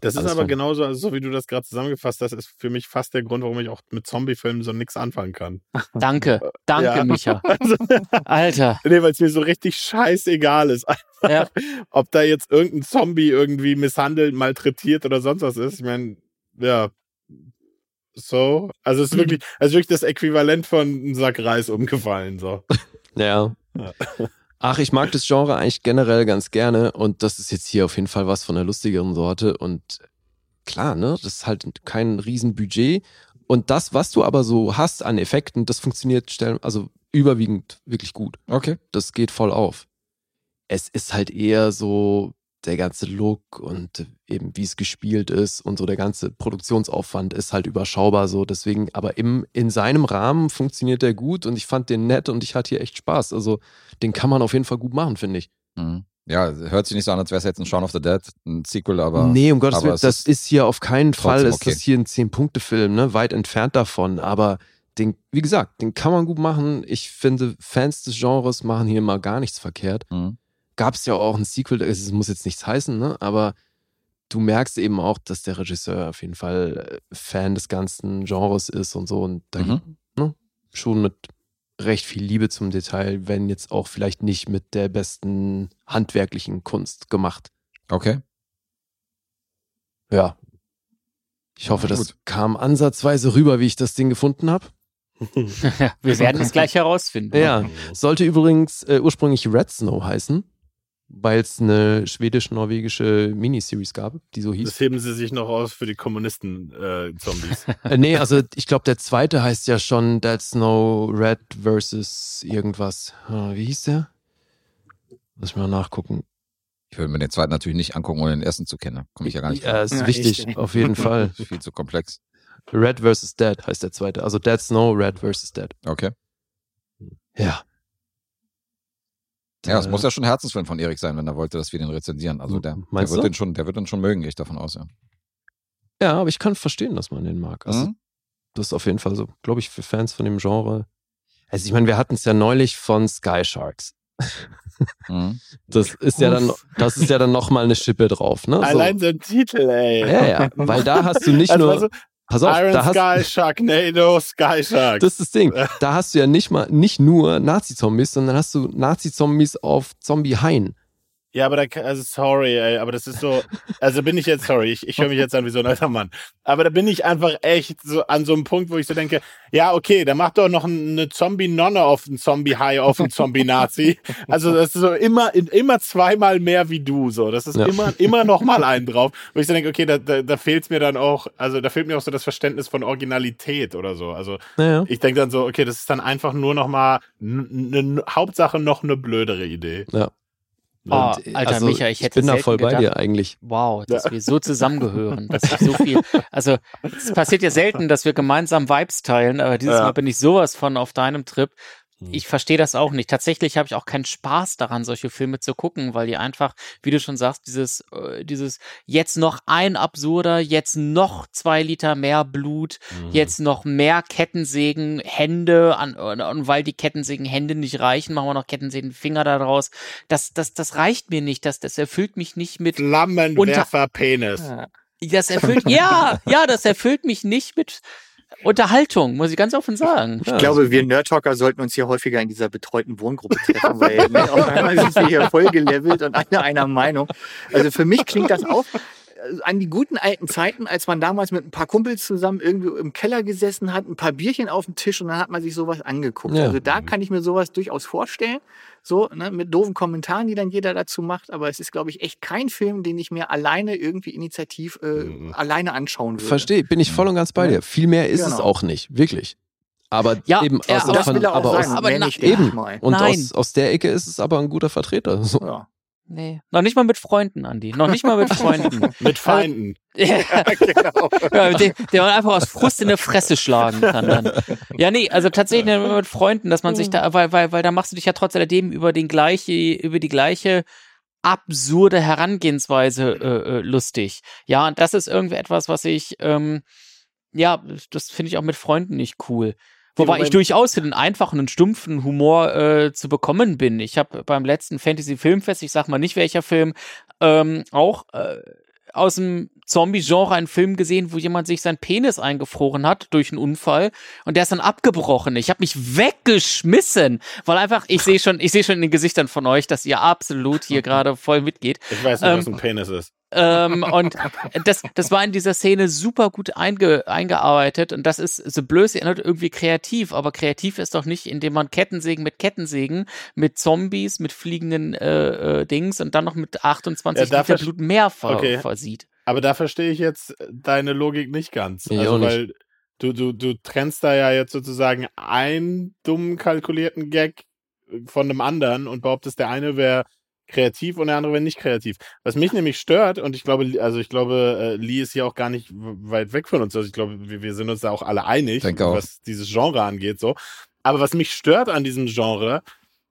Das ist aber genauso, also so wie du das gerade zusammengefasst hast, ist für mich fast der Grund, warum ich auch mit Zombie-Filmen so nichts anfangen kann. Danke, danke, Ja. Micha. Also, Alter. nee, weil es mir so richtig scheißegal ist. Ja. Ob da jetzt irgendein Zombie irgendwie misshandelt, malträtiert oder sonst was ist. Ich meine, ja. So. Also es ist wirklich, also wirklich das Äquivalent von einem Sack Reis umgefallen. So. Ja. Ach, ich mag das Genre eigentlich generell ganz gerne und das ist jetzt hier auf jeden Fall was von der lustigeren Sorte und klar, ne, das ist halt kein Riesenbudget und das, was du aber so hast an Effekten, das funktioniert stellen, also überwiegend wirklich gut. Okay. Das geht voll auf. Es ist halt eher so der ganze Look und eben wie es gespielt ist und so der ganze Produktionsaufwand ist halt überschaubar so. Deswegen, aber im, in seinem Rahmen funktioniert der gut und ich fand den nett und ich hatte hier echt Spaß. Also den kann man auf jeden Fall gut machen, finde ich. Mhm. Ja, hört sich nicht so an, als wäre es jetzt ein Shaun of the Dead, ein Sequel, aber. nee, um Gottes Willen, das ist hier auf keinen Fall, ist okay. das hier ein 10-Punkte-Film, ne? Weit entfernt davon. Aber den, wie gesagt, den kann man gut machen. Ich finde, Fans des Genres machen hier mal gar nichts verkehrt. Mhm. Gab es ja auch ein Sequel, es muss jetzt nichts heißen, ne? Aber du merkst eben auch, dass der Regisseur auf jeden Fall äh, Fan des ganzen Genres ist und so. Und da Mhm. ne, schon mit recht viel Liebe zum Detail, wenn jetzt auch vielleicht nicht mit der besten handwerklichen Kunst gemacht. Okay. Ja. Ich hoffe, Ja, das kam ansatzweise rüber, wie ich das Ding gefunden habe. Wir werden es gleich herausfinden. Ja, sollte übrigens äh, ursprünglich Red Snow heißen, weil es eine schwedisch-norwegische Miniseries gab, die so hieß. Das heben sie sich noch aus für die Kommunisten-Zombies. Äh, nee, also ich glaube, der zweite heißt ja schon Dead Snow Red versus irgendwas. Ah, Wie hieß der? Lass mal nachgucken. Ich würde mir den zweiten natürlich nicht angucken, ohne den ersten zu kennen. Komme ich ja gar nicht Ja, ist Ja, wichtig, echt. auf jeden Fall. Das ist viel zu komplex. Red versus Dead heißt der zweite. Also Dead Snow, Red versus Dead. Okay. Ja. Ja, es Äh, muss ja schon ein Herzensfilm von Erik sein, wenn er wollte, dass wir den rezensieren. Also der, der wird du? den schon, der wird den schon mögen, gehe ich davon aus, ja. Ja, aber ich kann verstehen, dass man den mag. Also, Mhm. das ist auf jeden Fall so, glaube ich, für Fans von dem Genre. Also, ich meine, wir hatten es ja neulich von Sky Sharks. Mhm. Das ist ja dann, das ist ja dann nochmal eine Schippe drauf, ne? So. Allein so ein Titel, ey. Ja, ja, weil da hast du nicht Also, nur, also, pass auf, Iron da hast, Sky, Sharknado, Sky Shark. das ist das Ding. Da hast du ja nicht mal, nicht nur Nazi-Zombies, sondern hast du Nazi-Zombies auf Zombie-Haien. Ja, aber da, also sorry, ey, aber das ist so, also bin ich jetzt, sorry, ich, ich höre mich jetzt an wie so ein alter Mann. Aber da bin ich einfach echt so an so einem Punkt, wo ich so denke, ja, okay, da macht doch noch eine Zombie-Nonne auf einen Zombie-High, auf einen Zombie-Nazi. Also das ist so immer, immer zweimal mehr wie du, so. Das ist Ja. immer, immer noch mal einen drauf, wo ich so denke, okay, da, da, da fehlt mir dann auch, also da fehlt mir auch so das Verständnis von Originalität oder so. Also Naja. ich denke dann so, okay, das ist dann einfach nur noch mal eine Hauptsache noch eine blödere Idee. Ja. Oh, Und, Alter also, Micha, ich hätte bin da voll bei gedacht, dir eigentlich. Wow, dass wir so zusammengehören, dass ich so viel, also es passiert ja selten, dass wir gemeinsam Vibes teilen, aber dieses Ja. Mal bin ich sowas von auf deinem Trip. Ich verstehe das auch nicht. Tatsächlich habe ich auch keinen Spaß daran, solche Filme zu gucken, weil die einfach, wie du schon sagst, dieses, äh, dieses jetzt noch ein absurder, jetzt noch zwei Liter mehr Blut, Mhm. jetzt noch mehr Kettensägen, Hände, an, und, und weil die Kettensägen Hände nicht reichen, machen wir noch Kettensägen Finger daraus. Das, das, das reicht mir nicht. Das, das erfüllt mich nicht mit Flammenwerfer Penis. das erfüllt, ja, ja, das erfüllt mich nicht mit Unterhaltung, muss ich ganz offen sagen. Ich glaube, wir Nerd-Talker sollten uns hier häufiger in dieser betreuten Wohngruppe treffen, weil ne, auf einmal sind wir hier voll gelevelt und alle einer Meinung. Also für mich klingt das auch an die guten alten Zeiten, als man damals mit ein paar Kumpels zusammen irgendwie im Keller gesessen hat, ein paar Bierchen auf dem Tisch und dann hat man sich sowas angeguckt. Ja. Also da kann ich mir sowas durchaus vorstellen. So, ne, mit doofen Kommentaren, die dann jeder dazu macht. Aber es ist, glaube ich, echt kein Film, den ich mir alleine irgendwie initiativ äh, alleine anschauen würde. Verstehe, bin ich voll und ganz bei dir. Viel mehr ist es Genau. auch nicht, wirklich. Aber Ja, eben ja, aus, aber- von, will er auch aber sagen, aus, aber mehr na- nicht, denke ich eben. mal. Und Nein. aus, aus der Ecke ist es aber ein guter Vertreter. So. Ja. Nee. Noch nicht mal mit Freunden, Andi. Noch nicht mal mit Freunden. Mit Feinden. ja, ja, den, den man einfach aus Frust in der Fresse schlagen kann dann. Ja, nee, also tatsächlich nur mit Freunden, dass man sich da, weil, weil, weil da machst du dich ja trotz alledem über den gleiche, über die gleiche absurde Herangehensweise äh, äh, lustig. Ja, und das ist irgendwie etwas, was ich, ähm, ja, das finde ich auch mit Freunden nicht cool. Wobei ich durchaus für den einfachen und stumpfen Humor äh, zu bekommen bin. Ich habe beim letzten Fantasy Filmfest, ich sag mal nicht welcher Film, ähm, auch äh, aus dem Zombie-Genre einen Film gesehen, wo jemand sich seinen Penis eingefroren hat durch einen Unfall und der ist dann abgebrochen. Ich habe mich weggeschmissen, weil einfach ich sehe schon, ich sehe schon in den Gesichtern von euch, dass ihr absolut hier gerade voll mitgeht. Ich weiß nicht, was Ähm, ein Penis ist. Ähm, und das, das war in dieser Szene super gut einge, eingearbeitet und das ist so blöd, sie erinnert irgendwie kreativ, aber kreativ ist doch nicht, indem man Kettensägen mit Kettensägen, mit Zombies, mit fliegenden äh, äh, Dings und dann noch mit 28 Ja, Liter Blut mehr ver Okay. versieht. Aber da verstehe ich jetzt deine Logik nicht ganz. Ich also, auch nicht. weil du, du, du trennst da ja jetzt sozusagen einen dummen kalkulierten Gag von einem anderen und behauptest, der eine wäre kreativ und der andere wäre nicht kreativ. Was mich nämlich stört, und ich glaube, also ich glaube, äh, Lee ist hier auch gar nicht weit weg von uns. Also ich glaube, wir, wir sind uns da auch alle einig, auch. was dieses Genre angeht. So. Aber was mich stört an diesem Genre,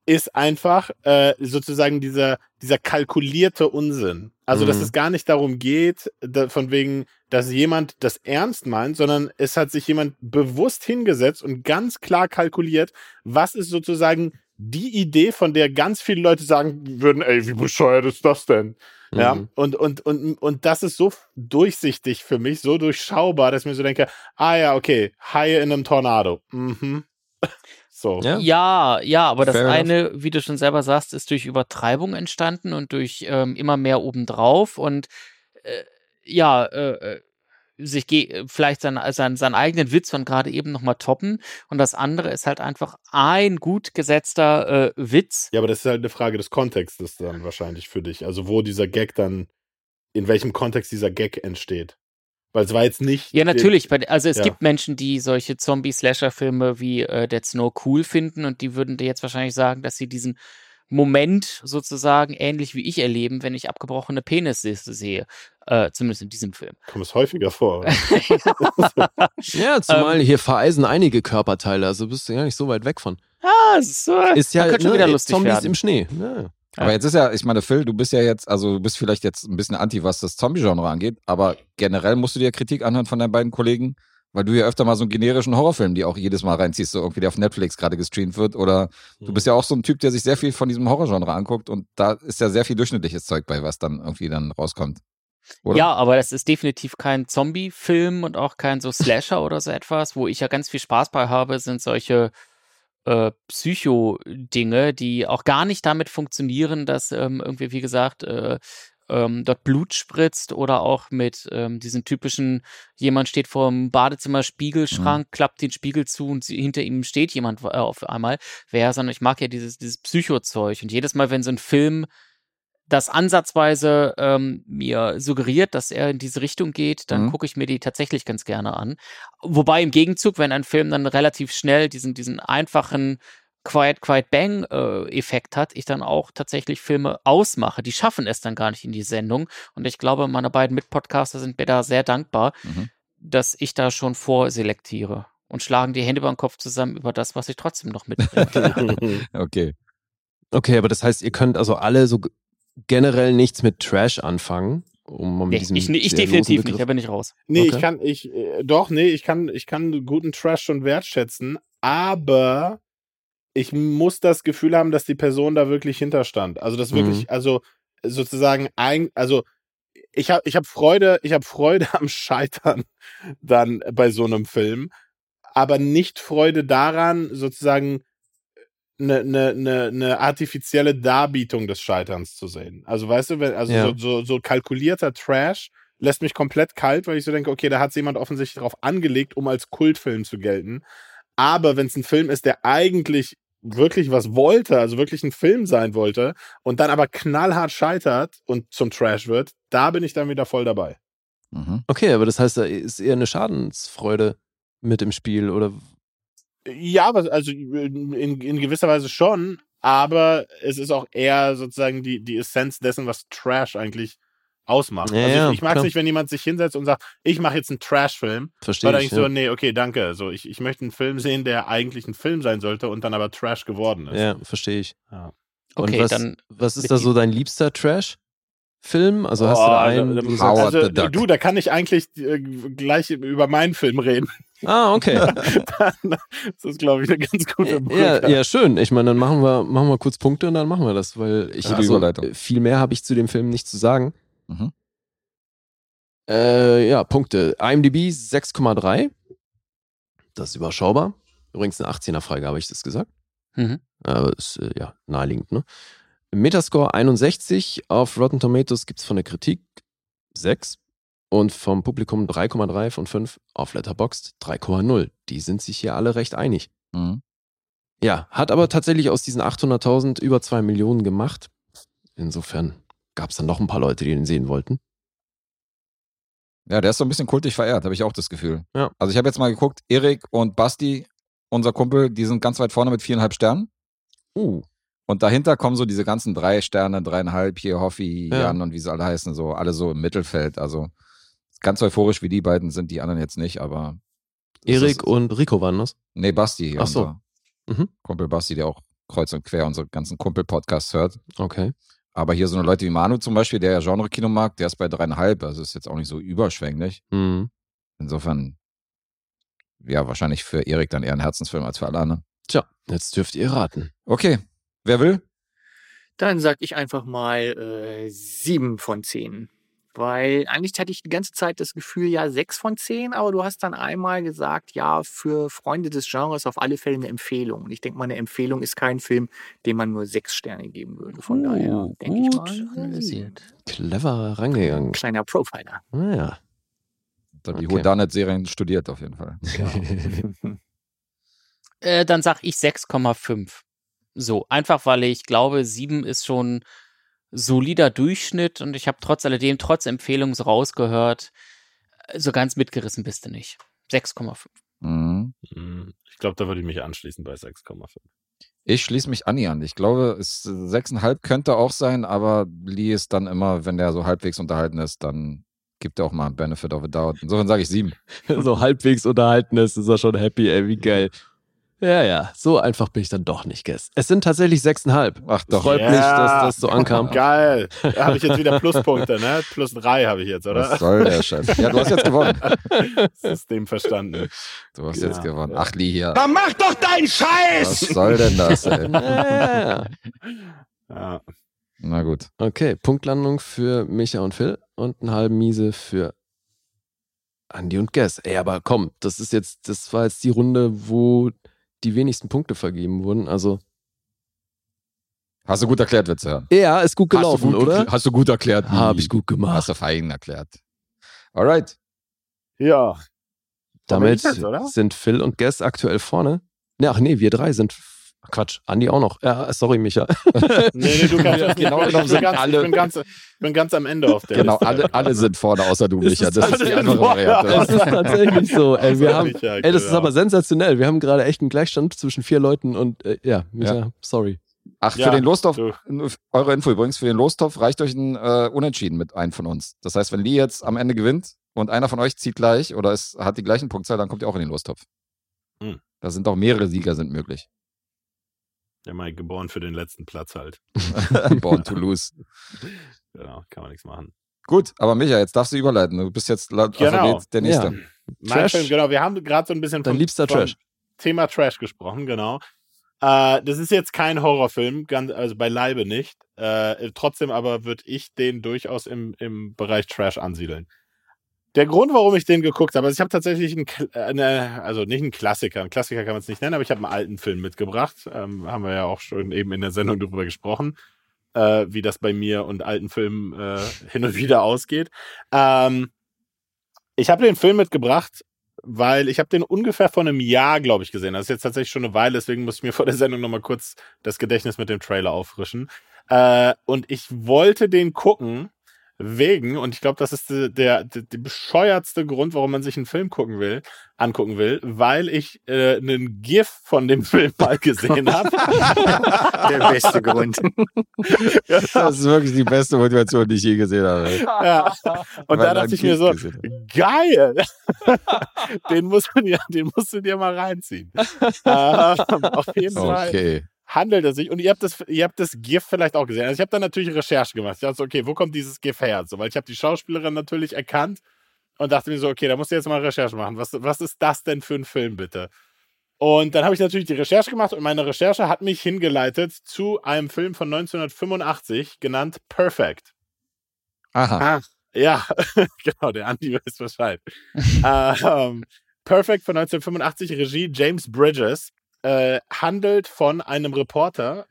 ist einfach äh, sozusagen dieser, dieser kalkulierte Unsinn. Also, dass Mhm. es gar nicht darum geht, da, von wegen, dass jemand das ernst meint, sondern es hat sich jemand bewusst hingesetzt und ganz klar kalkuliert, was ist sozusagen die Idee, von der ganz viele Leute sagen würden, ey, wie bescheuert ist das denn? Ja, Mhm. und, und, und, und das ist so durchsichtig für mich, so durchschaubar, dass ich mir so denke, ah ja, okay, Haie in einem Tornado. Mhm. So. Ja. Ja, ja, aber das Fair enough. eine, wie du schon selber sagst, ist durch Übertreibung entstanden und durch ähm, immer mehr obendrauf und äh, ja, äh, äh, sich ge vielleicht sein, sein, seinen eigenen Witz von gerade eben nochmal toppen. Und das andere ist halt einfach ein gut gesetzter äh, Witz. Ja, aber das ist halt eine Frage des Kontextes dann wahrscheinlich für dich. Also wo dieser Gag dann, in welchem Kontext dieser Gag entsteht. Weil es war jetzt nicht. Ja, natürlich. Also es Ja. gibt Menschen, die solche Zombie-Slasher-Filme wie äh, Dead Snow cool finden und die würden dir jetzt wahrscheinlich sagen, dass sie diesen Moment sozusagen ähnlich wie ich erleben, wenn ich abgebrochene Penisse sehe. Äh, zumindest in diesem Film. Kommt es häufiger vor. Ja, zumal Ähm, hier vereisen einige Körperteile, also bist du gar nicht so weit weg von. Ah, es ist, äh, Ist ja schon ne, wieder lustig Zombies werden. im Schnee. Ja. Aber jetzt ist ja, ich meine, Phil, du bist ja jetzt, also du bist vielleicht jetzt ein bisschen anti, was das Zombie-Genre angeht, aber generell musst du dir Kritik anhören von deinen beiden Kollegen, weil du ja öfter mal so einen generischen Horrorfilm, die auch jedes Mal reinziehst, so irgendwie, der auf Netflix gerade gestreamt wird, oder du bist ja auch so ein Typ, der sich sehr viel von diesem Horrorgenre anguckt und da ist ja sehr viel durchschnittliches Zeug bei, was dann irgendwie dann rauskommt. Oder? Ja, aber das ist definitiv kein Zombie-Film und auch kein so Slasher oder so etwas. Wo ich ja ganz viel Spaß bei habe, sind solche äh, Psycho-Dinge, die auch gar nicht damit funktionieren, dass ähm, irgendwie, wie gesagt, äh, ähm, dort Blut spritzt oder auch mit ähm, diesen typischen, jemand steht vor dem Badezimmer-Spiegelschrank, klappt den Spiegel zu und sie, hinter ihm steht jemand äh, auf einmal. Wer, sondern ich mag ja dieses, dieses Psycho-Zeug. Und jedes Mal, wenn so ein Film das ansatzweise ähm, mir suggeriert, dass er in diese Richtung geht, dann Mhm. gucke ich mir die tatsächlich ganz gerne an. Wobei im Gegenzug, wenn ein Film dann relativ schnell diesen, diesen einfachen Quiet, Quiet Bang äh, Effekt hat, ich dann auch tatsächlich Filme ausmache. Die schaffen es dann gar nicht in die Sendung. Und ich glaube, meine beiden Mitpodcaster sind mir da sehr dankbar, Mhm. dass ich da schon vorselektiere. und schlagen die Hände über den Kopf zusammen über das, was ich trotzdem noch mitbringe. okay. Okay, aber das heißt, ihr könnt also alle so generell nichts mit Trash anfangen. Um nee, ich, ich losen definitiv Begriff- nicht, da bin ich raus. Nee, Okay. ich kann, ich, äh, doch, nee, ich kann, ich kann guten Trash schon wertschätzen, aber ich muss das Gefühl haben, dass die Person da wirklich hinterstand. Also das wirklich, Mhm. also sozusagen ein, also ich habe ich hab Freude, ich habe Freude am Scheitern dann bei so einem Film, aber nicht Freude daran, sozusagen eine, eine, eine, eine artifizielle Darbietung des Scheiterns zu sehen. Also weißt du, wenn, also Ja. so, so, so kalkulierter Trash lässt mich komplett kalt, weil ich so denke, okay, da hat jemand offensichtlich darauf angelegt, um als Kultfilm zu gelten. Aber wenn es ein Film ist, der eigentlich wirklich was wollte, also wirklich ein Film sein wollte und dann aber knallhart scheitert und zum Trash wird, da bin ich dann wieder voll dabei. Mhm. Okay, aber das heißt, da ist eher eine Schadensfreude mit im Spiel oder Ja, also in, in gewisser Weise schon, aber es ist auch eher sozusagen die, die Essenz dessen, was Trash eigentlich ausmacht. Ja, also ja, ich, ich mag es nicht, wenn jemand sich hinsetzt und sagt, ich mache jetzt einen Trash-Film. verstehe Oder ich. eigentlich so, Ja. nee, okay, danke. So, ich, ich möchte einen Film sehen, der eigentlich ein Film sein sollte und dann aber Trash geworden ist. ja, verstehe ich. Ja. Und Okay, was, dann was ist da so dein liebster Trash-Film? Also hast du da Oh, einen, da- du da- sagst, Howard also, the Duck. du, da kann ich eigentlich äh, gleich über meinen Film reden. ah, okay. das ist, glaube ich, eine ganz gute Brücke. Ja, ja, schön. Ich meine, dann machen wir, machen wir kurz Punkte und dann machen wir das, weil ich also, äh, viel mehr habe ich zu dem Film nicht zu sagen. Mhm. Äh, ja, Punkte. IMDb 6,3. Das ist überschaubar. Übrigens eine 18er Freigabe, habe ich das gesagt? Mhm. Aber ist äh, ja naheliegend, ne? Metascore 61. Auf Rotten Tomatoes gibt es von der Kritik 6. Und vom Publikum 3,3 von 5. Auf Letterboxd 3,0. Die sind sich hier alle recht einig. Mhm. Ja, hat aber tatsächlich aus diesen 800.000 über 2 Millionen gemacht. Insofern gab es dann noch ein paar Leute, die den sehen wollten. Ja, der ist so ein bisschen kultig verehrt, habe ich auch das Gefühl. Ja. Also ich habe jetzt mal geguckt, Erik und Basti, unser Kumpel, die sind ganz weit vorne mit viereinhalb Sternen. Uh. Und dahinter kommen so diese ganzen drei Sterne, dreieinhalb, hier Hoffi, Ja. Jan und wie sie alle heißen, so alle so im Mittelfeld. Also ganz euphorisch wie die beiden sind die anderen jetzt nicht, aber. Erik ist- und Rico waren das. Nee, Basti. Ach so. Mhm. Kumpel Basti, der auch kreuz und quer unsere ganzen Kumpel-Podcasts hört. Okay. Aber hier so eine Leute wie Manu zum Beispiel, der ja Genre-Kino mag, der ist bei dreieinhalb. Also ist jetzt auch nicht so überschwänglich. Mhm. Insofern, ja, wahrscheinlich für Erik dann eher ein Herzensfilm als für alle anderen. Tja, jetzt dürft ihr raten. Okay, wer will? Dann sag ich einfach mal äh, sieben von zehn. Weil eigentlich hatte ich die ganze Zeit das Gefühl, ja, sechs von zehn, aber du hast dann einmal gesagt, ja, für Freunde des Genres auf alle Fälle eine Empfehlung. Und ich denke mal, eine Empfehlung ist kein Film, dem man nur sechs Sterne geben würde. Von daher Uh, denke ich gut mal, analysiert. Clever rangegangen. Kleiner Profiler. Naja. Da die Okay. Houdanet-Serien studiert auf jeden Fall. Äh, dann sag ich 6,5. So, einfach weil ich glaube, 7 ist schon solider Durchschnitt und ich habe trotz alledem, trotz Empfehlung so rausgehört, äh, so ganz mitgerissen bist du nicht. 6,5. Mhm. Hm, Ich glaube, da würde ich mich anschließen bei 6,5. Ich schließe mich Anni an. Ich glaube, es sechseinhalb könnte auch sein, aber Lee ist dann immer, wenn der so halbwegs unterhalten ist, dann gibt er auch mal einen Benefit of a Doubt. Insofern sage ich sieben. so halbwegs unterhalten ist, ist er schon happy, ey, wie geil. Ja, ja, so einfach bin ich dann doch nicht, Guess. Es sind tatsächlich sechseinhalb. Ach doch. Freut Ja. mich, dass das so ankam. Geil. Da habe ich jetzt wieder Pluspunkte, ne? Plus drei habe ich jetzt, oder? Was soll der Scheiß? Ja, du hast jetzt gewonnen. System verstanden. Du hast Ja. jetzt gewonnen. Ach, Lee hier. Dann mach doch deinen Was Scheiß! soll denn das, ey? Ja. Na gut. Okay, Punktlandung für Micha und Phil und einen halben Miese für Andy und Guess. Ey, aber komm, das ist jetzt, das war jetzt die Runde, wo die wenigsten Punkte vergeben wurden. Also, Hast du gut erklärt, Witze ja, ist gut gelaufen, hast du gut, oder? Hast du gut erklärt. Hab Lee. ich gut gemacht. Hast du fein erklärt. Alright. Ja. Damit jetzt, sind Phil und Guess aktuell vorne. Ne, ach nee, wir drei sind. Ach, Quatsch, Andy auch noch. Ja, sorry, Micha. Nee, nee, du kannst das Genau genommen ich, sind bin ganz, alle- ich, bin ganz, ich bin ganz am Ende auf der Genau, Liste. alle, alle sind vorne, außer du, Ist Micha. es Das ist die andere Variante. ist tatsächlich so. Ey, wir haben, ey, das ist genau. aber sensationell. Wir haben gerade echt einen Gleichstand zwischen vier Leuten und äh, ja, Micha, sorry. Ach, für Ja, den Lostopf, eure Info übrigens, für den Lostopf reicht euch ein äh, Unentschieden mit einem von uns. Das heißt, wenn Lee jetzt am Ende gewinnt und einer von euch zieht gleich oder es hat die gleichen Punktzahl, dann kommt ihr auch in den Lostopf. Hm. Da sind auch mehrere Sieger sind möglich. Ja, mal geboren für den letzten Platz halt. Born to lose. Genau, kann man nichts machen. Gut, aber Micha, jetzt darfst du überleiten. Du bist jetzt laut Genau. Alphabet der Nächste. Ja. Mein Trash. Film, genau, wir haben gerade so ein bisschen Dein vom- liebster vom Trash. Thema Trash gesprochen, genau. Äh, das ist jetzt kein Horrorfilm, ganz, also beileibe nicht. Äh, trotzdem aber würde ich den durchaus im, im Bereich Trash ansiedeln. Der Grund, warum ich den geguckt habe, also ich habe tatsächlich einen, äh, also nicht einen Klassiker, einen Klassiker kann man es nicht nennen, aber ich habe einen alten Film mitgebracht. Ähm, haben wir ja auch schon eben in der Sendung darüber gesprochen, äh, wie das bei mir und alten Filmen äh, hin und wieder ausgeht. Ähm, ich habe den Film mitgebracht, weil ich habe den ungefähr vor einem Jahr, glaube ich, gesehen. Das ist jetzt tatsächlich schon eine Weile, deswegen muss ich mir vor der Sendung nochmal kurz das Gedächtnis mit dem Trailer auffrischen. Äh, und ich wollte den gucken wegen, und ich glaube, das ist der, der, der bescheuertste Grund, warum man sich einen Film gucken will, angucken will, weil ich äh, einen GIF von dem Film mal gesehen habe. Der beste Grund. Das ist wirklich die beste Motivation, die ich je gesehen habe. Ja. Und Weil da dachte ich mir so, geil! den, musst du dir, den musst du dir mal reinziehen. ähm, auf jeden Fall Okay. Handelt es sich. Und ihr habt das, ihr habt das GIF vielleicht auch gesehen. Also ich habe dann natürlich Recherche gemacht. Ich dachte so, okay, wo kommt dieses GIF her? So, weil ich habe die Schauspielerin natürlich erkannt und dachte mir so, okay, da musst du jetzt mal Recherche machen. Was, was ist das denn für ein Film, bitte? Und dann habe ich natürlich die Recherche gemacht und meine Recherche hat mich hingeleitet zu einem Film von 1985 genannt Perfect. Aha. Ah, Ja, genau, der Andi weiß Bescheid. ähm, Perfect von 1985, Regie James Bridges, äh, handelt von einem Reporter,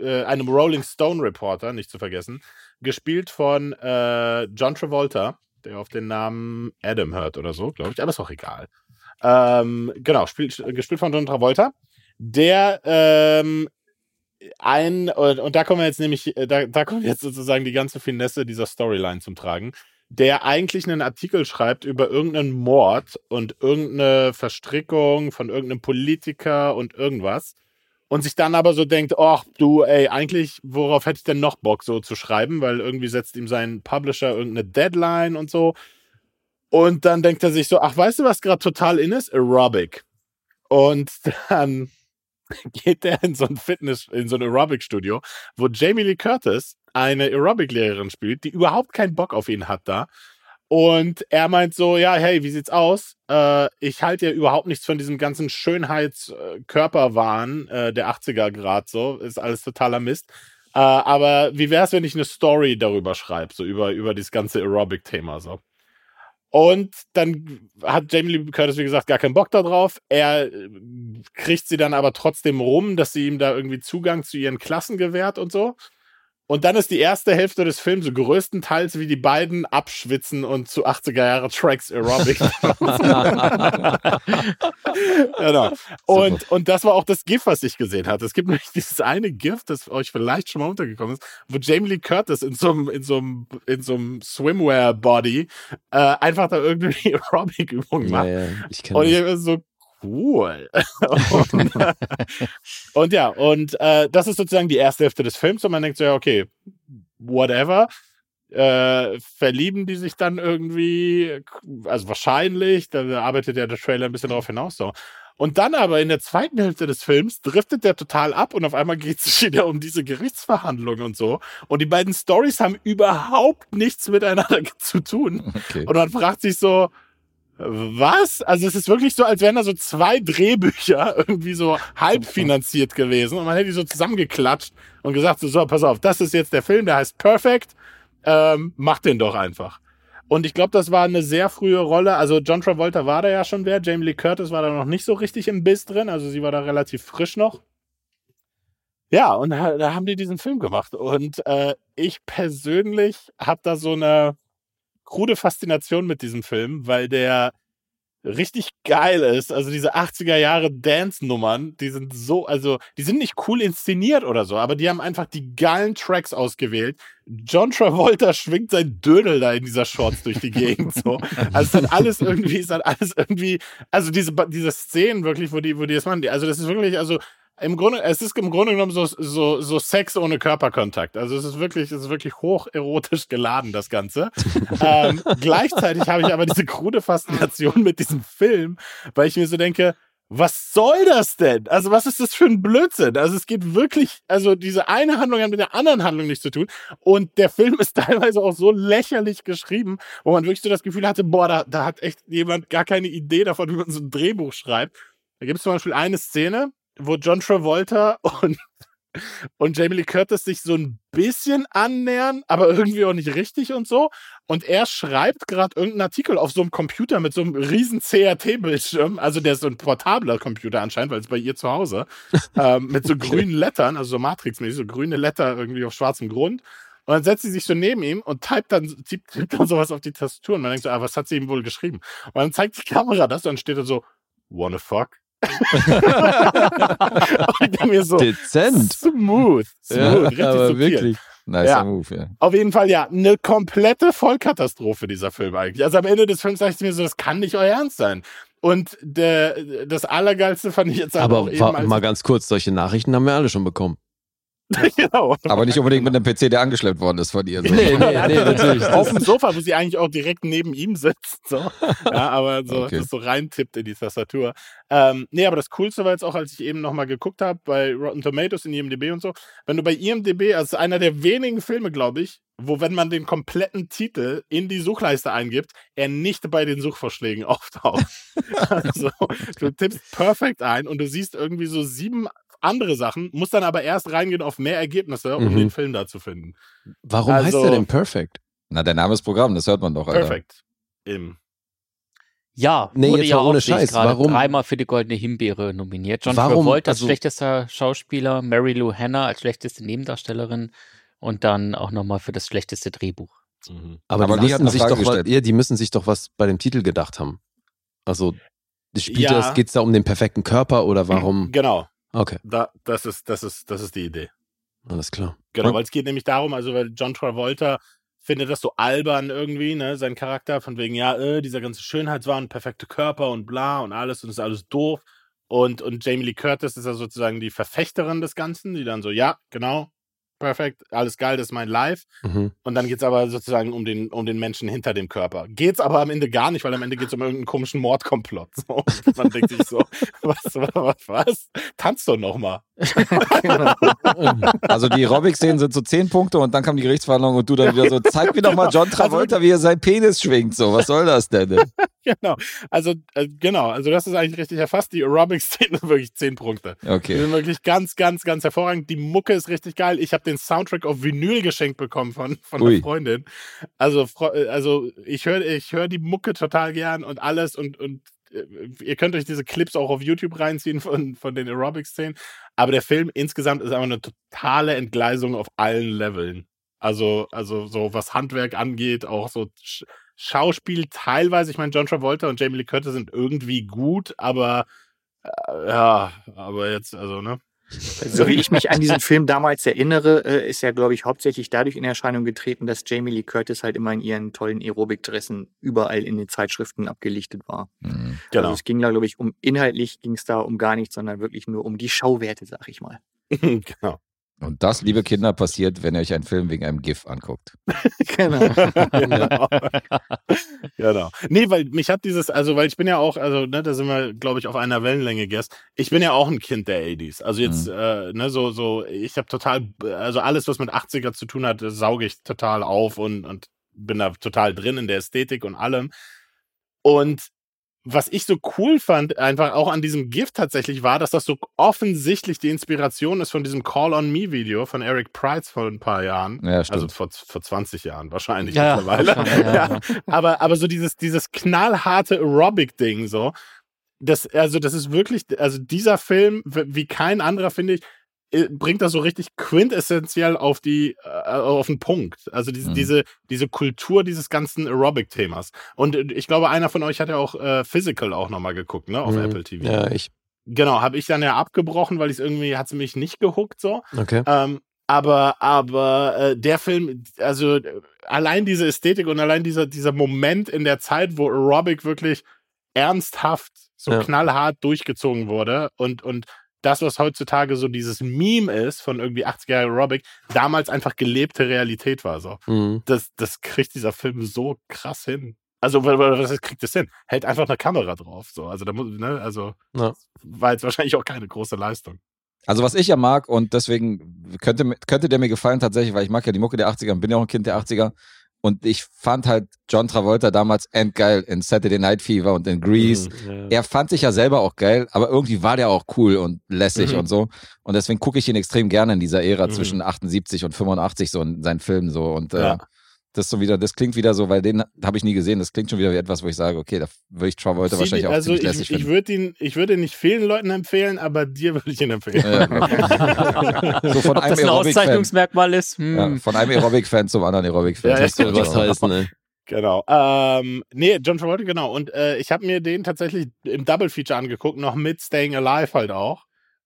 äh, einem Rolling Stone Reporter, nicht zu vergessen, gespielt von äh, John Travolta, der auf den Namen Adam hört oder so, glaube ich, aber ist auch egal. Ähm, genau, spielt, gespielt von John Travolta, der ähm, ein, und, und da kommen wir jetzt nämlich, äh, da, da kommt jetzt sozusagen die ganze Finesse dieser Storyline zum Tragen, der eigentlich einen Artikel schreibt über irgendeinen Mord und irgendeine Verstrickung von irgendeinem Politiker und irgendwas und sich dann aber so denkt, ach du, ey, eigentlich, worauf hätte ich denn noch Bock so zu schreiben, weil irgendwie setzt ihm sein Publisher irgendeine Deadline und so. Und dann denkt er sich so, ach, weißt du, was gerade total in ist? Aerobic. Und dann geht er in so ein Fitness, in so ein Aerobic-Studio, wo Jamie Lee Curtis eine Aerobic-Lehrerin spielt, die überhaupt keinen Bock auf ihn hat da. Und er meint so, ja, hey, wie sieht's aus? Äh, ich halte ja überhaupt nichts von diesem ganzen Schönheits-Körperwahn äh, der 80er Grad so. Ist alles totaler Mist. Äh, aber wie wär's, wenn ich eine Story darüber schreibe, so über, über dieses ganze Aerobic-Thema so? Und dann hat Jamie Lee Curtis, wie gesagt, gar keinen Bock darauf. Er äh, kriegt sie dann aber trotzdem rum, dass sie ihm da irgendwie Zugang zu ihren Klassen gewährt und so. Und dann ist die erste Hälfte des Films so größtenteils, wie die beiden abschwitzen und zu 80er Jahre Tracks Aerobic. genau. Und, und das war auch das GIF, was ich gesehen hatte. Es gibt nämlich dieses eine GIF, das euch vielleicht schon mal untergekommen ist, wo Jamie Lee Curtis in so einem, in so einem, in so einem Swimwear-Body äh, einfach da irgendwie Aerobic-Übungen Ja, macht. ja, ich kenne Und ich so, cool. und, und ja, und äh, das ist sozusagen die erste Hälfte des Films und man denkt so, ja, okay, whatever. Äh, verlieben die sich dann irgendwie, also wahrscheinlich, da arbeitet ja der Trailer ein bisschen darauf hinaus so. Und dann aber in der zweiten Hälfte des Films driftet der total ab und auf einmal geht es wieder um diese Gerichtsverhandlungen und so. Und die beiden Stories haben überhaupt nichts miteinander zu tun. Okay. Und man fragt sich so, was? Also es ist wirklich so, als wären da so zwei Drehbücher irgendwie so halb finanziert gewesen und man hätte die so zusammengeklatscht und gesagt, so, so pass auf, das ist jetzt der Film, der heißt Perfect, ähm, mach den doch einfach. Und ich glaube, das war eine sehr frühe Rolle. Also John Travolta war da ja schon wer, Jamie Lee Curtis war da noch nicht so richtig im Biss drin, also sie war da relativ frisch noch. Ja, und da, da haben die diesen Film gemacht. Und äh, ich persönlich habe da so eine krude Faszination mit diesem Film, weil der richtig geil ist. Also diese 80er Jahre Dance-Nummern, die sind so, also die sind nicht cool inszeniert oder so, aber die haben einfach die geilen Tracks ausgewählt. John Travolta schwingt sein Dödel da in dieser Shorts durch die Gegend so. Also es hat alles irgendwie, es hat alles irgendwie, also diese, diese Szenen wirklich, wo die, wo die das machen, also das ist wirklich, also im Grunde, es ist im Grunde genommen so, so, so Sex ohne Körperkontakt. Also es ist wirklich, es ist wirklich hoch erotisch geladen, das Ganze. ähm, gleichzeitig habe ich aber diese krude Faszination mit diesem Film, weil ich mir so denke, was soll das denn? Also, was ist das für ein Blödsinn? Also, es geht wirklich, also, diese eine Handlung hat mit der anderen Handlung nichts zu tun. Und der Film ist teilweise auch so lächerlich geschrieben, wo man wirklich so das Gefühl hatte, boah, da, da hat echt jemand gar keine Idee davon, wie man so ein Drehbuch schreibt. Da gibt es zum Beispiel eine Szene, wo John Travolta und und Jamie Lee Curtis sich so ein bisschen annähern, aber irgendwie auch nicht richtig und so. Und er schreibt gerade irgendeinen Artikel auf so einem Computer mit so einem riesen CRT-Bildschirm, also der ist so ein portabler Computer anscheinend, weil es bei ihr zu Hause, ähm, mit so grünen Lettern, also so Matrix-mäßig, so grüne Letter irgendwie auf schwarzem Grund. Und dann setzt sie sich so neben ihm und typt dann, tippt, dann sowas auf die Tastatur. Und man denkt so, ah, was hat sie ihm wohl geschrieben? Und dann zeigt die Kamera das und dann steht er so, wanna fuck? So, Dezent. Smooth. Smooth. Ja, richtig aber subtil. wirklich. Nicer Ja. Move, ja. Auf jeden Fall, ja, eine komplette Vollkatastrophe, dieser Film eigentlich. Also am Ende des Films dachte ich mir so, das kann nicht euer Ernst sein. Und der, das Allergeilste fand ich jetzt Aber auch eben, wa- als mal ganz kurz, solche Nachrichten haben wir alle schon bekommen. genau. Aber nicht unbedingt mit einem PC, der angeschleppt worden ist von ihr. So. Nee, nee, nee, natürlich. Auf dem Sofa, wo sie eigentlich auch direkt neben ihm sitzt. So. Ja, aber so, Okay. das so reintippt in die Tastatur. Ähm, nee, aber das Coolste war jetzt auch, als ich eben nochmal geguckt habe bei Rotten Tomatoes in IMDb und so, wenn du bei IMDb, also einer der wenigen Filme, glaube ich, wo, wenn man den kompletten Titel in die Suchleiste eingibt, er nicht bei den Suchvorschlägen auftaucht. also, du tippst perfekt ein und du siehst irgendwie so sieben andere Sachen, musst dann aber erst reingehen auf mehr Ergebnisse, um Mhm. den Film da zu finden. Warum heißt Also- der denn Perfect? Na, der Name ist Programm, das hört man doch, Alter. Perfekt. Im Ja, Nee, wurde jetzt ja ohne Scheiß, gerade warum- dreimal für die Goldene Himbeere nominiert. John Warum- Travolta als also- schlechtester Schauspieler, Mary Lou Hanna als schlechteste Nebendarstellerin und dann auch nochmal für das schlechteste Drehbuch. Aber, Aber die, die sich doch was, ja, die müssen sich doch was bei dem Titel gedacht haben. Also, spielt Ja. das, geht's da um den perfekten Körper oder warum? Genau. Okay, Da, das, ist, das, ist, das ist die Idee. alles klar. Genau, weil es geht nämlich darum, also weil John Travolta findet das so albern irgendwie, ne, sein Charakter, von wegen, ja, äh, dieser ganze Schönheitswahn, perfekte Körper und bla und alles und ist alles doof. Und, und Jamie Lee Curtis ist ja sozusagen die Verfechterin des Ganzen, die dann so, ja, genau, perfekt, alles geil, das ist mein Life. Mhm. Und dann geht's aber sozusagen um den, um den Menschen hinter dem Körper. Geht's aber am Ende gar nicht, weil am Ende geht's um irgendeinen komischen Mordkomplott. So. Man denkt sich so, was, was, was? Tanz doch noch mal. Also die Aerobic-Szenen sind so zehn Punkte und dann kam die Gerichtsverhandlung und du dann wieder so, zeig mir doch mal John Travolta, wie er seinen Penis schwingt. So, was soll das denn? Genau. Also, äh, genau. Also, das ist eigentlich richtig erfasst. Die Aerobics-Szenen sind wirklich zehn Punkte. Die Okay. sind wirklich ganz, ganz, ganz hervorragend. Die Mucke ist richtig geil. Ich habe den Soundtrack auf Vinyl geschenkt bekommen von, von Ui. einer Freundin. Also, äh, also ich höre ich hör die Mucke total gern und alles und, und äh, ihr könnt euch diese Clips auch auf YouTube reinziehen von, von den Aerobics-Szenen. Aber der Film insgesamt ist einfach eine totale Entgleisung auf allen Leveln. Also, also so was Handwerk angeht, auch so Sch Schauspiel teilweise. Ich meine, John Travolta und Jamie Lee Curtis sind irgendwie gut, aber äh, ja, aber jetzt, also, ne? So wie ich mich an diesen Film damals erinnere, äh, ist er, glaube ich, hauptsächlich dadurch in Erscheinung getreten, dass Jamie Lee Curtis halt immer in ihren tollen Aerobic-Dressen überall in den Zeitschriften abgelichtet war. Mhm. Genau. Also es ging da, glaube ich, um inhaltlich ging es da um gar nichts, sondern wirklich nur um die Schauwerte, sag ich mal. genau. Und das, liebe Kinder, passiert, wenn ihr euch einen Film wegen einem GIF anguckt. genau. genau. genau. Nee, weil mich hat dieses, also weil ich bin ja auch, also ne, da sind wir, glaube ich, auf einer Wellenlänge Guest. Ich bin ja auch ein Kind der 80s. Also jetzt, äh, ne, so, so, ich habe total, also alles, was mit 80er zu tun hat, sauge ich total auf und, und bin da total drin in der Ästhetik und allem. Und was ich so cool fand, einfach auch an diesem Gift tatsächlich war, dass das so offensichtlich die Inspiration ist von diesem Call on Me Video von Eric Price vor ein paar Jahren. Ja, stimmt. Also vor, vor 20 Jahren wahrscheinlich Ja, mittlerweile. wahrscheinlich, ja, Ja, aber, aber so dieses, dieses knallharte Aerobic-Ding, so. Das, also, das ist wirklich, also dieser Film, wie kein anderer, finde ich, bringt das so richtig quintessentiell auf die, äh, auf den Punkt. Also diese, Mhm. diese, diese Kultur dieses ganzen Aerobic-Themas. Und äh, ich glaube, einer von euch hat ja auch äh, Physical auch nochmal geguckt, ne, auf Mhm. Apple TV. Ja, ich. Genau, habe ich dann ja abgebrochen, weil ich irgendwie, hat es mich nicht gehuckt, so. Okay. Ähm, aber aber äh, der Film, also äh, allein diese Ästhetik und allein dieser, dieser Moment in der Zeit, wo Aerobic wirklich ernsthaft so Ja. knallhart durchgezogen wurde und, und das, was heutzutage so dieses Meme ist von irgendwie 80er Jahre Aerobic, damals einfach gelebte Realität war so. Mhm. Das, das kriegt dieser Film so krass hin. Also, was kriegt es hin? Hält einfach eine Kamera drauf. So, also, da muss, ne, also, Ja. war jetzt wahrscheinlich auch keine große Leistung. Also was ich ja mag und deswegen könnte, könnte der mir gefallen tatsächlich, weil ich mag ja die Mucke der 80er und bin ja auch ein Kind der 80er. Und ich fand halt John Travolta damals endgeil in Saturday Night Fever und in Grease. Mhm, Er fand sich ja selber auch geil, aber irgendwie war der auch cool und lässig Mhm. und so. Und deswegen gucke ich ihn extrem gerne in dieser Ära Mhm. zwischen 78 und 85 so in seinen Filmen so. Und äh, Ja. Das ist so wieder, das klingt wieder so, weil den habe ich nie gesehen. Das klingt schon wieder wie etwas, wo ich sage, okay, da würde ich Travolta Sie- wahrscheinlich auch also ziemlich ich, lässig ich finden. würde ihn, ich würde ihn nicht vielen Leuten empfehlen, aber dir würde ich ihn empfehlen. Ja, ich. so von Ob einem das ein Aerobic-Fan. Auszeichnungsmerkmal ist? Hm. Ja, von einem Aerobic-Fan zum anderen Aerobic-Fan. Ja, Das soll was heißen, ne? Genau. Ähm, nee, John Travolta, genau. Und äh, ich habe mir den tatsächlich im Double Feature angeguckt, noch mit Staying Alive halt auch.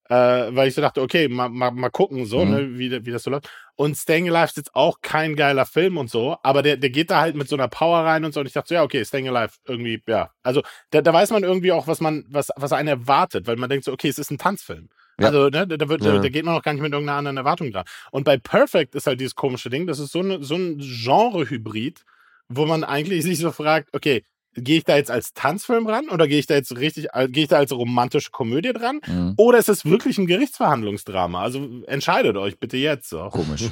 Äh, weil ich so dachte, okay, mal, mal, mal gucken, so, Mhm. ne, wie, wie das so läuft. Und Staying Alive ist jetzt auch kein geiler Film und so, aber der, der geht da halt mit so einer Power rein und so. Und ich dachte so, ja, okay, Staying Alive, irgendwie, ja. Also da, da weiß man irgendwie auch, was man, was, was einen erwartet, weil man denkt so, okay, es ist ein Tanzfilm. Ja. Also, ne, da, wird, Ja. da geht man auch gar nicht mit irgendeiner anderen Erwartung dran. Und bei Perfect ist halt dieses komische Ding, das ist so, eine, so ein Genre-Hybrid, wo man eigentlich sich so fragt, okay, gehe ich da jetzt als Tanzfilm ran oder gehe ich da jetzt richtig, gehe ich da als romantische Komödie dran? Mhm. Oder ist es wirklich ein Gerichtsverhandlungsdrama? Also entscheidet euch bitte jetzt. So. Komisch.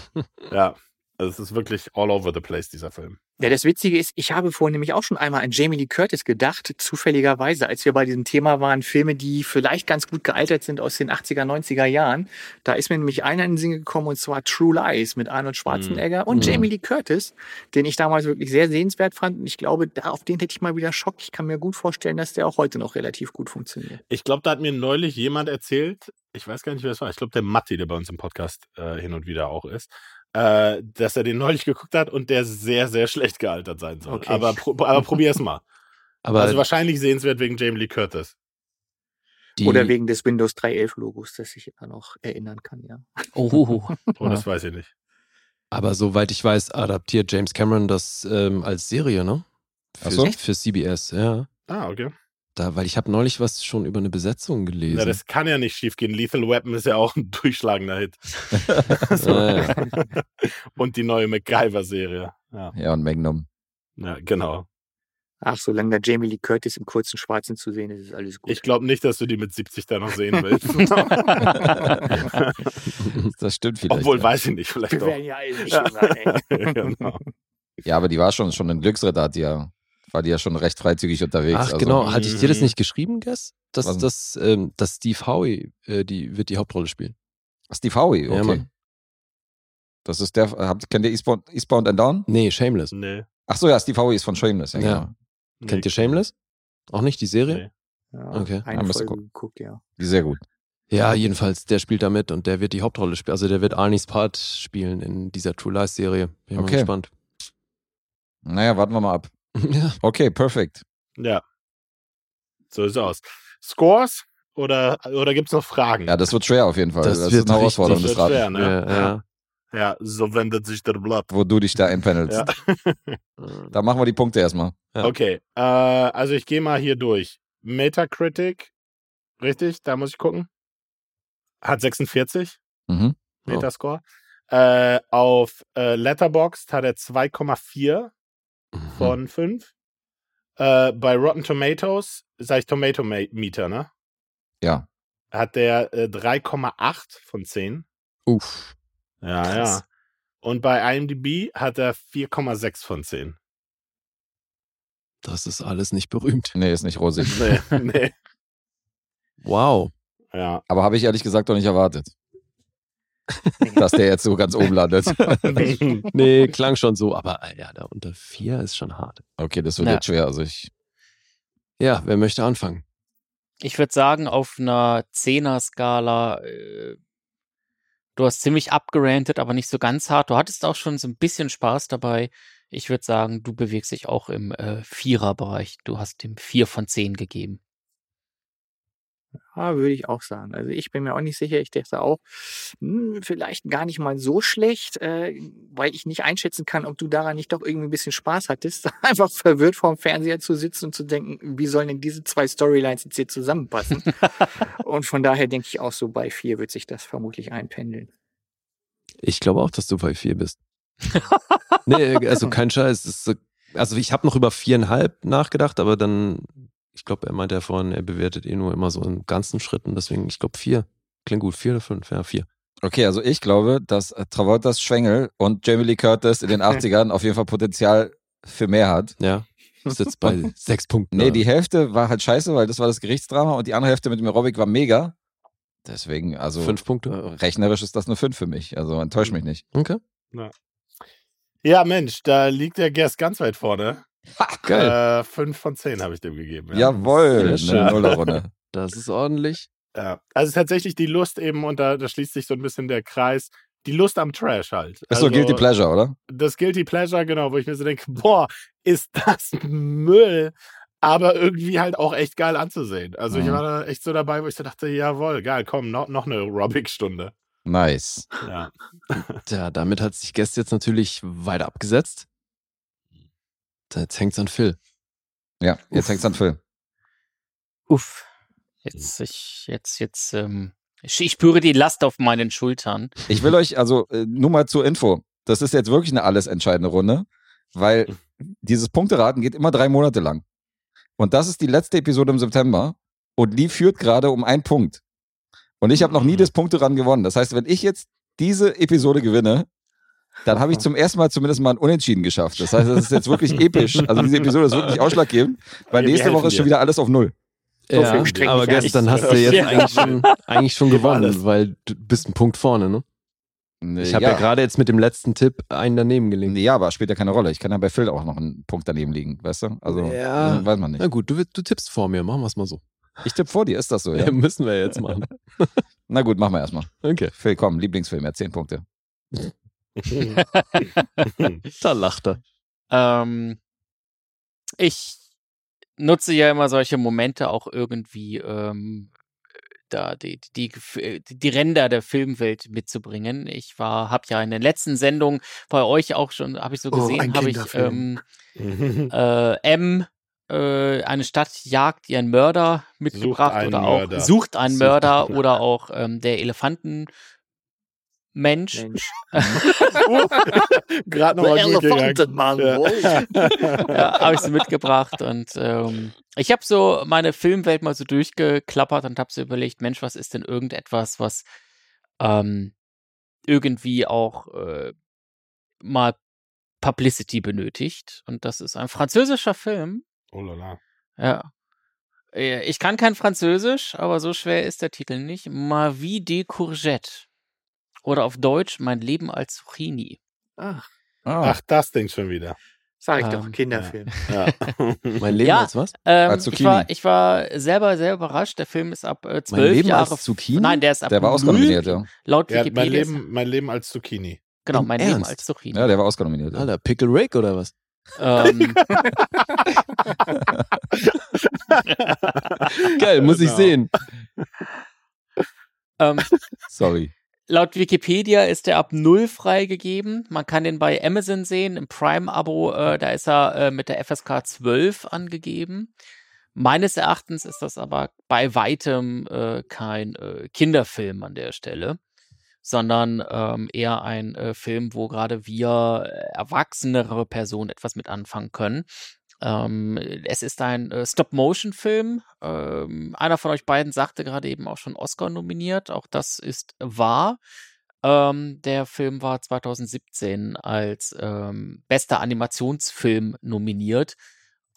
Ja, also es ist wirklich all over the place, dieser Film. Ja, das Witzige ist, ich habe vorhin nämlich auch schon einmal an Jamie Lee Curtis gedacht, zufälligerweise, als wir bei diesem Thema waren, Filme, die vielleicht ganz gut gealtert sind aus den 80er, 90er Jahren. Da ist mir nämlich einer in den Sinn gekommen, und zwar True Lies mit Arnold Schwarzenegger und Mhm. Jamie Lee Curtis, den ich damals wirklich sehr sehenswert fand. Und ich glaube, da, auf den hätte ich mal wieder Schock. Ich kann mir gut vorstellen, dass der auch heute noch relativ gut funktioniert. Ich glaube, da hat mir neulich jemand erzählt, ich weiß gar nicht, wer das war, ich glaube, der Matti, der bei uns im Podcast äh, hin und wieder auch ist, äh, dass er den neulich geguckt hat und der sehr, sehr schlecht gealtert sein soll. Okay. Aber, pro, aber probier's mal. Aber also wahrscheinlich sehenswert wegen Jamie Lee Curtis. die, Oder wegen des Windows 3.11 Logos, das ich immer noch erinnern kann, ja. Oh, Oh, das weiß ich nicht. aber soweit ich weiß, adaptiert James Cameron das ähm, als Serie, ne? Für, Ach so? für CBS, ja. Ah, okay. Da, weil ich habe neulich was schon über eine Besetzung gelesen. Ja, das kann ja nicht schief gehen. Lethal Weapon ist ja auch ein durchschlagender Hit. so. Ja, ja. Und die neue MacGyver-Serie. Ja. Ja, und Magnum. ja, genau. Ach, solange da Jamie Lee Curtis im kurzen Schwarzen zu sehen ist, ist alles gut. Ich glaube nicht, dass du die mit 70 da noch sehen willst. das stimmt vielleicht. Obwohl, ja. weiß ich nicht, vielleicht Wir doch. werden ja ey. genau. ja, aber die war schon, schon ein Glücksritter, hat die ja, war die ja schon recht freizügig unterwegs. Ach also, genau, hatte ich dir das Mhm. nicht geschrieben, Guess? Dass, Was dass, ähm, dass Steve Howie äh, die, wird die Hauptrolle spielen. Steve Howie, Ja, okay. Mann. das ist der, habt, kennt ihr Eastbound, Eastbound and Down? Nee, Shameless. Nee. Ach so, ja, Steve Howie ist von Shameless. Ja, Ja. Genau. nee. Kennt ihr Shameless? Auch nicht die Serie? Nee. Ja, Okay. Eine Ja, Folge geguckt, ja. Die sehr gut. Ja, jedenfalls, der spielt da mit und der wird die Hauptrolle spielen. Also der wird Arnie's Part spielen in dieser True Lies Serie. Bin Okay. mal gespannt. Naja, warten wir mal ab. Ja. Okay, perfekt. Ja. So ist es aus. Scores oder, oder gibt es noch Fragen? Ja, das wird schwer auf jeden Fall. Das Das, wird ist eine Herausforderung, das Raten. schwer, ne? Ja, ja. Ja, so wendet sich der Blatt. Wo du dich da einpendelst. Ja. Da machen wir die Punkte erstmal. Ja. Okay, äh, also ich gehe mal hier durch. Metacritic, richtig, da muss ich gucken. Hat 46 Mhm. Ja. Metascore. Äh, auf äh, Letterboxd hat er 2,4 Mhm. Von 5. Äh, bei Rotten Tomatoes, sag ich Tomato Ma- Meter, ne? Ja. Hat der äh, 3,8 von 10. Uff. Ja, Krass. ja. Und bei IMDb hat er 4,6 von 10. Das ist alles nicht berühmt. Nee, ist nicht rosig. Nee, nee. Wow. Ja. Aber habe ich ehrlich gesagt doch nicht erwartet, dass der jetzt so ganz oben landet. Nee, klang schon so, aber äh, ja, da unter vier ist schon hart. Okay, das wird Ja. jetzt schwer. Also ich. Ja, wer möchte anfangen? Ich würde sagen, auf einer Zehner-Skala, äh, du hast ziemlich abgerantet, aber nicht so ganz hart. Du hattest auch schon so ein bisschen Spaß dabei. Ich würde sagen, du bewegst dich auch im äh, Vierer-Bereich. Du hast ihm vier von zehn gegeben. Ja, würde ich auch sagen. Also ich bin mir auch nicht sicher. Ich dachte auch, hm, vielleicht gar nicht mal so schlecht, äh, weil ich nicht einschätzen kann, ob du daran nicht doch irgendwie ein bisschen Spaß hattest, einfach verwirrt vorm Fernseher zu sitzen und zu denken, wie sollen denn diese zwei Storylines jetzt hier zusammenpassen? und von daher denke ich auch so, bei vier wird sich das vermutlich einpendeln. Ich glaube auch, dass du bei vier bist. nee, also kein Scheiß. Ist, so- also ich habe noch über viereinhalb nachgedacht, aber dann, ich glaube, er meinte ja vorhin, er bewertet eh nur immer so in ganzen Schritten, deswegen, ich glaube vier. Klingt gut, vier oder fünf, ja, vier. Okay, also ich glaube, dass äh, Travoltas Schwengel und Jamie Lee Curtis in den 80ern auf jeden Fall Potenzial für mehr hat. Ja. Ist jetzt bei sechs Punkten. Nee, die Hälfte war halt scheiße, weil das war das Gerichtsdrama und die andere Hälfte mit dem Aerobic war mega. Deswegen, also Fünf Punkte. äh, rechnerisch ist das eine 5 für mich. Also enttäuscht mich nicht. Okay. Ja, Mensch, da liegt der Gerst ganz weit vorne. Geil. Äh, fünf von zehn habe ich dem gegeben. Ja. Jawohl, eine. Nullerrunde. Das ist ordentlich. Ja. Also tatsächlich die Lust eben, und da, da schließt sich so ein bisschen der Kreis, die Lust am Trash halt. Ist so Also, Guilty Pleasure, oder? Das Guilty Pleasure, genau, wo ich mir so denke, boah, ist das Müll, aber irgendwie halt auch echt geil anzusehen. Also ich Mhm. war da echt so dabei, wo ich so dachte, jawohl, geil, komm, noch, noch eine Aerobic-Stunde. Nice. Ja. Tja, damit hat sich Guest jetzt natürlich weiter abgesetzt. Jetzt hängt's an Phil. Ja, jetzt hängt's an Phil. Uff. Jetzt, ich, jetzt, jetzt, ähm, ich, ich spüre die Last auf meinen Schultern. Ich will euch, also äh, nur mal zur Info. Das ist jetzt wirklich eine alles entscheidende Runde, weil dieses Punkteraten geht immer drei Monate lang. Und das ist die letzte Episode im September. Und Lee führt gerade um einen Punkt. Und ich habe noch nie das Punkteraten gewonnen. Das heißt, wenn ich jetzt diese Episode gewinne, dann habe ich zum ersten Mal zumindest mal ein Unentschieden geschafft. Das heißt, das ist jetzt wirklich episch. Also diese Episode ist wirklich ausschlaggebend, weil Wir nächste Woche ist schon wieder alles auf Null. So ja, aber dann hast du jetzt Ja. eigentlich schon, eigentlich schon gewonnen, weil du bist ein Punkt vorne, ne? Ich habe ja, gerade jetzt mit dem letzten Tipp einen daneben gelegen. Nee, ja, aber spielt ja keine Rolle. Ich kann ja bei Phil auch noch einen Punkt daneben liegen, weißt du? Also, Ja. äh, weiß man nicht. Na gut, du, du tippst vor mir, machen wir es mal so. Ich tippe vor dir, ist das so, ja? Ja. Müssen wir jetzt machen. Na gut, machen wir erstmal. Okay. Phil, komm, Lieblingsfilm, ja, 10 Punkte. Da lacht er. Ähm, ich nutze ja immer solche Momente auch irgendwie ähm, da die, die, die, Ränder der Filmwelt mitzubringen. Ich war, habe ja in den letzten Sendungen bei euch auch schon, habe ich so Oh, gesehen, ein habe ich ähm, äh, M, äh, eine Stadt jagt ihren Mörder mitgebracht oder auch Mörder. sucht einen Mörder oder auch ähm, der Elefantenmensch. Mensch. Gerade noch mal gut gegangen. Mann. Ja. ja, habe ich sie mitgebracht und ähm, ich habe so meine Filmwelt mal so durchgeklappert und habe so überlegt, Mensch, was ist denn irgendetwas, was ähm, irgendwie auch äh, mal Publicity benötigt und das ist ein französischer Film. Oh la la. Ja. Äh, Ich kann kein Französisch, aber so schwer ist der Titel nicht. Ma vie des courgettes. Oder auf Deutsch Mein Leben als Zucchini. Ach, Ah, Ach, das Ding schon wieder. sag ich doch, Ähm, Kinderfilm. Ja. Mein Leben Ja. als was? Ähm, Als ich, Zucchini. war, ich war selber sehr überrascht. Der Film ist ab äh, Mein zwölf Leben Jahre. als Zucchini? Nein, der ist ab der war null, Oscar nominiert, ja. Laut Ja, Wikipedia. mein, Leben, mein Leben als Zucchini. genau, Im mein Leben Ernst? als Zucchini. Ja, der war Oscar nominiert. Ja. Alter, Pickle Rick oder was? ähm, Geil, muss ich Genau. sehen. ähm, Sorry. Laut Wikipedia ist er ab null freigegeben. Man kann den bei Amazon sehen, im Prime-Abo, äh, da ist er äh, mit der FSK 12 angegeben. Meines Erachtens ist das aber bei weitem äh, kein äh, Kinderfilm an der Stelle, sondern ähm, eher ein äh, Film, wo gerade wir äh, erwachsenere Personen etwas mit anfangen können. Ähm, es ist ein äh, Stop-Motion-Film. Ähm, einer von euch beiden sagte gerade eben auch schon Oscar nominiert. Auch das ist wahr. Ähm, der Film war 2017 als ähm, bester Animationsfilm nominiert.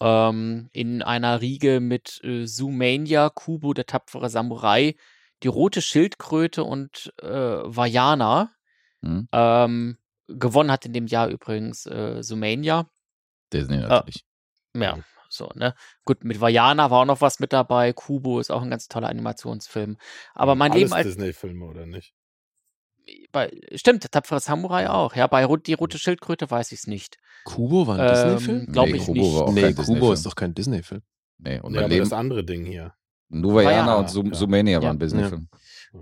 Ähm, in einer Riege mit äh, Zoomania, Kubo, der tapfere Samurai, die rote Schildkröte und äh, Vajana. Hm. Ähm, gewonnen hat in dem Jahr übrigens äh, Zoomania. Disney natürlich. Ja, so, ne? Gut, mit Vajana war auch noch was mit dabei. Kubo ist auch ein ganz toller Animationsfilm. Aber mein Alles Leben als. Disney-Filme, oder nicht? Bei, stimmt, Tapferer Samurai auch. Ja, bei Die Rote Schildkröte weiß ich es nicht. Kubo war ein Ähm, Disney-Film? Glaube Nee, ich Kubo nicht. war auch Nee, kein Kubo Disney-Film. ist doch kein Disney-Film. Nee, und Ja, mein aber Leben, das andere Ding hier. Nuvayana Vajana. und Zoom, Ja. Ja. waren Disney-Film.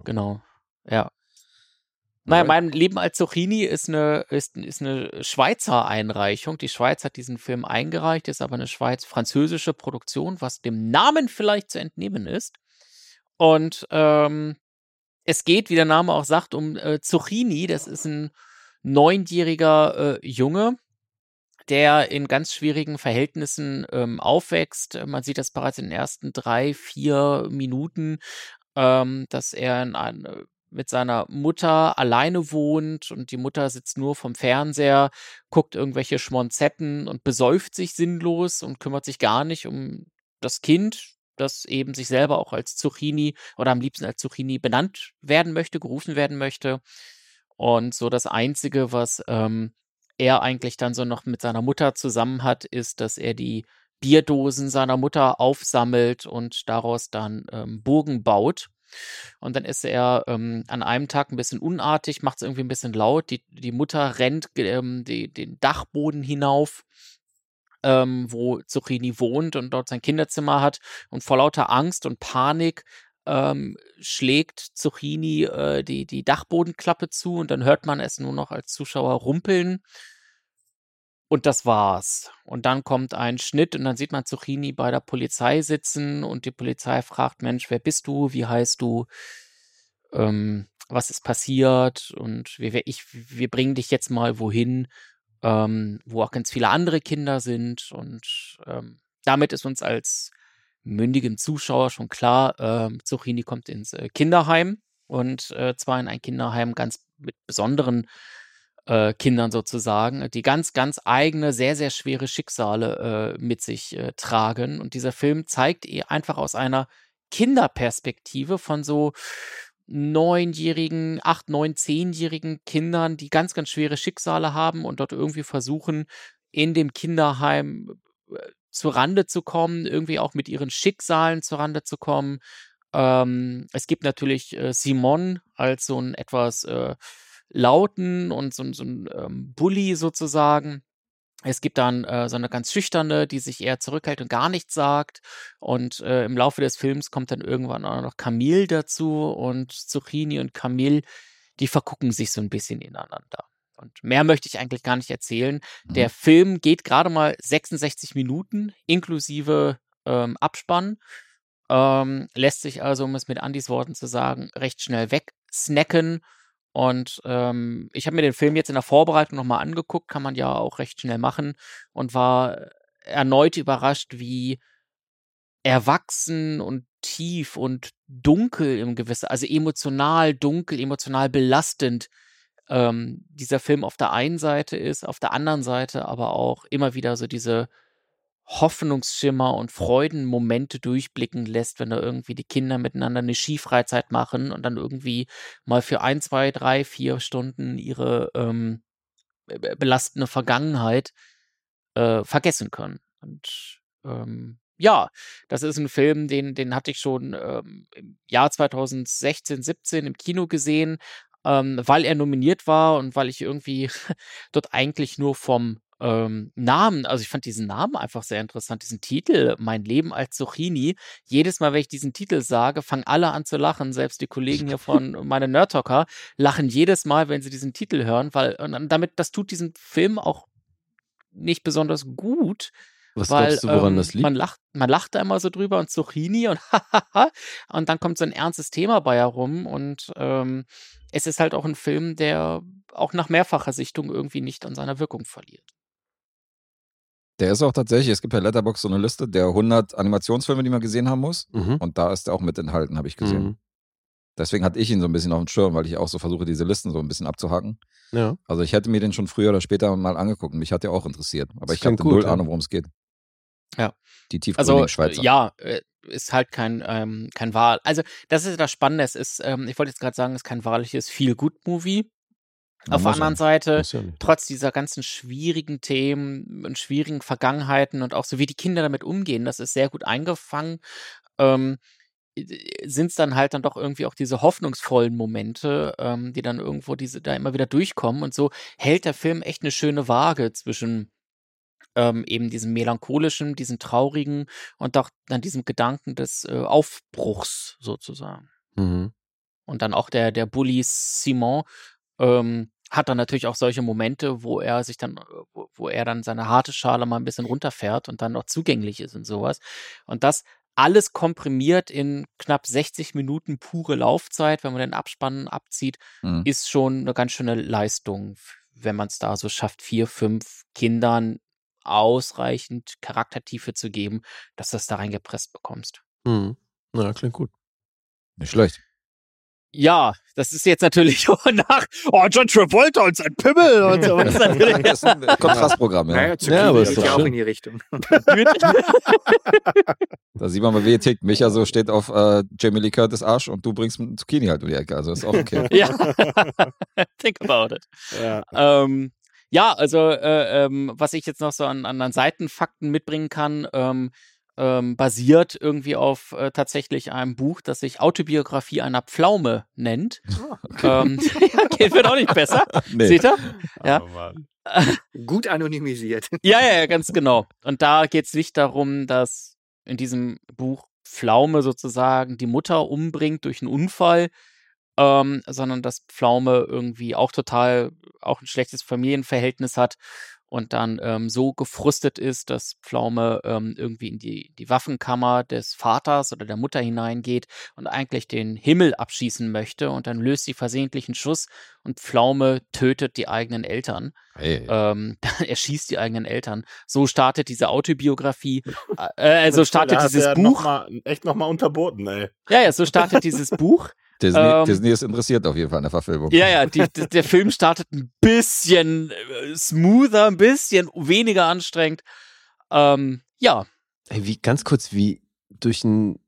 Genau. Ja. Naja, mein Leben als Zucchini ist eine, ist, ist eine Schweizer Einreichung. Die Schweiz hat diesen Film eingereicht, ist aber eine schweiz-französische Produktion, was dem Namen vielleicht zu entnehmen ist. Und ähm, es geht, wie der Name auch sagt, um äh, Zucchini. Das ist ein neunjähriger äh, Junge, der in ganz schwierigen Verhältnissen ähm, aufwächst. Man sieht das bereits in den ersten drei, vier Minuten, ähm, dass er in ein, mit seiner Mutter alleine wohnt und die Mutter sitzt nur vom Fernseher, guckt irgendwelche Schmonzetten und besäuft sich sinnlos und kümmert sich gar nicht um das Kind, das eben sich selber auch als Zucchini oder am liebsten als Zucchini benannt werden möchte, gerufen werden möchte. Und so das Einzige, was ähm, er eigentlich dann so noch mit seiner Mutter zusammen hat, ist, dass er die Bierdosen seiner Mutter aufsammelt und daraus dann ähm, Burgen baut. Und dann ist er ähm, an einem Tag ein bisschen unartig, macht es irgendwie ein bisschen laut. Die, die Mutter rennt ähm, die, den Dachboden hinauf, ähm, wo Zucchini wohnt und dort sein Kinderzimmer hat. Und vor lauter Angst und Panik ähm, schlägt Zucchini äh, die, die Dachbodenklappe zu und dann hört man es nur noch als Zuschauer rumpeln. Und das war's. Und dann kommt ein Schnitt und dann sieht man Zucchini bei der Polizei sitzen und die Polizei fragt, Mensch, wer bist du? Wie heißt du? Ähm, was ist passiert? Und wir, ich, wir bringen dich jetzt mal wohin, ähm, wo auch ganz viele andere Kinder sind. Und ähm, damit ist uns als mündigem Zuschauer schon klar, äh, Zucchini kommt ins äh, Kinderheim und äh, zwar in ein Kinderheim ganz mit besonderen äh, Kindern sozusagen, die ganz, ganz eigene, sehr, sehr schwere Schicksale äh, mit sich äh, tragen. Und dieser Film zeigt einfach aus einer Kinderperspektive von so neunjährigen, acht, neun, zehnjährigen Kindern, die ganz, ganz schwere Schicksale haben und dort irgendwie versuchen, in dem Kinderheim äh, zu Rande zu kommen, irgendwie auch mit ihren Schicksalen zu Rande zu kommen. Ähm, es gibt natürlich äh, Simon als so ein etwas äh, lauten und so, so ein ähm, Bully sozusagen. Es gibt dann äh, so eine ganz schüchterne, die sich eher zurückhält und gar nichts sagt. Und äh, im Laufe des Films kommt dann irgendwann auch noch Camille dazu und Zucchini und Camille, die vergucken sich so ein bisschen ineinander. Und mehr möchte ich eigentlich gar nicht erzählen. Mhm. Der Film geht gerade mal 66 Minuten inklusive ähm, Abspann. Ähm, lässt sich also, um es mit Andys Worten zu sagen, recht schnell wegsnacken. Und ähm, ich habe mir den Film jetzt in der Vorbereitung nochmal angeguckt, kann man ja auch recht schnell machen und war erneut überrascht, wie erwachsen und tief und dunkel im gewissen, also emotional dunkel, emotional belastend ähm, dieser Film auf der einen Seite ist, auf der anderen Seite aber auch immer wieder so diese Hoffnungsschimmer und Freudenmomente durchblicken lässt, wenn da irgendwie die Kinder miteinander eine Skifreizeit machen und dann irgendwie mal für ein, zwei, drei, vier Stunden ihre ähm, belastende Vergangenheit äh, vergessen können. Und ähm, ja, das ist ein Film, den, den hatte ich schon ähm, im Jahr 2016, 17 im Kino gesehen, ähm, weil er nominiert war und weil ich irgendwie dort eigentlich nur vom ähm, Namen, also ich fand diesen Namen einfach sehr interessant, diesen Titel, Mein Leben als Zucchini. Jedes Mal, wenn ich diesen Titel sage, fangen alle an zu lachen, selbst die Kollegen hier von meine Nerdtalker lachen jedes Mal, wenn sie diesen Titel hören, weil und damit, das tut diesen Film auch nicht besonders gut, was weil, glaubst du, woran ähm, das liegt? Man lacht, man lacht da immer so drüber und Zucchini und und dann kommt so ein ernstes Thema bei herum und ähm, es ist halt auch ein Film, der auch nach mehrfacher Sichtung irgendwie nicht an seiner Wirkung verliert. Der ist auch tatsächlich, es gibt bei Letterboxd so eine Liste der 100 Animationsfilme, die man gesehen haben muss. Mhm. Und da ist er auch mit enthalten, habe ich gesehen. Mhm. Deswegen hatte ich ihn so ein bisschen auf dem Schirm, weil ich auch so versuche, diese Listen so ein bisschen abzuhacken. Ja. Also ich hätte mir den schon früher oder später mal angeguckt und mich hat der auch interessiert. Aber Das ich habe klingt gut, null ja. Ahnung, worum es geht. Ja. Die tiefgründigen Also, äh, Schweizer. ja, äh, ist halt kein, ähm, kein Wahl. Also, das ist das Spannende. Es ist, ähm, ich wollte jetzt gerade sagen, es ist kein wahrliches Feel-Good-Movie. Auf der anderen. Seite, ja trotz dieser ganzen schwierigen Themen und schwierigen Vergangenheiten und auch so wie die Kinder damit umgehen, das ist sehr gut eingefangen, ähm, sind es dann halt dann doch irgendwie auch diese hoffnungsvollen Momente, ähm, die dann irgendwo diese da immer wieder durchkommen und so hält der Film echt eine schöne Waage zwischen ähm, eben diesem melancholischen, diesem traurigen und auch dann diesem Gedanken des äh, Aufbruchs sozusagen. Mhm. Und dann auch der, der Bully Simon ähm, hat dann natürlich auch solche Momente, wo er sich dann, äh, wo, wo er dann seine harte Schale mal ein bisschen runterfährt und dann noch zugänglich ist und sowas. Und das alles komprimiert in knapp 60 Minuten pure Laufzeit, wenn man den Abspann abzieht, Mhm. ist schon eine ganz schöne Leistung, wenn man es da so schafft, vier, fünf Kindern ausreichend Charaktertiefe zu geben, dass du das da reingepresst bekommst. Mhm. Na, klingt gut. Nicht schlecht. Ja, das ist jetzt natürlich auch nach oh, John Travolta und sein Pimmel und so. Das ist natürlich Das ist ein Kontrastprogramm, ja. Naja, Ja, aber ist geht doch ja auch in die Richtung. Da sieht man mal, wie ihr tickt. Micha so steht auf äh, Jamie Lee Curtis Arsch und du bringst mit Zucchini halt um die Ecke. Also ist auch okay. ja. Think about it. Ja. Ähm, ja, also äh, ähm, was ich jetzt noch so an, an, an Seitenfakten mitbringen kann, ähm, ähm, basiert irgendwie auf äh, tatsächlich einem Buch, das sich Autobiografie einer Pflaume nennt. Ähm, ja, geht wird auch nicht besser. Nee. Seht ihr? Ja. Oh. Gut anonymisiert. Ja, ja, ja, ganz genau. Und da geht es nicht darum, dass in diesem Buch Pflaume sozusagen die Mutter umbringt durch einen Unfall, ähm, sondern dass Pflaume irgendwie auch total auch ein schlechtes Familienverhältnis hat und dann ähm, so gefrustet ist, dass Pflaume ähm, irgendwie in die, die Waffenkammer des Vaters oder der Mutter hineingeht und eigentlich den Himmel abschießen möchte und dann löst sie versehentlich einen Schuss und Pflaume tötet die eigenen Eltern. Hey. Ähm, er schießt die eigenen Eltern. So startet diese Autobiografie, äh, äh, so startet dieses Buch. Noch mal, echt nochmal unterboten, ey. Ja, ja, so startet dieses Buch. Disney, ähm, Disney ist interessiert auf jeden Fall an der Verfilmung. Ja, ja, die, die, der Film startet ein bisschen äh, smoother, ein bisschen weniger anstrengend. Ähm, ja, Ey, wie, ganz kurz, wie durch einen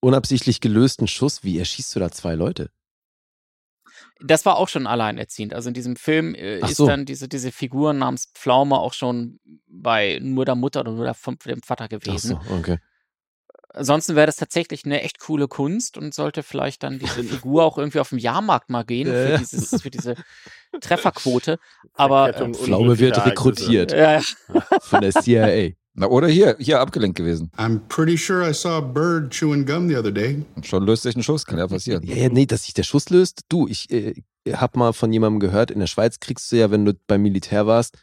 unabsichtlich gelösten Schuss, wie erschießt du da zwei Leute? das war auch schon alleinerziehend. Also in diesem Film äh, Ach ist so. dann diese, diese Figur namens Pflaume auch schon bei nur der Mutter oder nur der, vom- dem Vater gewesen. Ach so, okay. Ansonsten wäre das tatsächlich eine echt coole Kunst und sollte vielleicht dann diese Figur auch irgendwie auf dem Jahrmarkt mal gehen für, dieses, für diese Trefferquote. Aber äh, Pflaume wird rekrutiert ja, ja. von der CIA. Na, oder hier, hier abgelenkt gewesen. I'm pretty sure I saw a bird chewing gum the other day. Und schon löst sich ein Schuss, kann ja passieren. Ja, ja, nee, dass sich der Schuss löst. Du, ich äh, hab mal von jemandem gehört, in der Schweiz kriegst du ja, wenn du beim Militär warst,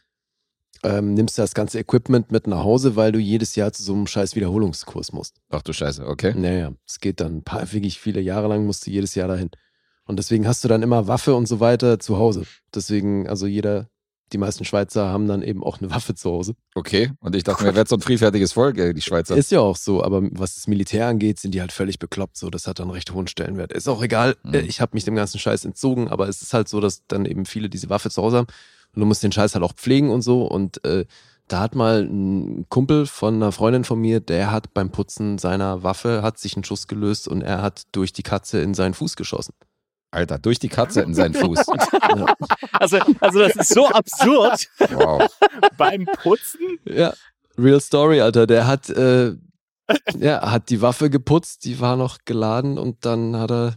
ähm, nimmst du das ganze Equipment mit nach Hause, weil du jedes Jahr zu so einem scheiß Wiederholungskurs musst. Ach du Scheiße, okay. Naja, es geht dann ein paar, wirklich viele Jahre lang musst du jedes Jahr dahin. Und deswegen hast du dann immer Waffe und so weiter zu Hause. Deswegen, also jeder, die meisten Schweizer haben dann eben auch eine Waffe zu Hause. Okay. Und ich dachte mir, wäre so ein friedfertiges Volk, die Schweizer. Ist ja auch so, aber was das Militär angeht, sind die halt völlig bekloppt. So, das hat dann recht hohen Stellenwert. Ist auch egal. Mhm. Ich habe mich dem ganzen Scheiß entzogen, aber es ist halt so, dass dann eben viele diese Waffe zu Hause haben und du musst den Scheiß halt auch pflegen und so. Und äh, da hat mal ein Kumpel von einer Freundin von mir, der hat beim Putzen seiner Waffe hat sich ein Schuss gelöst und er hat durch die Katze in seinen Fuß geschossen. Alter, durch die Katze in seinen Fuß. Ja, Also, also das ist so absurd. Wow. Beim Putzen? ja. real story, Alter. Der hat äh, ja hat die Waffe geputzt, die war noch geladen und dann hat er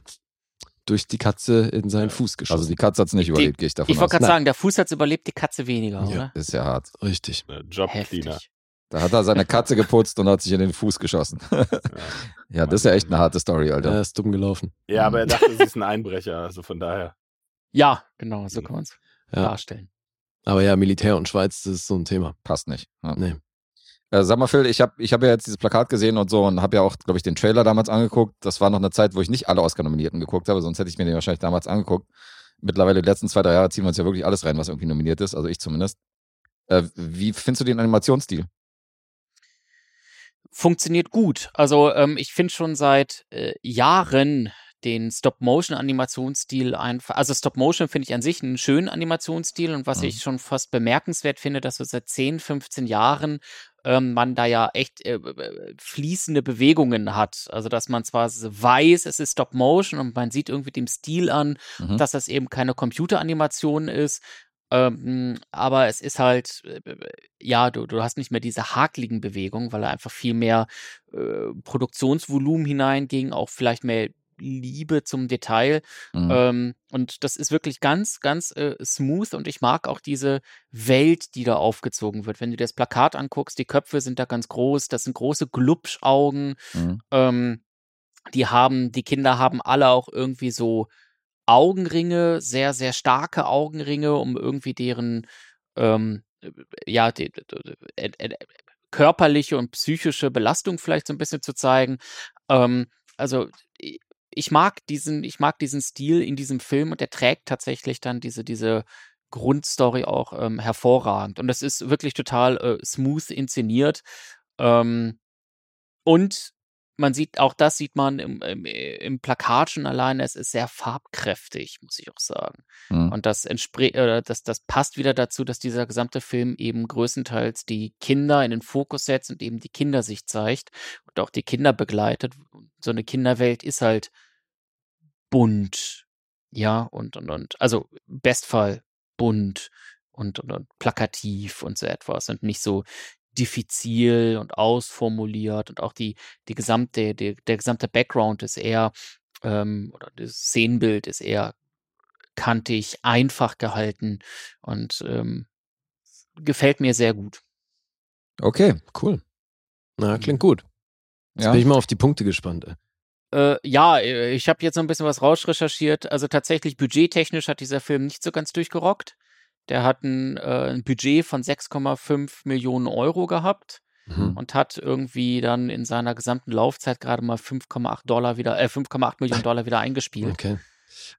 durch die Katze in seinen Fuß geschossen. Also die Katze hat's nicht überlebt, gehe ich davon Ich wollte aus. gerade sagen, der Fuß hat's überlebt, die Katze weniger, Ja. oder? Ist ja hart. Richtig. Jobcleaner. Heftig. Da hat er seine Katze geputzt und hat sich in den Fuß geschossen. ja, das ist ja echt eine harte Story, Alter. Er ist dumm gelaufen. Ja, aber er dachte, sie ist ein Einbrecher, also von daher. Ja, genau, so kann man es Ja. darstellen. Aber ja, Militär und Schweiz, das ist so ein Thema. Passt nicht. Ja. Nee. Äh, sag mal, Phil, ich habe ich hab ja jetzt dieses Plakat gesehen und so und habe ja auch, glaube ich, den Trailer damals angeguckt. Das war noch eine Zeit, wo ich nicht alle Oscar-Nominierten geguckt habe, sonst hätte ich mir den wahrscheinlich damals angeguckt. Mittlerweile, die letzten zwei, drei Jahre ziehen wir uns ja wirklich alles rein, was irgendwie nominiert ist, also ich zumindest. Äh, wie findest du den Animationsstil? Funktioniert gut. Also ähm, ich finde schon seit äh, Jahren den Stop-Motion-Animationsstil einfach, also Stop-Motion finde ich an sich einen schönen Animationsstil und was Mhm. ich schon fast bemerkenswert finde, dass so seit 10, 15 Jahren ähm, man da ja echt äh, fließende Bewegungen hat. Also dass man zwar weiß, es ist Stop-Motion und man sieht irgendwie dem Stil an, Mhm. dass das eben keine Computeranimation ist. Ähm, aber es ist halt, äh, ja, du, du hast nicht mehr diese hakligen Bewegungen, weil da einfach viel mehr äh, Produktionsvolumen hineinging, auch vielleicht mehr Liebe zum Detail. Mhm. Ähm, und das ist wirklich ganz, ganz äh, smooth und ich mag auch diese Welt, die da aufgezogen wird. Wenn du dir das Plakat anguckst, die Köpfe sind da ganz groß, das sind große Glubschaugen. Mhm. Ähm, die haben, die Kinder haben alle auch irgendwie so Augenringe, sehr, sehr starke Augenringe, um irgendwie deren, ähm, ja, die, die, die, äh, äh, körperliche und psychische Belastung vielleicht so ein bisschen zu zeigen. Ähm, also ich mag diesen, ich mag diesen Stil in diesem Film und der trägt tatsächlich dann diese, diese, Grundstory auch ähm, hervorragend. Und das ist wirklich total äh, smooth inszeniert. Ähm, und man sieht, auch das sieht man im, im, im Plakat schon alleine, es ist sehr farbkräftig, muss ich auch sagen. Mhm. Und das entspricht, oder das, das passt wieder dazu, dass dieser gesamte Film eben größtenteils die Kinder in den Fokus setzt und eben die Kindersicht zeigt und auch die Kinder begleitet. So eine Kinderwelt ist halt bunt, ja, und, und, und, also Bestfall bunt und, und, und plakativ und so etwas und nicht so diffizil und ausformuliert und auch die, die gesamte, die, der gesamte Background ist eher, ähm, oder das Szenenbild ist eher kantig, einfach gehalten und ähm, gefällt mir sehr gut. Okay. Cool. Na, klingt gut. Jetzt Ja. bin ich mal auf die Punkte gespannt. Äh, ja, äh, ich habe jetzt noch ein bisschen was rausrecherchiert. Also tatsächlich budgettechnisch hat dieser Film nicht so ganz durchgerockt. Der hat ein, äh, ein Budget von 6,5 Millionen Euro gehabt Mhm. und hat irgendwie dann in seiner gesamten Laufzeit gerade mal 5,8 Dollar wieder, äh, 5,8 Millionen Dollar wieder eingespielt. Okay.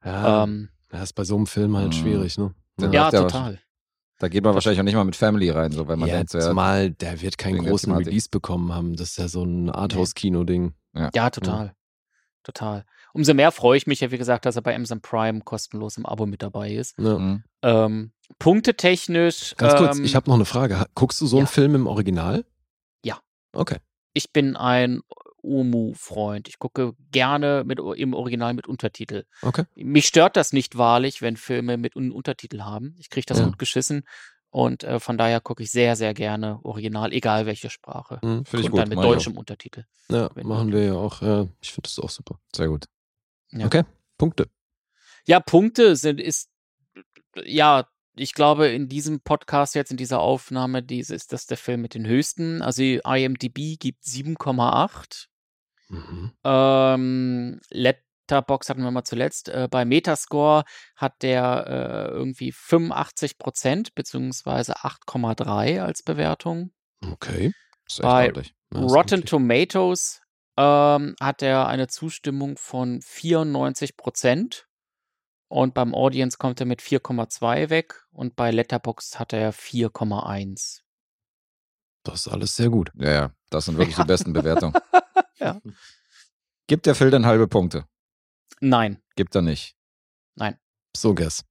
Ja, Ähm, das ist bei so einem Film halt Mhm. schwierig, ne? Dann ja, total. Da geht man wahrscheinlich auch nicht mal mit Family rein, so, weil man ja, denkt, so, ja, zumal der wird keinen großen Thematik. Release bekommen haben. Das ist ja so ein Arthouse-Kino-Ding. Ja, total. Total. Umso mehr freue ich mich ja, wie gesagt, dass er bei Amazon Prime kostenlos im Abo mit dabei ist. Ja. Mhm. Ähm, punktetechnisch. Ganz kurz, ähm, ich habe noch eine Frage. Guckst du so einen ja. Film im Original? Ja. Okay. ich bin ein Omu-Freund. Ich gucke gerne mit, im Original mit Untertitel. Okay. Mich stört das nicht wahrlich, wenn Filme mit Un Untertitel haben. Ich kriege das Ja. gut geschissen. Und äh, von daher gucke ich sehr, sehr gerne Original, egal welche Sprache. Mhm, Und gut. dann mit deutschem Untertitel. Ja, machen wir ja auch. Ja, ich finde das auch super. Sehr gut. Ja. Okay, Punkte. Ja, Punkte sind, ist, ja, ich glaube, in diesem Podcast jetzt, in dieser Aufnahme, diese, ist das der Film mit den höchsten. Also IMDb gibt 7,8. Mhm. Ähm, Letterbox hatten wir mal zuletzt. Äh, bei Metascore hat der äh, irgendwie 85 Prozent, beziehungsweise 8,3% als Bewertung. Okay. Das ist echt Bei Rotten. Tomatoes ähm, hat er eine Zustimmung von 94 Prozent. Und beim Audience kommt er mit 4,2 weg. Und bei Letterboxd hat er 4,1. Das ist alles sehr gut. Ja, ja, das sind wirklich Ja. die besten Bewertungen. Ja. Gibt der Phil denn halbe Punkte? Nein. Gibt er nicht. So, Guess.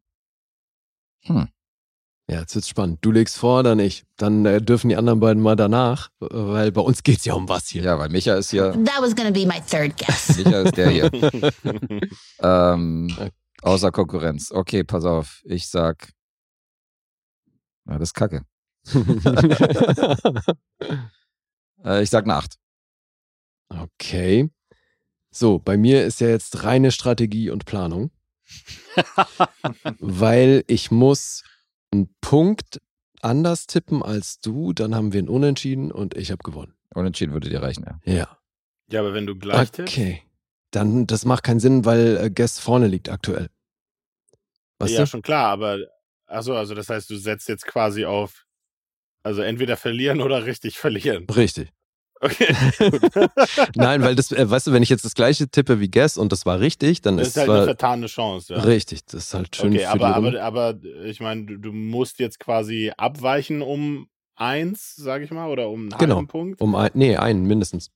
Hm. Ja, jetzt wird's spannend. Du legst vor, dann ich. Dann äh, dürfen die anderen beiden mal danach, äh, weil bei uns geht's ja um was hier. Ja, weil Micha ist hier, That was gonna be my third guess. Micha ist der hier. ähm, außer Konkurrenz. Okay, pass auf. Ich sag. Ja, das ist kacke. Äh, ich sag eine 8. okay. So, bei mir ist ja jetzt reine Strategie und Planung, weil ich muss einen Punkt anders tippen als du, dann haben wir einen Unentschieden und ich habe gewonnen. Unentschieden würde dir reichen, ja. Ja. Ja, aber wenn du gleich tippst, Okay. Dann, das macht keinen Sinn, weil äh, Guess vorne liegt aktuell. Weißt ja, du? schon klar, aber achso, also das heißt, du setzt jetzt quasi auf, also entweder verlieren oder richtig verlieren. Richtig. Okay. Nein, weil das, äh, weißt du, wenn ich jetzt das gleiche tippe wie Guess und das war richtig, dann Das ist ist halt eine vertane Chance, ja. richtig. Das ist halt schön Okay, für aber, aber, aber ich meine, du, du musst jetzt quasi abweichen um eins, sag ich mal, oder um einen Genau. halben Punkt. Um ein, nee, einen mindestens.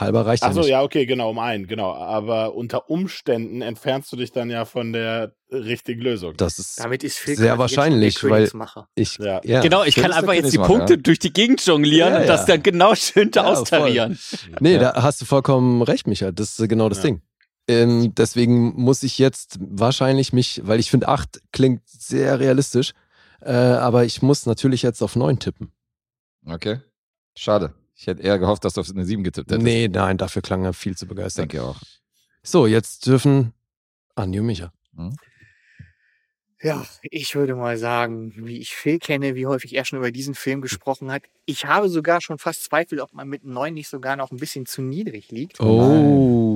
Halber reicht ja Achso, nicht. ja, okay, genau, um einen, genau. Aber unter Umständen entfernst du dich dann ja von der richtigen Lösung. Das ist Damit ist Phil sehr wahrscheinlich, weil ich Ja. ja, genau, ich kann einfach jetzt die Punkte ja. durch die Gegend jonglieren Ja, und das ja. dann genau schön Ja, voll. austarieren. Nee, Ja. da hast du vollkommen recht, Micha. Das ist genau das Ja. Ding. Ähm, deswegen muss ich jetzt wahrscheinlich mich, weil ich finde, 8 klingt sehr realistisch, äh, aber ich muss natürlich jetzt auf 9 tippen. Okay. Schade. Ich hätte eher gehofft, dass du auf eine 7 getippt hättest. Nee, nein, dafür klang er viel zu begeistert. Denke auch. So, jetzt dürfen Andi und Micha. Ja, ich würde mal sagen, wie ich Phil kenne, wie häufig er schon über diesen Film gesprochen hat. Ich habe sogar schon fast Zweifel, ob man mit neun nicht sogar noch ein bisschen zu niedrig liegt. Oh,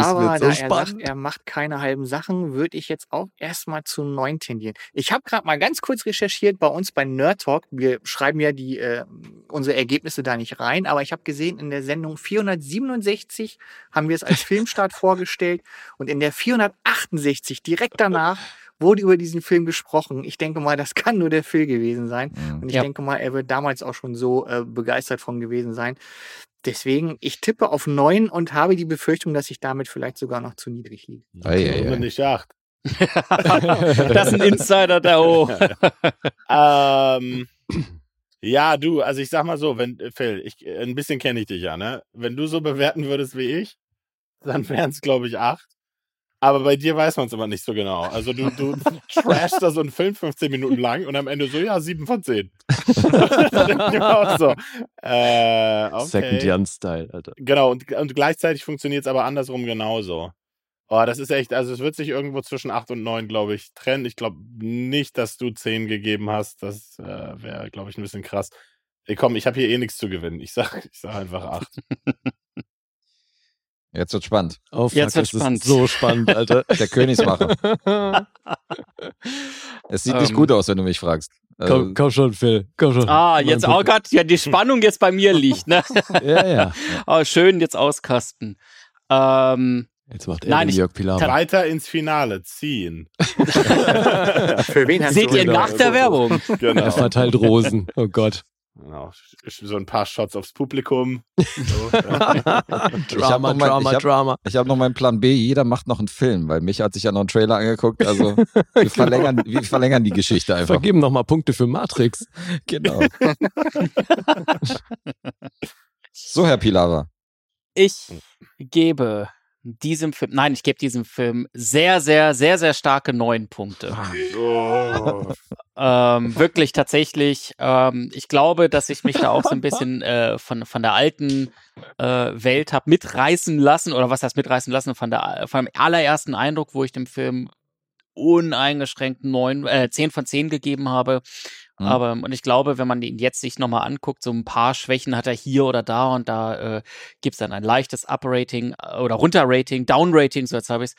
es Aber wird so da er sagt, er macht keine halben Sachen, würde ich jetzt auch erstmal zu neun tendieren. Ich habe gerade mal ganz kurz recherchiert bei uns bei Nerd Talk. Wir schreiben ja die äh, unsere Ergebnisse da nicht rein, aber ich habe gesehen, in der Sendung 467 haben wir es als Filmstart vorgestellt und in der 468 direkt danach wurde über diesen Film gesprochen. Ich denke mal, das kann nur der Phil gewesen sein. Mhm. Und ich Ja. denke mal, er wird damals auch schon so äh, begeistert von gewesen sein. Deswegen, ich tippe auf neun und habe die Befürchtung, dass ich damit vielleicht sogar noch zu niedrig liege. Ei, ei, Warum ei. nicht acht? das ist ein Insider da hoch. ähm, ja, du, also ich sag mal so, wenn, Phil, ich, ein bisschen kenne ich dich ja, ne? Wenn du so bewerten würdest wie ich, dann wären es, glaube ich, acht. Aber bei dir weiß man es immer nicht so genau. Also du, du trashst da so einen Film 15 Minuten lang und am Ende so, ja, sieben von zehn. Da denk ich mir auch so, äh, okay. Second Jan-Style, Alter. Genau, und, und gleichzeitig funktioniert es aber andersrum genauso. Oh, das ist echt, also es wird sich irgendwo zwischen 8 und 9, glaube ich, trennen. Ich glaube nicht, dass du 10 gegeben hast. Das äh, wäre, glaube ich, ein bisschen krass. Ey, komm, ich habe hier eh nichts zu gewinnen. Ich sag, ich sag einfach 8. Jetzt wird spannend. Oh, fuck, Jetzt wird's spannend. Ist so spannend, Alter. Der Königsmacher. Es sieht nicht Ähm. gut aus, wenn du mich fragst. Äh, komm, komm schon, Phil. Komm schon. Ah, jetzt auch grad, ja, die Spannung jetzt bei mir liegt, ne? Ja, ja. Oh, schön jetzt auskasten. Ähm, Jetzt macht er Nein, ich- Jörg Pilawa. Weiter ins Finale ziehen. Für wen hast seht ihr nach der Werbung? Genau. Er verteilt Rosen. Oh Gott. Genau. So ein paar Shots aufs Publikum. So, hab Drama, noch mal- Drama, ich hab- Drama. Ich habe noch meinen Plan B. Jeder macht noch einen Film, weil mich hat sich ja noch einen Trailer angeguckt. Also wir verlängern, wir verlängern die Geschichte einfach. Vergeben nochmal Punkte für Matrix. Genau. so, Herr Pilawa. Ich gebe diesem Film, nein, ich gebe diesem Film sehr, sehr, sehr, sehr starke neun Punkte. Oh. Ähm, wirklich tatsächlich. Ähm, ich glaube, dass ich mich da auch so ein bisschen äh, von, von der alten äh, Welt habe mitreißen lassen, oder was heißt mitreißen lassen, von der vom allerersten Eindruck, wo ich dem Film uneingeschränkt neun, äh, zehn von zehn gegeben habe. Mhm. Aber und ich glaube, wenn man ihn jetzt sich nochmal anguckt, so ein paar Schwächen hat er hier oder da und da äh, gibt es dann ein leichtes Up-Rating äh, oder Runter-Rating, Down-Rating, so jetzt habe ich es.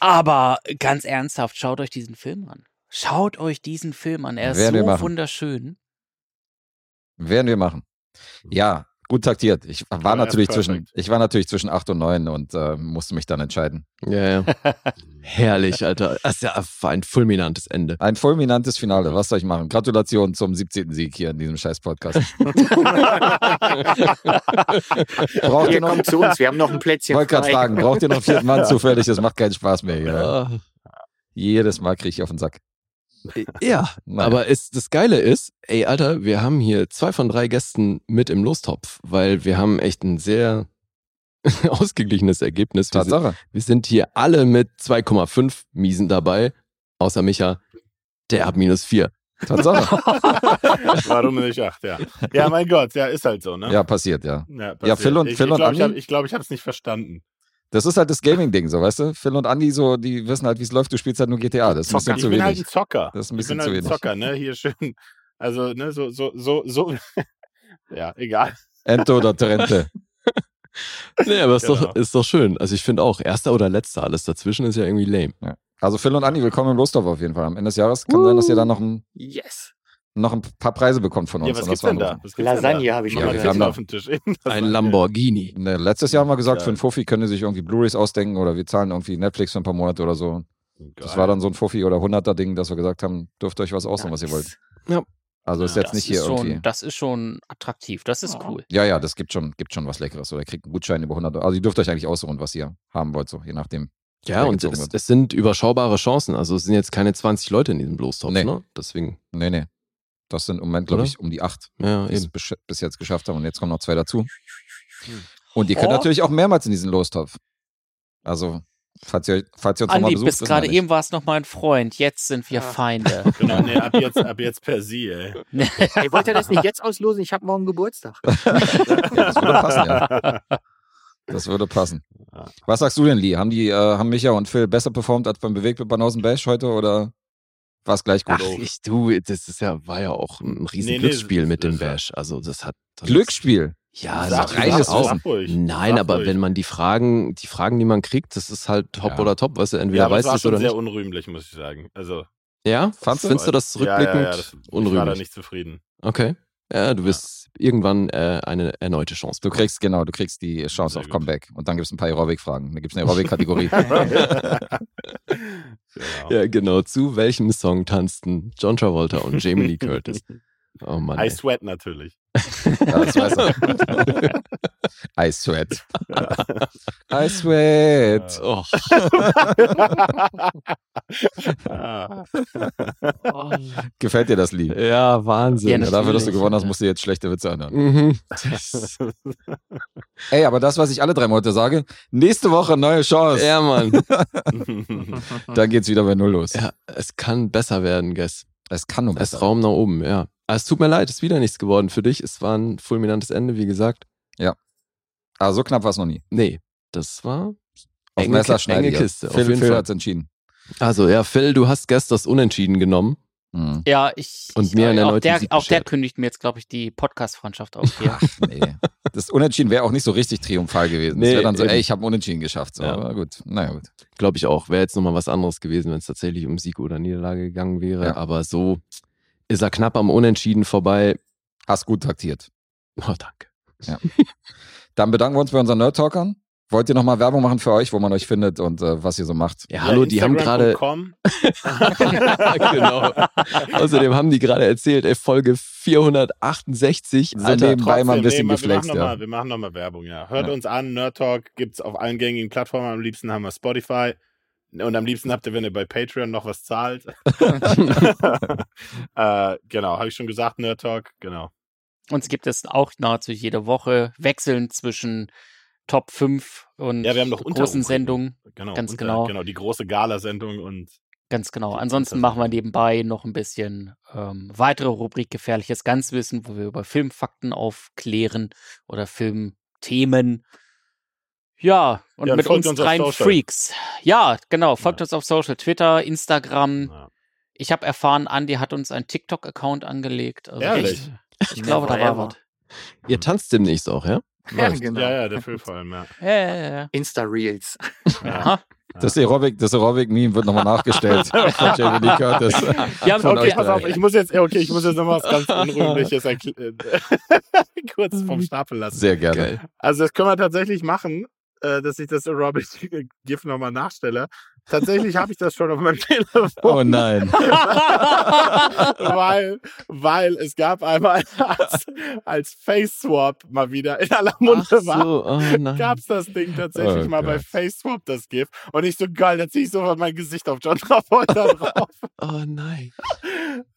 Aber ganz ernsthaft, schaut euch diesen Film an. Schaut euch diesen Film an. Er ist Werden so wunderschön. Werden wir machen. Ja, gut taktiert. Ich war Ja, natürlich perfekt. zwischen, ich war natürlich zwischen 8 und 9 und äh, musste mich dann entscheiden. Ja, ja. Herrlich, Alter. Das ist ja war ein fulminantes Ende. Ein fulminantes Finale. Was soll ich machen? Gratulation zum 17. Sieg hier in diesem scheiß Podcast. braucht ihr noch, kommt zu uns, wir haben noch ein Plätzchen wollte gerade fragen, braucht ihr noch einen vierten Mann zufällig? Das macht keinen Spaß mehr. Hier. Ah, Jedes Mal kriege ich auf den Sack. Ja, Naja. aber ist, das Geile ist, ey, Alter, wir haben hier zwei von drei Gästen mit im Lostopf, weil wir haben echt ein sehr ausgeglichenes Ergebnis. Wir sind, Tatsache. wir sind hier alle mit 2,5 Miesen dabei, außer Micha, der hat minus 4. Tatsache. Warum nicht acht, ja. Ja, mein Gott, ja, ist halt so, ne? Ja, passiert, ja. Ja, Ja, passiert. Phil und- ich, Phil ich und glaub, Ich glaube, ich habe es nicht verstanden. Das ist halt das Gaming-Ding, so, weißt du? Phil und Andi, so, die wissen halt, wie es läuft. Du spielst halt nur GTA. Das ist ein bisschen ich zu bin wenig. halt ein Zocker. Das ist ein ich bisschen bin zu halt ein wenig. Zocker, ne? Hier schön. Also, ne, so, so, so, so. ja, egal. Ente oder Trente. Nee, aber ist, Genau. doch, ist doch schön. Also ich finde auch, erster oder letzter, alles dazwischen ist ja irgendwie lame. Also Phil und Andi, willkommen im Lostorf auf jeden Fall. Am Ende des Jahres kann sein, dass ihr da noch ein, Yes. Noch ein paar Preise bekommt von uns. Ja, was gibt's das denn da? Was Lasagne habe ich Ja, mal wir haben auf den Tisch. Das Ein Lamborghini. Ne, letztes Jahr haben wir gesagt, Geil. für einen Fuffi können die sich irgendwie Blu-Rays ausdenken oder wir zahlen irgendwie Netflix für ein paar Monate oder so. Das Geil. war dann so ein Fuffi oder 100er Ding, dass wir gesagt haben, dürft ihr euch was aussuchen, was ihr wollt. Ja. Also ist Ja, jetzt Das nicht hier schon, irgendwie. das ist schon attraktiv. Das ist cool. Ja, ja, das gibt schon, gibt schon was Leckeres. Oder ihr kriegt einen Gutschein über 100 Euro. Also ihr dürft euch eigentlich aussuchen, was ihr haben wollt, so je nachdem. Ja, und es, es sind überschaubare Chancen. Also es sind jetzt keine 20 Leute in diesem Lostopf, Nee. ne? Deswegen, Nee, nee. Das sind im Moment, glaube ich, um die acht, ja, die es eben. bis, bis jetzt geschafft haben. Und jetzt kommen noch zwei dazu. Und ihr könnt Oh. natürlich auch mehrmals in diesen Lostopf. Also, falls ihr, falls ihr uns nochmal besucht, bis gerade eben war es noch mein Freund. Jetzt sind wir Ja. Feinde. Genau, nee, ab jetzt, ab jetzt per sie, ey. Hey, wollt ihr das nicht jetzt auslosen? Ich habe morgen Geburtstag. Ja, das würde passen, ja. Das würde passen. Was sagst du denn, Lee? Haben die, äh, haben Micha und Phil besser performt als beim Bewegt mit Banausen Bash heute oder war es gleich gut? Ach, ich, du, das ist ja, war ja auch ein riesen Nee, nee, Glücksspiel das- mit dem das- Bash. Also das hat. Das Glücksspiel. Ja, Sag- das reines reines sag- ruhig. Nein, Sag aber ruhig. wenn man die Fragen, die Fragen, die man kriegt, das ist halt top Ja. oder top, weißt du, entweder Ja, weißt du war es oder sehr nicht. unrühmlich, muss ich sagen. Also, Ja, Fandst findest du das ja, rückblickend ja, ja, das, ich war da unrühmlich? nicht zufrieden. Okay. Ja, du wirst irgendwann äh, eine erneute Chance Du kriegst, genau, du kriegst die Chance Sehr auf gut. Comeback. Und dann gibt es ein paar Aerobic-Fragen. Da gibt es eine Aerobic-Kategorie. genau. Ja, genau. Zu welchem Song tanzten John Travolta und Jamie Lee Curtis? Oh Mann. I Ey. sweat natürlich. ja, das weiß er. I sweat. I sweat. Oh. Ah. Gefällt dir das Lied? Ja, Wahnsinn. Ja, Ja, dafür, dass du gewonnen hast, musst du jetzt schlechte Witze anhören. Mhm. Ey, aber das, was ich alle drei Monate sage, nächste Woche neue Chance. ja, Mann. Dann geht's wieder bei Null los. Ja, es kann besser werden, Guess. Es kann nur Es besser. ist Raum nach oben, ja. Aber es tut mir leid, es ist wieder nichts geworden für dich. Es war ein fulminantes Ende, wie gesagt. Aber so knapp war es noch nie. Nee, das war Auf enge, Messer Ki- schneiden. enge Kiste. Phil, auf jeden Phil Fall. hat's entschieden. Also, ja, Phil, du hast gestern das Unentschieden genommen. Mhm. Ja, ich. Und ich, mir einen auch der, auch der kündigt mir jetzt, glaube ich, die Podcast-Freundschaft auf hier. Nee. Das Unentschieden wäre auch nicht so richtig triumphal gewesen. Nee, das wäre dann so, eben. ey, ich habe Unentschieden geschafft. So. Ja. Aber gut, naja gut. Glaube ich auch. Wäre jetzt nochmal was anderes gewesen, wenn es tatsächlich um Sieg oder Niederlage gegangen wäre. Ja. Aber so ist er knapp am Unentschieden vorbei. Hast gut taktiert. Oh, danke. Dann bedanken wir uns bei unseren Nerd-Talkern. Wollt ihr nochmal Werbung machen für euch, wo man euch findet und äh, was ihr so macht? Ja, hallo, die haben gerade. Genau. Außerdem haben die gerade erzählt, ey, Folge 468. So Alter, nebenbei mal ein bisschen nee, geflext, wir machen noch ja. mal, Wir machen nochmal Werbung, ja. Hört Ja. uns an, Nerd Talk gibt's auf allen gängigen Plattformen. Am liebsten haben wir Spotify. Und am liebsten habt ihr, wenn ihr bei Patreon noch was zahlt. äh, genau, habe ich schon gesagt, Nerd Talk, genau. Uns gibt es auch nahezu jede Woche wechseln zwischen Top 5 und Ja, wir haben noch großen. Sendungen. Genau, Ganz unter- genau. Genau, die große Gala-Sendung und Ganz genau. Ansonsten machen wir nebenbei noch ein bisschen ähm, weitere Rubrik Gefährliches Ganzwissen, wo wir über Filmfakten aufklären oder Filmthemen. Ja, und Ja, und mit uns uns Social. Freaks. Ja, genau. Folgt uns auf Social, Twitter, Instagram. Ja. Ich habe erfahren, Andy hat uns einen TikTok-Account angelegt. Also Ehrlich? Ich, ich glaube, da war was. Ihr tanzt demnächst auch, ja? Ja, genau. ja, ja, der Phil vor allem, ja. Ja, ja, ja. Insta-Reels. ja. Das Aerobic, das Aerobic-Meme wird nochmal nachgestellt von Jamie Lee Curtis. Ja, Okay, pass auf, ich muss jetzt, okay, ich muss jetzt noch was ganz Unrühmliches erkl- kurz vom Stapel lassen. Sehr gerne. Geil. Also das können wir tatsächlich machen, äh, dass ich das Aerobic-GIF nochmal nachstelle. Tatsächlich habe ich das schon auf meinem Telefon. Oh nein. weil, weil es gab einmal als, als Face Swap mal wieder in aller Munde Ach war. so, oh nein. Gab's das Ding tatsächlich Oh mal bei Gott. Face Swap, das GIF. Und ich so, geil, da ziehe ich sofort mein Gesicht auf John Travolta drauf. Oh nein.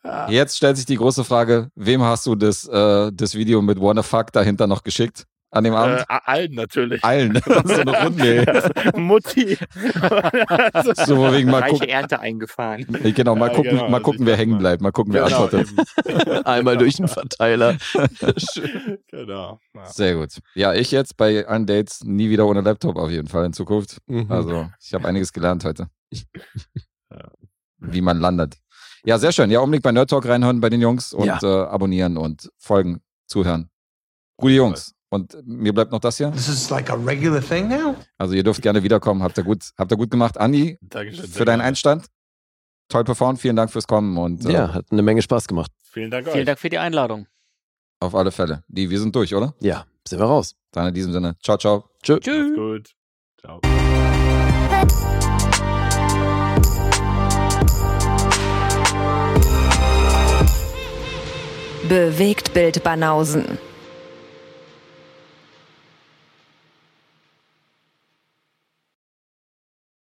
Ja. Jetzt stellt sich die große Frage, wem hast du das, äh, das Video mit Wanna Fuck dahinter noch geschickt? An dem Abend? Äh, allen natürlich. Allen. so eine Runde. Mutti. So wegen mal gucken. Ernte eingefahren. Genau, mal Ja, gucken, genau, mal gucken wer hängen mal. bleibt. Mal gucken, wer Genau, antwortet. eben. Einmal durch den Verteiler. genau. Ja. Sehr gut. Ja, ich jetzt bei allen Dates nie wieder ohne Laptop auf jeden Fall in Zukunft. Mhm. Also, ich habe einiges gelernt heute. Wie man landet. Ja, sehr schön. Ja, unbedingt bei Nerd Talk reinhören bei den Jungs und Ja. äh, abonnieren und folgen, zuhören. Gute Jungs. Und mir bleibt noch das hier. This is like a regular thing now? Also ihr dürft gerne wiederkommen. Habt ihr gut, habt ihr gut gemacht. Andi, Dankeschön. für deinen. Einstand. Toll performt. Vielen Dank fürs Kommen und äh, Ja, hat eine Menge Spaß gemacht. Vielen Dank Vielen euch. Dank für die Einladung. auf alle Fälle. Die, wir sind durch, oder? Ja, sind wir raus. Dann in diesem Sinne. Ciao, ciao. Tschö. Macht's Tschüss. gut. Ciao. Bewegt Bild Banausen.